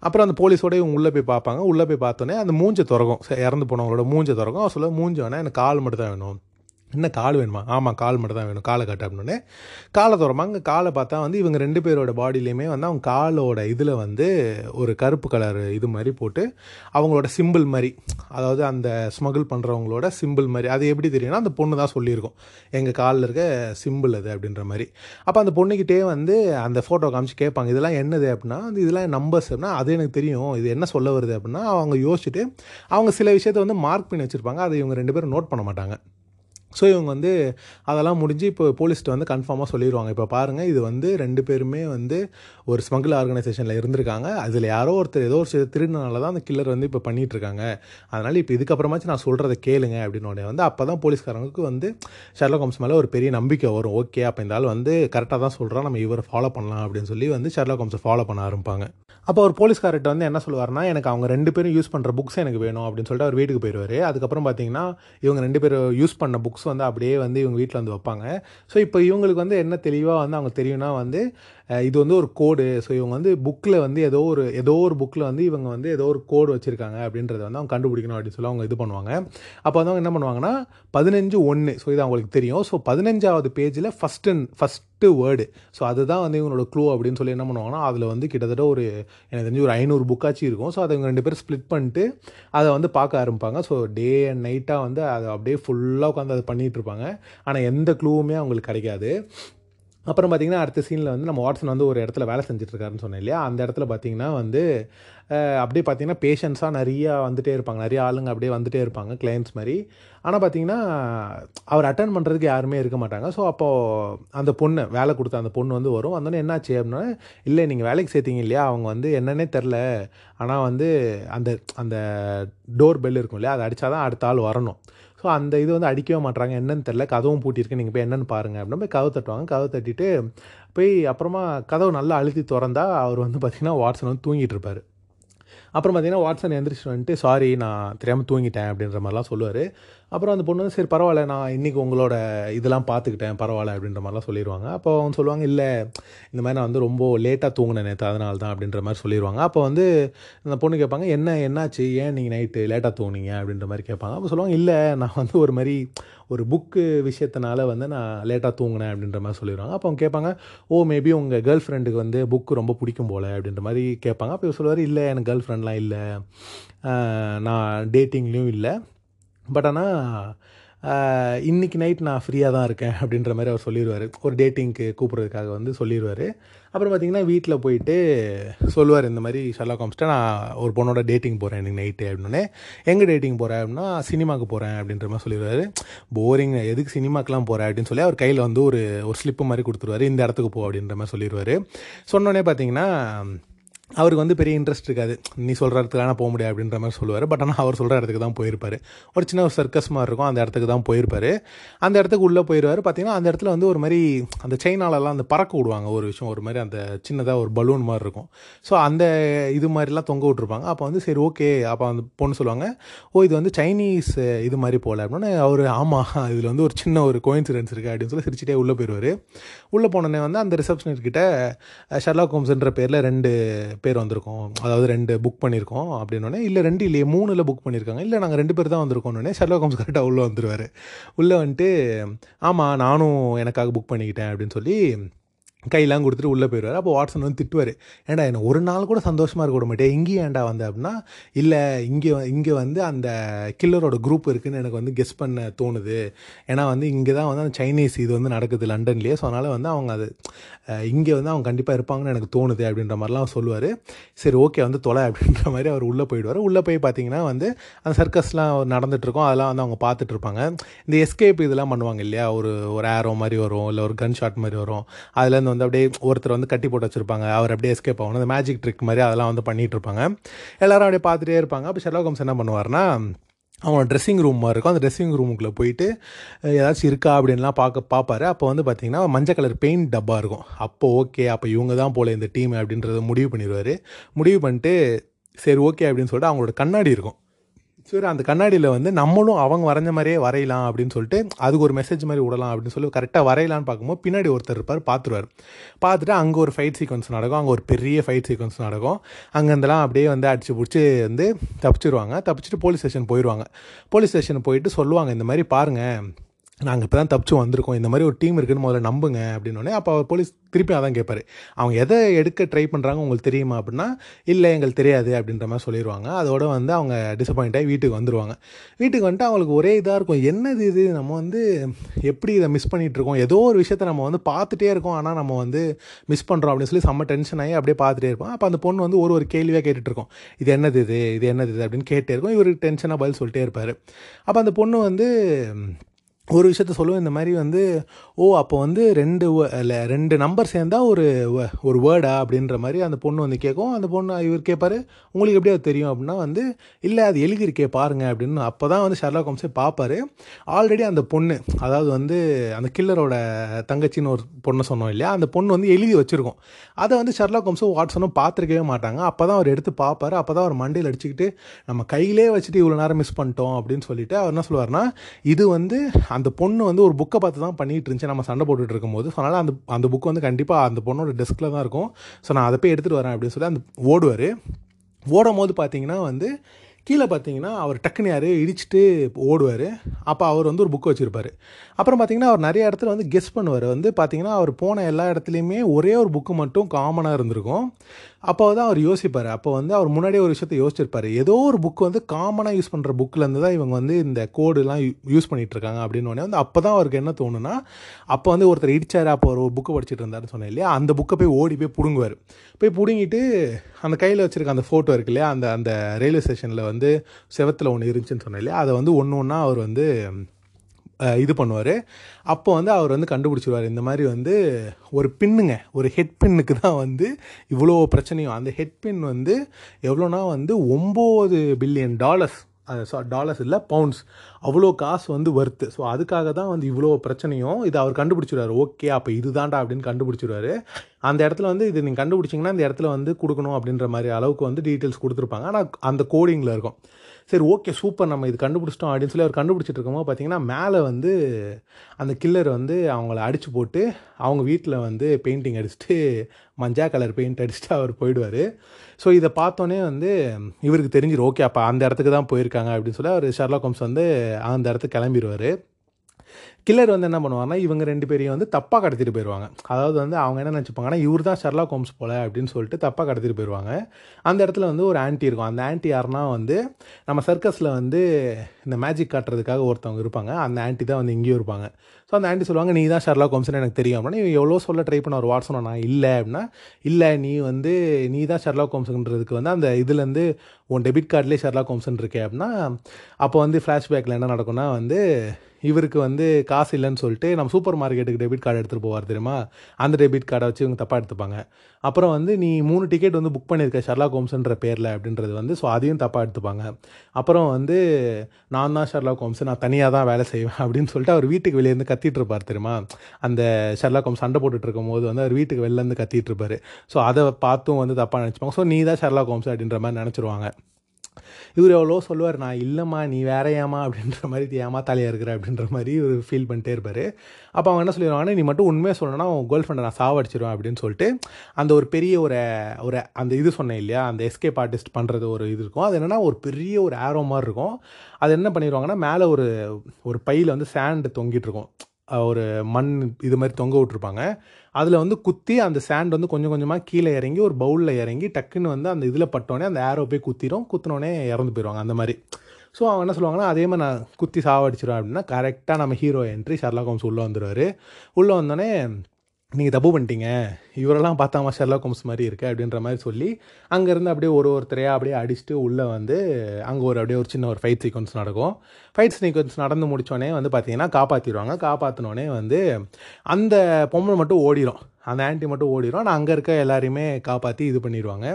அப்புறம் அந்த போலீஸோட இவங்க உள்ளே போய் பார்ப்பாங்க. உள்ளே போய் பார்த்தோன்னே அந்த மூஞ்ச திறக்கும். இறந்து போனவங்களோட மூஞ்ச திறக்கும். அவர் சொல்ல மூஞ்சி வேணால் எனக்கு கால் மட்டும் தான் வேணும். என்ன கால் வேணுமா? ஆமாம் கால் மட்டும் தான் வேணும். காலை கட்டு அப்படின்னே காலை திறப்பாங்க காலை பார்த்தா வந்து இவங்க ரெண்டு பேரோட பாடியிலையுமே வந்து அவங்க காலோட இதில் வந்து ஒரு கருப்பு கலர் இது மாதிரி போட்டு அவங்களோட சிம்பிள் மாதிரி அதாவது அந்த ஸ்மகிள் பண்ணுறவங்களோட சிம்பிள் மாதிரி அது எப்படி தெரியும்னா அந்த பொண்ணு தான் சொல்லியிருக்கோம். எங்கள் காலில் இருக்க சிம்பிள் அது அப்படின்ற மாதிரி. அப்போ அந்த பொண்ணுக்கிட்டே வந்து அந்த ஃபோட்டோ காமிச்சு கேட்பாங்க இதெல்லாம் என்னது? அப்படின்னா வந்து இதெல்லாம் நம்பர்ஸ் அப்படின்னா அது எனக்கு தெரியும். இது என்ன சொல்ல வருது அப்படின்னா அவங்க யோசிச்சுட்டு அவங்க சில விஷயத்த வந்து மார்க் பண்ணி வச்சுருப்பாங்க. அதை இவங்க ரெண்டு பேரும் நோட் பண்ண மாட்டாங்க. ஸோ இவங்க வந்து அதெல்லாம் முடிஞ்சு இப்போ போலீஸ்ட்டு வந்து கன்ஃபார்மாக சொல்லிடுவாங்க இப்போ பாருங்கள் இது வந்து ரெண்டு பேருமே வந்து ஒரு ஸ்மகிள் ஆர்கனைசேஷனில் இருந்திருக்காங்க. அதில் யாரோ ஒருத்தர் ஏதோ ஒரு சில திருடினால தான் அந்த கில்லர் வந்து இப்போ பண்ணிகிட்ருக்காங்க இருக்காங்க அதனால் இப்போ இதுக்கப்புறமாச்சும் நான் சொல்கிறத கேளுங்க அப்படின்னு உடனே வந்து அப்போ தான் போலீஸ்காரங்களுக்கு வந்து ஷெர்லாக் ஹோம்ஸ் மேலே ஒரு பெரிய நம்பிக்கை வரும். ஓகே அப்போ இந்த ஆள் வந்து கரெக்டாக தான் சொல்கிறான் நம்ம இவரை ஃபாலோ பண்ணலாம் அப்படின்னு சொல்லி வந்து ஷெர்லாக் ஹோம்ஸை ஃபாலோ பண்ண ஆரம்பிப்பாங்க. அப்போ ஒரு போலீஸ்கார்ட்ட வந்து என்ன சொல்லுவார்னா எனக்கு அவங்க ரெண்டு பேரும் யூஸ் பண்ணுற புக்ஸ் எனக்கு வேணும் அப்படின்னு சொல்லிட்டு அவர் வீட்டுக்கு போயிடுவார். அதுக்கப்புறம் பார்த்தீங்கன்னா இவங்க ரெண்டு பேரும் யூஸ் பண்ண புக்ஸ் வந்து அப்படியே வந்து இவங்க வீட்டில் வந்து வைப்பாங்க. ஸோ இப்போ இவங்களுக்கு வந்து என்ன தெளிவாக வந்து அவங்க தெரியும்னா வந்து இது வந்து ஒரு கோடு ஸோ இவங்க வந்து புக்கில் வந்து ஏதோ ஒரு ஏதோ ஒரு புக்கில் வந்து இவங்க வந்து ஏதோ ஒரு கோடு வச்சுருக்காங்க அப்படின்றத வந்து அவங்க கண்டுபிடிக்கணும் அப்படின்னு சொல்லி அவங்க இது பண்ணுவாங்க. அப்போ வந்து அவங்க என்ன பண்ணுவாங்கன்னா பதினஞ்சு ஒன்று ஸோ இது அவங்களுக்கு தெரியும். ஸோ பதினஞ்சாவது பேஜில் ஃபஸ்ட் ஃபஸ்ட்டு வேர்டு ஸோ அதுதான் வந்து இவங்களோட க்ளூ அப்படின்னு சொல்லி என்ன பண்ணுவாங்கன்னா அதில் வந்து கிட்டத்தட்ட ஒரு எனக்கு தெரிஞ்சு ஒரு ஐநூறு புக்காச்சும் இருக்கும். ஸோ அதை இவங்க ரெண்டு பேரும் ஸ்ப்ளிட் பண்ணிட்டு அதை வந்து பார்க்க ஆரம்பிப்பாங்க. ஸோ டே அண்ட் நைட்டாக வந்து அதை அப்படியே ஃபுல்லாக உட்காந்து அதை பண்ணிகிட்டு இருப்பாங்க. ஆனால் எந்த க்ளூவுமே அவங்களுக்கு கிடைக்காது. அப்புறம் பார்த்திங்கன்னா அடுத்த சீனில் வந்து நம்ம வாட்ஸன் வந்து ஒரு இடத்துல வேலை செஞ்சுட்ருக்காருன்னு சொன்னேன் இல்லையா? அந்த இடத்துல பார்த்தீங்கன்னா வந்து அப்படியே பார்த்தீங்கன்னா பேஷண்ட்ஸாக நிறையா வந்துகிட்டே இருப்பாங்க. நிறைய ஆளுங்க அப்படியே வந்துட்டே இருப்பாங்க கிளைண்ட்ஸ் மாதிரி. ஆனால் பார்த்தீங்கன்னா அவர் அட்டன் பண்ணுறதுக்கு யாருமே இருக்க மாட்டாங்க. ஸோ அப்போது அந்த பொண்ணு வேலை கொடுத்த அந்த பொண்ணு வந்து வரும். வந்தோடனே என்னாச்சு அப்படின்னா இல்லை நீங்கள் வேலைக்கு சேர்த்தீங்க இல்லையா? அவங்க வந்து என்னன்னே தெரில. ஆனால் வந்து அந்த அந்த டோர் பெல் இருக்கும் இல்லையா? அதை அடித்தா தான் அடுத்த ஆள் வரணும். ஸோ அந்த இது வந்து அடிக்கவே மாட்றாங்க. என்னன்னு தெரில. கதவும் பூட்டியிருக்கு. நீங்கள் போய் என்னென்னு பாருங்கள் அப்படின்னு போய் கதவு தட்டுவாங்க. கதவு தட்டிட்டு போய் அப்புறமா கதவு நல்லா அழுத்தி திறந்தா அவர் வந்து பார்த்திங்கன்னா வாட்சன் வந்து தூங்கிட்டு இருப்பார். அப்புறம் பார்த்தீங்கன்னா வாட்ஸன் எந்திரிச்சு வந்துட்டு சாரி நான் தெரியாமல் தூங்கிட்டேன் அப்படின்ற மாதிரிலாம் சொல்லுவார். அப்புறம் அந்த பொண்ணு வந்து சரி பரவாயில்ல நான் இன்றைக்கி உங்களோட இதெல்லாம் பார்த்துக்கிட்டேன் பரவாயில்ல அப்படின்ற மாதிரிலாம் சொல்லிடுவாங்க அப்போ அவங்க சொல்லுவாங்க இல்லை இந்த மாதிரி நான் வந்து ரொம்ப லேட்டாக தூங்கினேன் நேற்று அதனால தான் அப்படின்ற மாதிரி சொல்லிடுவாங்க அப்போ வந்து அந்த பொண்ணு கேட்பாங்க என்ன என்னாச்சு? ஏன் நீங்கள் நைட்டு லேட்டாக தூங்குனீங்க? அப்படின்ற மாதிரி கேட்பாங்க. அப்போ சொல்லுவாங்க இல்லை நான் வந்து ஒரு மாதிரி ஒரு புக்கு விஷயத்தினால வந்து நான் லேட்டாக தூங்கினேன் அப்படின்ற மாதிரி சொல்லிடுவாங்க அப்போ அவங்க கேட்பாங்க ஓ மேபி உங்கள் கேர்ள் ஃப்ரெண்டுக்கு வந்து புக்கு ரொம்ப பிடிக்கும் போல் அப்படின்ற மாதிரி கேட்பாங்க. அப்போ இவர் சொல்லுவார் இல்லை எனக்கு கேர்ள் ஃப்ரெண்ட்லாம் இல்லை நான் டேட்டிங்லேயும் இல்லை. பட் ஆனால் இன்னைக்கு நைட் நான் ஃப்ரீயாக தான் இருக்கேன் அப்படின்ற மாதிரி அவர் சொல்லிடுவார் ஒரு டேட்டிங்க்கு கூப்பிட்றதுக்காக வந்து சொல்லிடுவார் அப்புறம் பார்த்தீங்கன்னா வீட்டில் போயிட்டு சொல்லுவார் இந்த மாதிரி ஷர்லாக் ஹோம்ஸ்ட்டை நான் ஒரு பொண்ணோட டேட்டிங் போகிறேன் இன்னைக்கு நைட்டு அப்படின்னே எங்கே டேட்டிங் போகிறேன் அப்படின்னா சினிமாவுக்கு போகிறேன் அப்படின்ற மாதிரி சொல்லிடுவார் போரிங் எதுக்கு சினிமாக்கெலாம் போகிறேன் அப்படின்னு சொல்லி அவர் கையில் வந்து ஒரு ஒரு ஸ்லிப்பு மாதிரி கொடுத்துருவாரு. இந்த இடத்துக்கு போ அப்படின்ற மாதிரி சொல்லிடுவார் சொன்னோடனே பார்த்தீங்கன்னா அவருக்கு வந்து பெரிய இன்ட்ரெஸ்ட் இருக்காது. நீ சொல்கிற இடத்துக்கு போக முடியாது அப்படின்ற மாதிரி சொல்லுவார். பட் ஆனால் அவர் சொல்கிற இடத்துக்கு தான் போயிருப்பார். ஒரு சின்ன ஒரு சர்க்கஸ் மாதிரி இருக்கும். அந்த இடத்துக்கு தான் போயிருப்பார். அந்த இடத்துக்கு உள்ளே போயிடுவார் பார்த்தீங்கன்னா அந்த இடத்துல வந்து ஒரு மாதிரி அந்த செயினாலெல்லாம் அந்த பறக்க விடுவாங்க. ஒரு விஷயம் ஒரு மாதிரி அந்த சின்னதாக ஒரு பலூன் மாதிரி இருக்கும். ஸோ அந்த இது மாதிரிலாம் தொங்க விட்ருப்பாங்க அப்போ வந்து சரி ஓகே அப்போ அந்த பொண்ணு சொல்லுவாங்க ஓ இது வந்து சைனீஸ் இது மாதிரி போகல அப்படின்னு அவர் ஆமாம் இதில் வந்து ஒரு சின்ன ஒரு கோயின்சிடென்ஸ் இருக்குது அப்படின்னு சொல்லி சிரிச்சிட்டே உள்ளே போயிடுவார் உள்ளே போனோடனே வந்து அந்த ரிசப்ஷனிஸ்ட் கிட்ட ஷர்லாக் ஹோம்ஸ்ன்ற பேரில் ரெண்டு பேர் வந்திருக்கோம். அதாவது ரெண்டு புக் பண்ணியிருக்கோம் அப்படின்னோடனே இல்லை ரெண்டு இல்லையே மூணில் புக் பண்ணியிருக்காங்க இல்லை நாங்கள் ரெண்டு பேர் தான் வந்திருக்கோன்னே ஷர்லாக் ஹோம்ஸ் கரெக்டாக உள்ளே வந்துருவார். உள்ளே வந்துட்டு ஆமாம் நானும் எனக்காக புக் பண்ணிக்கிட்டேன் அப்படின்னு சொல்லி கையெல்லாம் கொடுத்துட்டு உள்ளே போயிடுவார். அப்போ வாட்ஸன் வந்து திட்டுவார். ஏன்டா என்ன ஒரு நாள் கூட சந்தோஷமாக இருக்க விட மாட்டேன் இங்கேயும் ஏன்டா வந்த? அப்படின்னா இல்லை இங்கே இங்கே வந்து அந்த கில்லரோட குரூப் இருக்குதுன்னு எனக்கு வந்து கெஸ் பண்ண தோணுது. ஏன்னா வந்து இங்கே தான் வந்து அந்த சைனீஸ் இது வந்து நடக்குது லண்டன்லேயே. ஸோ அதனால் வந்து அவங்க அது இங்கே வந்து அவங்க கண்டிப்பாக இருப்பாங்கன்னு எனக்கு தோணுது அப்படின்ற மாதிரிலாம் சொல்லுவார். சரி ஓகே வந்து தொலை அப்படின்ற மாதிரி அவர் உள்ளே போயிடுவார். உள்ளே போய் பார்த்தீங்கன்னா வந்து அந்த சர்க்கஸ்லாம் நடந்துகிட்ருக்கோம் அதெல்லாம் வந்து அவங்க பார்த்துட்ருப்பாங்க இந்த எஸ்கேப் இதெல்லாம் பண்ணுவாங்க இல்லையா? ஒரு ஒரு ஏரோ மாதிரி வரும் இல்லை ஒரு கன் ஷாட் மாதிரி வரும். அதுலேருந்து வந்து அப்படியே ஒருத்தர் வந்து கட்டி போட்டு வச்சுருப்பாங்க. அவர் அப்படியே எஸ்கேப் ஆகணும் அந்த மேஜிக் ட்ரிக் மாதிரி அதெல்லாம் வந்து பண்ணிகிட்டு இருப்பாங்க எல்லாரும் அப்படியே பார்த்துட்டே இருப்பாங்க. அப்போ ஷெர்லாக் ஹோம்ஸ் என்ன பண்ணுவார்னா அவனோட ட்ரெஸ்ஸிங் ரூம் மாதிரி இருக்கும். அந்த ட்ரெஸ்ஸிங் ரூமுக்குள்ளே போயிட்டு ஏதாச்சும் இருக்கா? அப்படின்லாம் பார்க்க பார்ப்பாரு. அப்போ வந்து பார்த்தீங்கன்னா மஞ்சள் கலர் பெயிண்ட் டப்பா இருக்கும். அப்போ ஓகே அப்போ இவங்க தான் போல இந்த டீம் அப்படின்றத முடிவு பண்ணிடுவார் முடிவு பண்ணிட்டு சரி ஓகே அப்படின்னு சொல்லிட்டு அவங்களோட கண்ணாடி இருக்கும். சரி அந்த கண்ணாடியில் வந்து நம்மளும் அவங்க வரைஞ்ச மாதிரியே வரையலாம் அப்படின்னு சொல்லிட்டு அதுக்கு ஒரு மெசேஜ் மாதிரி விடலாம் அப்படின்னு சொல்லி கரெக்டாக வரையலான்னு பார்க்கும்போது பின்னாடி ஒருத்தர் இருப்பார் பார்த்துருவார். பார்த்துட்டு அங்கே ஒரு ஃபைட் சீக்வன்ஸ் நடக்கும் அங்கே ஒரு பெரிய ஃபைட் சீக்வன்ஸ் நடக்கும். அங்கேருந்துலாம் அப்படியே வந்து அடிச்சு பிடிச்சி வந்து தப்பிச்சிருவாங்க. தப்பிச்சிட்டு போலீஸ் ஸ்டேஷன் போயிடுவாங்க போலீஸ் ஸ்டேஷன் போயிட்டு சொல்லுவாங்க இந்த மாதிரி பாருங்கள் நாங்கள் இப்போ தான் தப்பிச்சு வந்திருக்கோம். இந்த மாதிரி ஒரு டீம் இருக்குன்னு முதல்ல நம்புங்க அப்படின்னோடனே அப்போ அவர் போலீஸ் திருப்பி அதான் கேட்பாரு அவங்க எதை எடுக்க ட்ரை பண்ணுறாங்க உங்களுக்கு தெரியுமா அப்படின்னா இல்லை எங்களுக்கு தெரியாது அப்படின்ற மாதிரி சொல்லிடுவாங்க அதோட வந்து அவங்க டிசப்பாயிண்ட் ஆகி வீட்டுக்கு வந்துடுவாங்க வீட்டுக்கு வந்துட்டு அவங்களுக்கு ஒரே இதாக இருக்கும். என்னது இது? நம்ம வந்து எப்படி இதை மிஸ் பண்ணிகிட்டு இருக்கோம்? ஏதோ ஒரு விஷயத்த நம்ம வந்து பார்த்துட்டே இருக்கோம். ஆனால் நம்ம வந்து மிஸ் பண்ணுறோம் அப்படின்னு சொல்லி செம்ம டென்ஷன் ஆகி அப்படியே பார்த்துட்டே இருப்போம். அப்போ அந்த பொண்ணு வந்து ஒரு ஒரு கேள்வியாக கேட்டுட்ருக்கோம் இது என்னது இது? இது என்னது இது? அப்படின்னு கேட்டே இருக்கும். இவர் டென்ஷனாக பதில் சொல்லிட்டே இருப்பார். அப்போ அந்த பொண்ணு வந்து ஒரு விஷயத்த சொல்லுவேன். இந்த மாதிரி வந்து ஓ அப்போ வந்து ரெண்டு இல்லை ரெண்டு நம்பர் சேர்ந்தா ஒரு ஒரு வேர்டா அப்படின்ற மாதிரி அந்த பொண்ணு வந்து கேட்கும். அந்த பொண்ணு இவர் கேட்பார் உங்களுக்கு எப்படி அது தெரியும்? அப்படின்னா வந்து இல்லை அது எழுதியிருக்கே பாருங்க. அப்படின்னு அப்போ தான் வந்து ஷர்லா கோம்ஸே பார்ப்பார். ஆல்ரெடி அந்த பொண்ணு அதாவது வந்து அந்த கில்லரோட தங்கச்சின்னு ஒரு பொண்ணை சொன்னோம் இல்லையா? அந்த பொண்ணு வந்து எழுதி வச்சுருக்கோம். அதை வந்து ஷர்லா ஹோம்ஸும் வாட்ஸனும் பார்த்துருக்கவே மாட்டாங்க. அப்போ தான் அவர் எடுத்து பார்ப்பார். அப்போ தான் அவர் மண்டையில் அடிச்சுக்கிட்டு நம்ம கையிலே வச்சுட்டு இவ்வளோ நேரம் மிஸ் பண்ணிட்டோம் அப்படின்னு சொல்லிட்டு அவர் என்ன சொல்லுவார்னா இது வந்து அந்த பொண்ணு வந்து ஒரு புக்கை பார்த்து தான் பண்ணிகிட்டு இருந்துச்சு. நம்ம சண்டை போட்டுட்டு இருக்கும்போது. ஸோ அதனால் அந்த அந்த புக் வந்து கண்டிப்பாக அந்த பொண்ணோட டெஸ்கில் தான் இருக்கும். ஸோ நான் அதை போய் எடுத்துகிட்டு வரேன் அப்படின்னு சொல்லி அந்த ஓடுவார். ஓடும் போது பார்த்தீங்கன்னா வந்து கீழே பார்த்தீங்கன்னா அவர் டக்குன்னு யார் இடிச்சிட்டு ஓடுவார். அப்போ அவர் வந்து ஒரு புக் வச்சுருப்பார். அப்புறம் பார்த்தீங்கன்னா அவர் நிறைய இடத்துல வந்து கெஸ் பண்ணுவார். வந்து பார்த்தீங்கன்னா அவர் போன எல்லா இடத்துலையுமே ஒரே ஒரு புக்கு மட்டும் காமனாக இருந்திருக்கும். அப்போ தான் அவர் யோசிப்பார். அப்போ வந்து அவர் முன்னாடியே ஒரு விஷயத்தை யோசிச்சிருப்பார். ஏதோ ஒரு புக் வந்து காமனாக யூஸ் பண்ணுற புக்கிலேருந்து தான் இவங்க வந்து இந்த கோடுலாம் யூஸ் பண்ணிகிட்டு இருக்காங்க அப்படின்னு உடனே வந்து அப்போ தான் அவருக்கு என்ன தோணுன்னா அப்போ வந்து ஒருத்தர் இடிச்சார் அப்போ ஒரு புக்கு படிச்சுட்டு இருந்தாருன்னு சொன்னேன் இல்லையா? அந்த புக்கை போய் ஓடி போய் பிடுங்குவார். போய் பிடுங்கிட்டு அந்த கையில் வச்சுருக்க அந்த ஃபோட்டோ இருக்கு இல்லையா? அந்த அந்த ரயில்வே ஸ்டேஷனில் வந்து செவத்தில் ஒன்று இருந்துச்சுன்னு சொன்னேன் இல்லையா? அதை வந்து ஒன்று ஒன்றா அவர் வந்து இது பண்ணுவார். அப்போ வந்து அவர் வந்து கண்டுபிடிச்சிருவார். இந்த மாதிரி வந்து ஒரு பின்னுங்க. ஒரு ஹெட் பின்னுக்கு தான் வந்து இவ்வளோ பிரச்சனையும். அந்த ஹெட் பின் வந்து எவ்வளோனா வந்து ஒம்பது பில்லியன் டாலர்ஸ் டாலர்ஸ் இல்லை பவுண்ட்ஸ் அவ்வளோ காசு வந்து ஒர்த்து ஸோ அதுக்காக தான் வந்து இவ்வளோ பிரச்சனையும் இதை அவர் கண்டுபிடிச்சிருவாரு. ஓகே அப்போ இதுதான்டா அப்படின்னு கண்டுபிடிச்சிருவாரு. அந்த இடத்துல வந்து இது நீங்கள் கண்டுபிடிச்சிங்கன்னா இந்த இடத்துல வந்து கொடுக்கணும் அப்படின்ற மாதிரி அளவுக்கு வந்து டீட்டெயில்ஸ் கொடுத்துருப்பாங்க. ஆனால் அந்த கோடிங்கில் இருக்கும். சரி ஓகே சூப்பர் நம்ம இது கண்டுபிடிச்சிட்டோம் அப்படின்னு சொல்லி அவர் கண்டுபிடிச்சிட்டு இருக்கும்போது பார்த்தீங்கன்னா மேலே வந்து அந்த கில்லர் வந்து அவங்கள அடிச்சு போட்டு அவங்க வீட்டில் வந்து பெயிண்டிங் அடிச்சுட்டு மஞ்சா கலர் பெயிண்ட் அடிச்சுட்டு அவர் போயிடுவார். ஸோ இதை பார்த்தோன்னே வந்து இவருக்கு தெரிஞ்சிடும் ஓகே அப்போ அந்த இடத்துக்கு தான் போயிருக்காங்க அப்படின்னு சொல்லி அவர் ஷர்லா கோம்ஸ் வந்து அந்த இடத்துக்கு கிளம்பிடுவார் கில்லர் வந்து என்ன பண்ணுவாங்கன்னா இவங்க ரெண்டு பேரையும் வந்து தப்பாக கடத்திட்டு போயிடுவாங்க அதாவது வந்து அவங்க என்ன நினச்சிப்பாங்கன்னா இவர் தான் ஷெர்லாக் ஹோம்ஸ் போல அப்படின்னு சொல்லிட்டு தப்பாக கடத்திட்டு போயிடுவாங்க அந்த இடத்துல வந்து ஒரு ஆன்டி இருக்கும். அந்த ஆன்ட்டி யாருன்னா வந்து நம்ம சர்க்கஸில் வந்து இந்த மேஜிக் காட்டுறதுக்காக ஒருத்தவங்க இருப்பாங்க. அந்த ஆன்ட்டி தான் வந்து இங்கேயும் இருப்பாங்க. ஸோ அந்த ஆன்ட்டி சொல்லுவாங்க நீ தான் ஷர்லா ஹோம்ஸ்னு எனக்கு தெரியும். அப்படின்னா இவன் எவ்வளோ சொல்ல ட்ரை பண்ண ஒரு வாட்ஸ் நான் இல்லை அப்படின்னா இல்லை நீ வந்து நீ தான் ஷர்லா ஹோம்ஸுன்றதுக்கு வந்து அந்த இதுலேருந்து உன் டெபிட் கார்ட்லேயே ஷர்லா ஹோம்ஸ்னு இருக்கே அப்படின்னா அப்போ வந்து ஃப்ளாஷ்பேக்கில் என்ன நடக்கும்னா வந்து இவருக்கு வந்து காசு இல்லைன்னு சொல்லிட்டு நம்ம சூப்பர் மார்க்கெட்டுக்கு டெபிட் கார்டு எடுத்துகிட்டு போவார் தெரியுமா? அந்த டெபிட் கார்டை வச்சு இவங்க தப்பாக எடுத்துப்பாங்க. அப்புறம் வந்து நீ மூணு டிக்கெட் வந்து புக் பண்ணியிருக்க ஷர்லா ஹோம்ஸ்ன்ற பேரில் அப்படின்றது வந்து ஸோ அதையும் தப்பாக எடுத்துப்பாங்க. அப்புறம் வந்து நான் தான் ஷர்லா ஹோம்ஸ் நான் தனியாக தான் வேலை செய்வேன் அப்படின்னு சொல்லிட்டு அவர் வீட்டுக்கு வெளியேருந்து கத்திட்டு இருப்பார் தெரியுமா? அந்த ஷர்லா ஹோம்ஸ் சண்டை போட்டுட்டு இருக்கும் போது வந்து அவர் வீட்டுக்கு வெளிலேருந்து கத்திட்டு இருப்பார். ஸோ அதை பார்த்தும் வந்து தப்பாக நினச்சிப்பாங்க. ஸோ நீ தான் ஷர்லா ஹோம்ஸ் அப்படின்ற மாதிரி நினச்சிருவாங்க. இவர் எவ்வளோ சொல்லுவார் நான் இல்லைம்மா நீ வேற ஏமா அப்படின்ற மாதிரி ஏமாத்தாலியாக இருக்கிற? அப்படின்ற மாதிரி இவர் ஃபீல் பண்ணிட்டே இருப்பார். அப்போ அவங்க என்ன சொல்லிடுவாங்கன்னா நீ மட்டும் உண்மையாக சொல்லணும்னா உன் கேர்ள் ஃப்ரெண்டை நான் சாவடிச்சிருவேன் அப்படின்னு சொல்லிட்டு அந்த ஒரு பெரிய ஒரு ஒரு அந்த இது சொன்னேன் இல்லையா அந்த எஸ்கேப் ஆர்டிஸ்ட் பண்ணுறது ஒரு இது இருக்கும். அது என்னென்னா ஒரு பெரிய ஒரு ஆரோ மாதிரி இருக்கும். அது என்ன பண்ணிடுவாங்கன்னா மேலே ஒரு ஒரு பையில் வந்து சேண்டு தொங்கிட்டு இருக்கும். ஒரு மண் இது மாதிரி தொங்க விட்ருப்பாங்க அதில் வந்து குத்தி அந்த சேண்ட் வந்து கொஞ்சம் கொஞ்சமாக கீழே இறங்கி ஒரு பவுலில் இறங்கி டக்குன்னு வந்து அந்த இதில் பட்டோடனே அந்த ஏரோ போய் குத்திரும். குத்தினோடனே இறந்து போயிடுவாங்க அந்த மாதிரி. ஸோ அவங்க என்ன சொல்லுவாங்கன்னா அதே மாதிரி நான் குத்தி சாவடிச்சிருவேன் அப்படின்னா கரெக்டாக நம்ம ஹீரோ என்ட்ரி ஷர்லாக் ஹோம்ஸ் உள்ளே வந்துடுவார் உள்ளே வந்தோடனே நீங்கள் தப்பு பண்ணிட்டீங்க. இவரெல்லாம் பார்த்தாமா ஷெர்லா ஹோம்ஸ் மாதிரி இருக்குது அப்படின்ற மாதிரி சொல்லி அங்கேருந்து அப்படியே ஒரு ஒருத்தரையாக அப்படியே அடிச்சுட்டு உள்ளே வந்து அங்கே ஒரு அப்படியே ஒரு சின்ன ஒரு ஃபைட் சீக்வன்ஸ் நடக்கும். ஃபைட் சீக்வன்ஸ் நடந்து முடித்தோடனே வந்து பார்த்தீங்கன்னா காப்பாற்றிடுவாங்க காப்பாற்றினோடனே வந்து அந்த பொம்மை மட்டும் ஓடிடும் அந்த ஆன்ட்டி மட்டும் ஓடிடும் ஆனால் அங்கே இருக்க எல்லாரையுமே காப்பாற்றி இது பண்ணிடுவாங்க.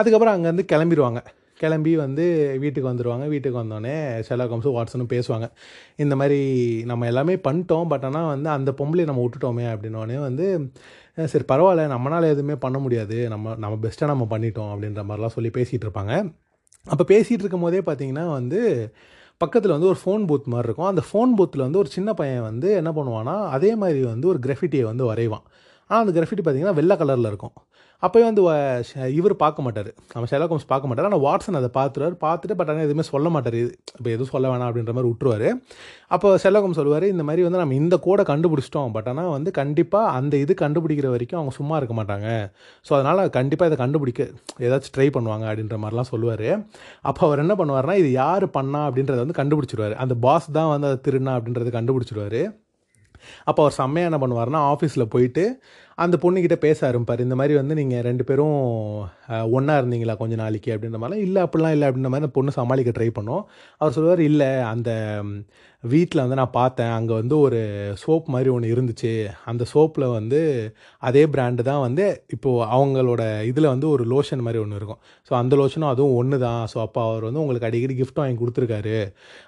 அதுக்கப்புறம் அங்கேருந்து கிளம்பிடுவாங்க. கிளம்பி வந்து வீட்டுக்கு வந்துடுவாங்க வீட்டுக்கு வந்தோடனே ஷெர்லாக் ஹோம்ஸும் வாட்ஸனும் பேசுவாங்க. இந்த மாதிரி நம்ம எல்லாமே பண்ணிட்டோம். பட் ஆனால் வந்து அந்த பொம்பளை நம்ம விட்டுட்டோமே அப்படின்னோடனே வந்து சரி பரவாயில்ல. நம்மளால் எதுவுமே பண்ண முடியாது. நம்ம நம்ம பெஸ்ட்டாக நம்ம பண்ணிட்டோம். அப்படின்ற மாதிரிலாம் சொல்லி பேசிகிட்டு இருப்பாங்க. அப்போ பேசிகிட்டு இருக்கும் போதே பார்த்தீங்கன்னா வந்து பக்கத்தில் வந்து ஒரு ஃபோன் பூத் மாதிரி இருக்கும். அந்த ஃபோன் பூத்தில் வந்து ஒரு சின்ன பையன் வந்து என்ன பண்ணுவான்னா அதே மாதிரி வந்து ஒரு கிராஃபிட்டியை வந்து வரைவான். ஆனால் அந்த கிராஃபிட்டி பார்த்தீங்கன்னா வெள்ளை கலரில் இருக்கும். அப்போயும் வந்து இவர் பார்க்க மாட்டார். நம்ம ஷெர்லாக் ஹோம்ஸ் பார்க்க மாட்டார். ஆனால் வாட்ஸன் அதை பார்த்துருவார். பார்த்துட்டு பட் ஆனால் எதுவுமே சொல்ல மாட்டார். இப்போ எதுவும் சொல்ல வேணாம் அப்படின்ற மாதிரி விட்டுருவார். அப்போ ஷெர்லாக் ஹோம்ஸ் சொல்லுவார் இந்த மாதிரி வந்து நம்ம இந்த கோடை கண்டுபிடிச்சிட்டோம். பட் ஆனால் வந்து கண்டிப்பாக அந்த இது கண்டுபிடிக்கிற வரைக்கும் அவங்க சும்மா இருக்க மாட்டாங்க. ஸோ அதனால் கண்டிப்பாக இதை கண்டுபிடிக்க ஏதாச்சும் ட்ரை பண்ணுவாங்க அப்படின்ற மாதிரிலாம் சொல்லுவார். அப்போ அவர் என்ன பண்ணுவார்னா இது யார் பண்ணா அப்படின்றத வந்து கண்டுபிடிச்சிருவார். அந்த பாஸ் தான் வந்து அதை திருண்ணா அப்படின்றத கண்டுபிடிச்சிடுவார் அப்போ அவர் செம்மையாக என்ன பண்ணுவார்னா ஆஃபீஸில் போயிட்டு அந்த பொண்ணுக்கிட்ட பேச ஆரம்பிப்பார். இந்த மாதிரி வந்து நீங்கள் ரெண்டு பேரும் ஒன்றா இருந்தீங்களா கொஞ்சம் நாளைக்கு அப்படின்ற மாதிரிலாம் இல்லை அப்படிலாம் இல்லை அப்படின்ற மாதிரி அந்த பொண்ணு சமாளிக்க ட்ரை பண்ணோம். அவர் சொல்லுவார் இல்லை அந்த வீட்டில் வந்து நான் பார்த்தேன். அங்கே வந்து ஒரு சோப் மாதிரி ஒன்று இருந்துச்சு. அந்த சோப்பில் வந்து அதே பிராண்டு தான் வந்து இப்போது அவங்களோட இதில் வந்து ஒரு லோஷன் மாதிரி ஒன்று இருக்கும். ஸோ அந்த லோஷனும் அதுவும் ஒன்று தான். ஸோ அப்போ அவர் வந்து உங்களுக்கு அடிக்கடி கிஃப்ட் வாங்கி கொடுத்துருக்காரு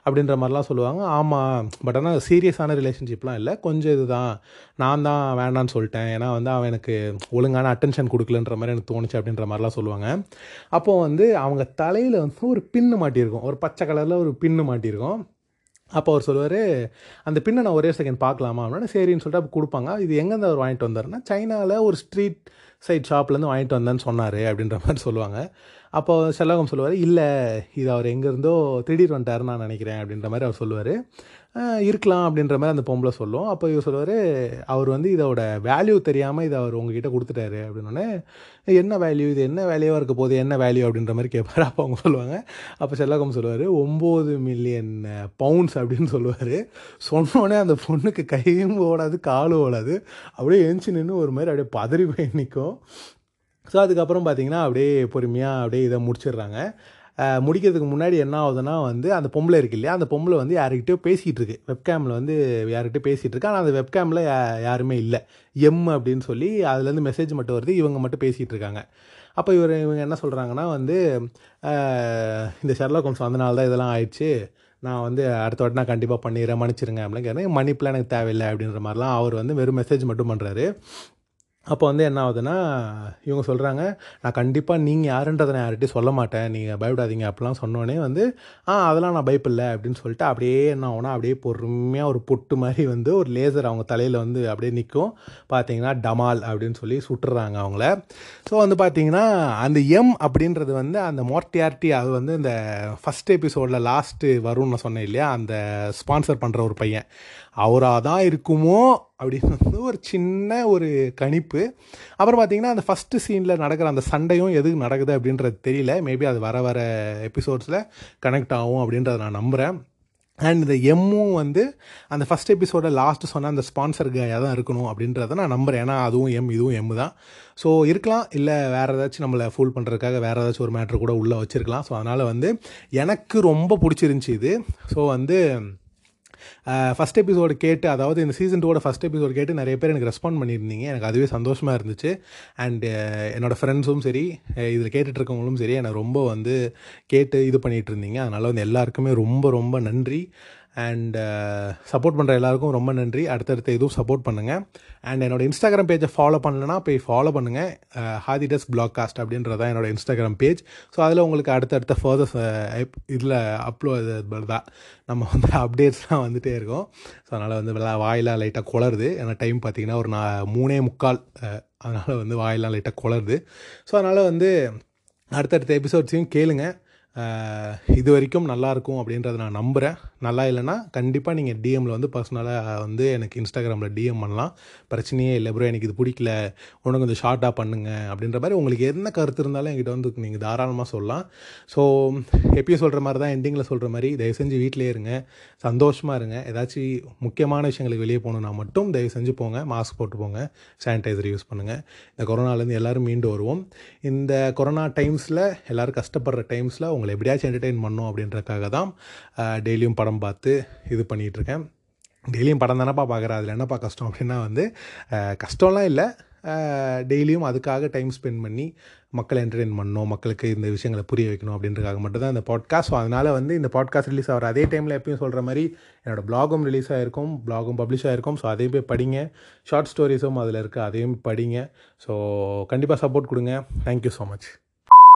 அப்படின்ற மாதிரிலாம் சொல்லுவாங்க. ஆமாம் பட் ஆனால் சீரியஸான ரிலேஷன்ஷிப்லாம் இல்லை. கொஞ்சம் இதுதான் நான் தான் வேணான்னு சொல்லிட்டேன். ஏன்னா வந்து அவன் எனக்கு ஒழுங்கான அட்டென்ஷன் கொடுக்கலன்ற மாதிரி எனக்கு தோணுச்சு அப்படின்ற மாதிரிலாம் சொல்லுவாங்க. அப்போது வந்து அவங்க தலையில் வந்து ஒரு பின்னு மாட்டியிருக்கும். ஒரு பச்சை கலரில் ஒரு பின்னு மாட்டியிருக்கும். அப்போ அவர் சொல்லுவார் அந்த பின்னை நான் ஒரே செகண்ட் பார்க்கலாமா? அப்படின்னா சரின்னு சொல்லிட்டு அப்போ கொடுப்பாங்க. இது எங்கேருந்து அவர் வாங்கிட்டு வந்தாருன்னா சைனாவில் ஒரு ஸ்ட்ரீட் சைட் ஷாப்லேருந்து வாங்கிட்டு வந்தேன்னு சொன்னார் அப்படின்ற மாதிரி சொல்லுவாங்க. அப்போ செல்லகம் சொல்லுவார் இல்லை இது அவர் எங்கேருந்தோ திடீர் வந்துட்டார் நான் நினைக்கிறேன் அப்படின்ற மாதிரி அவர் சொல்லுவார். இருக்கலாம் அப்படின்ற மாதிரி அந்த பொம்பளை சொல்லும். அப்போ இவர் சொல்லுவார் அவர் வந்து இதோட வேல்யூ தெரியாமல் இதை அவர் உங்ககிட்ட கொடுத்துட்டாரு. அப்படின்னோடனே என்ன வேல்யூ இது என்ன வேல்யூவாக இருக்க போகுது? என்ன வேல்யூ அப்படின்ற மாதிரி கேட்பாரு அப்போ அவங்க சொல்லுவாங்க. அப்போ செல்லகம் சொல்லுவார் ஒம்பது மில்லியன் பவுண்ட்ஸ் அப்படின்னு சொல்லுவார். சொன்னோடனே அந்த பொண்ணுக்கு கையும் ஓடாது காலும் ஓடாது. அப்படியே எழுந்துச்சு நின்று ஒரு மாதிரி அப்படியே பதறி போய் நிற்கும் ஸோ அதுக்கப்புறம் பார்த்தீங்கன்னா அப்படியே பொறுமையாக அப்படியே இதை முடிச்சிடுறாங்க. முடிக்கிறதுக்கு முன்னாடி என்ன ஆகுதுன்னா வந்து அந்த பொம்பளை இருக்கு இல்லையா அந்த பொம்பளை வந்து யாருக்கிட்டயோ பேசிகிட்டு இருக்கு. வெப்கேமில் வந்து யார்கிட்டயோ பேசிகிட்டு இருக்கு ஆனால் அந்த வெப்கேமில் யாருமே இல்லை. எம் அப்படின்னு சொல்லி அதுலேருந்து மெசேஜ் மட்டும் வருது இவங்க மட்டும் பேசிகிட்டு இருக்காங்க. அப்போ இவர் இவங்க என்ன சொல்கிறாங்கன்னா வந்து இந்த ஷெர்லாக் ஹோம்ஸ் அதனால தான் இதெல்லாம் ஆயிடுச்சு. நான் வந்து அடுத்த வாட்டி நான் கண்டிப்பாக பண்ணிடுறேன் மன்னிச்சிருங்க அப்படின்னு கேட்டேன் மன்னிப்புலாம் எனக்கு தேவையில்லை அப்படின்ற மாதிரிலாம் அவர் வந்து வெறும் மெசேஜ் மட்டும் பண்ணுறாரு அப்போ வந்து என்ன ஆகுதுன்னா இவங்க சொல்கிறாங்க நான் கண்டிப்பாக நீங்கள் யாருன்றதை நான் யார்கிட்டையும் சொல்ல மாட்டேன். நீங்கள் பயப்படாதீங்க. அப்படிலாம் சொன்னோடனே வந்து ஆ அதெல்லாம் நான் பயப்பில்லை. அப்படின்னு சொல்லிட்டு அப்படியே என்ன ஆகுனா அப்படியே பொறுமையாக ஒரு பொட்டு மாதிரி வந்து ஒரு லேசர் அவங்க தலையில் வந்து அப்படியே நிற்கும் பார்த்தீங்கன்னா டமால் அப்படின்னு சொல்லி சுட்டுறாங்க அவங்கள. ஸோ வந்து பார்த்தீங்கன்னா அந்த எம் அப்படின்றது வந்து அந்த மோர்டியாரிட்டி அது வந்து இந்த ஃபஸ்ட் எபிசோடில் லாஸ்ட்டு வரும்னு நான் சொன்னேன் இல்லையா? அந்த ஸ்பான்சர் பண்ணுற ஒரு பையன். அவராக தான் இருக்குமோ அப்படின்னு வந்து ஒரு சின்ன ஒரு கணிப்பு. அப்புறம் பார்த்தீங்கன்னா அந்த ஃபஸ்ட்டு சீனில் நடக்கிற அந்த சண்டையும் எதுக்கு நடக்குது அப்படின்றது தெரியல. மேபி அது வர வர எபிசோட்ஸில் கனெக்ட் ஆகும் அப்படின்றத நான் நம்புகிறேன் அண்ட் இந்த எம்மும் வந்து அந்த ஃபஸ்ட் எபிசோட லாஸ்ட்டு சொன்ன அந்த ஸ்பான்சர் கையாக தான் இருக்கணும் அப்படின்றத நான் நம்புகிறேன் ஏன்னா அதுவும் எம் இதுவும் எம் தான். ஸோ இருக்கலாம். இல்லை வேறு ஏதாச்சும் நம்மளை ஃபுல் பண்ணுறதுக்காக வேறு ஏதாச்சும் ஒரு மேட்ரு கூட உள்ளே வச்சுருக்கலாம். ஸோ அதனால் வந்து எனக்கு ரொம்ப பிடிச்சிருந்துச்சி இது. ஸோ வந்து ஃபஸ்ட் எபிசோடு கேட்டு அதாவது இந்த சீசன் டூவோட ஃபஸ்ட் எபிசோடு கேட்டு நிறைய பேர் எனக்கு ரெஸ்பாண்ட் பண்ணியிருந்தீங்க. எனக்கு அதுவே சந்தோஷமாக இருந்துச்சு. அண்டு என்னோடய ஃப்ரெண்ட்ஸும் சரி இதில் கேட்டுட்ருக்கவங்களும் சரி என்னை ரொம்ப வந்து கேட்டு இது பண்ணிகிட்டு இருந்தீங்க அதனால் வந்து எல்லாருக்குமே ரொம்ப ரொம்ப நன்றி. அண்ட் சப்போர்ட் பண்ணுற எல்லாருக்கும் ரொம்ப நன்றி. அடுத்தடுத்த இதுவும் சப்போர்ட் பண்ணுங்கள் அண்ட் என்னோட இன்ஸ்டாகிராம் பேஜை ஃபாலோ பண்ணலன்னா போய் ஃபாலோ பண்ணுங்கள் ஹாதி uh, டெஸ்க் பிளாக் காஸ்ட் அப்படின்றது தான் என்னோட இன்ஸ்டாகிராம் பேஜ் ஸோ அதில் உங்களுக்கு அடுத்தடுத்த ஃபர்தர் இதில் அப்லோட் தான் நம்ம வந்து அப்டேட்ஸ்லாம் வந்துகிட்டே இருக்கோம். ஸோ அதனால் வந்து வெள்ளா லைட்டாக குளருது. ஏன்னா டைம் பார்த்திங்கன்னா ஒரு நான் மூணே முக்கால் uh, அதனால் வந்து வாயிலாம் லைட்டாக குளருது. ஸோ அதனால் வந்து அடுத்தடுத்த எபிசோட்ஸையும் கேளுங்கள் uh, இது வரைக்கும் நல்லாயிருக்கும் அப்படின்றத நான் நம்புகிறேன் நல்லா இல்லைன்னா கண்டிப்பாக நீங்கள் டிஎம்மில் வந்து பர்சனலாக வந்து எனக்கு இன்ஸ்டாகிராமில் டிஎம் பண்ணலாம். பிரச்சனையே இல்லை ப்ரோ எனக்கு இது பிடிக்கல. ஒன்று கொஞ்சம் ஷார்ட்டாக பண்ணுங்க அப்படின்ற மாதிரி உங்களுக்கு என்ன கருத்து இருந்தாலும் என்கிட்ட வந்து நீங்கள் தாராளமாக சொல்லலாம். ஸோ எப்பயும் சொல்கிற மாதிரி தான் எண்டிங்கில் சொல்கிற மாதிரி தயவு செஞ்சு வீட்டிலே இருங்க. சந்தோஷமாக இருங்க. ஏதாச்சும் முக்கியமான விஷயங்களுக்கு வெளியே போகணுன்னா மட்டும் தயவு செஞ்சு போங்க. மாஸ்க் போட்டு போங்க. சானிடைசர் யூஸ் பண்ணுங்கள் இந்த கொரோனாலேருந்து எல்லோரும் மீண்டு வருவோம். இந்த கொரோனா டைம்ஸில் எல்லோரும் கஷ்டப்படுற டைம்ஸில் உங்களை எப்படியாச்சும் என்டர்டெயின் பண்ணோம் அப்படின்றதுக்காக தான் டெய்லியும் படம் பார்த்து இது பண்ணிகிட்ருக்கேன். டெய்லியும் படம் தானப்பா பார்க்குறேன். அதில் என்னப்பா கஷ்டம் அப்படின்னா வந்து கஷ்டம்லாம் இல்லை. டெய்லியும் அதுக்காக டைம் ஸ்பெண்ட் பண்ணி மக்களை என்டர்டெயின் பண்ணணும் மக்களுக்கு இந்த விஷயங்களை புரிய வைக்கணும் அப்படின்றதுக்காக மட்டும்தான் இந்த பாட்காஸ்ட் ஸோ அதனால் வந்து இந்த பாட்காஸ்ட் ரிலீஸ் ஆகிற அதே டைமில் எப்பயும் சொல்கிற மாதிரி என்னோடய ப்ளாகும் ரிலீஸ் ஆகிருக்கும் ப்ளாகும் பப்ளிஷ் ஆகிருக்கும். ஸோ அதையும் போய் படிங்க. ஷார்ட் ஸ்டோரிஸும் அதில் இருக்குது. அதையும் படிங்க. ஸோ கண்டிப்பாக சப்போர்ட் கொடுங்க. Thank you so much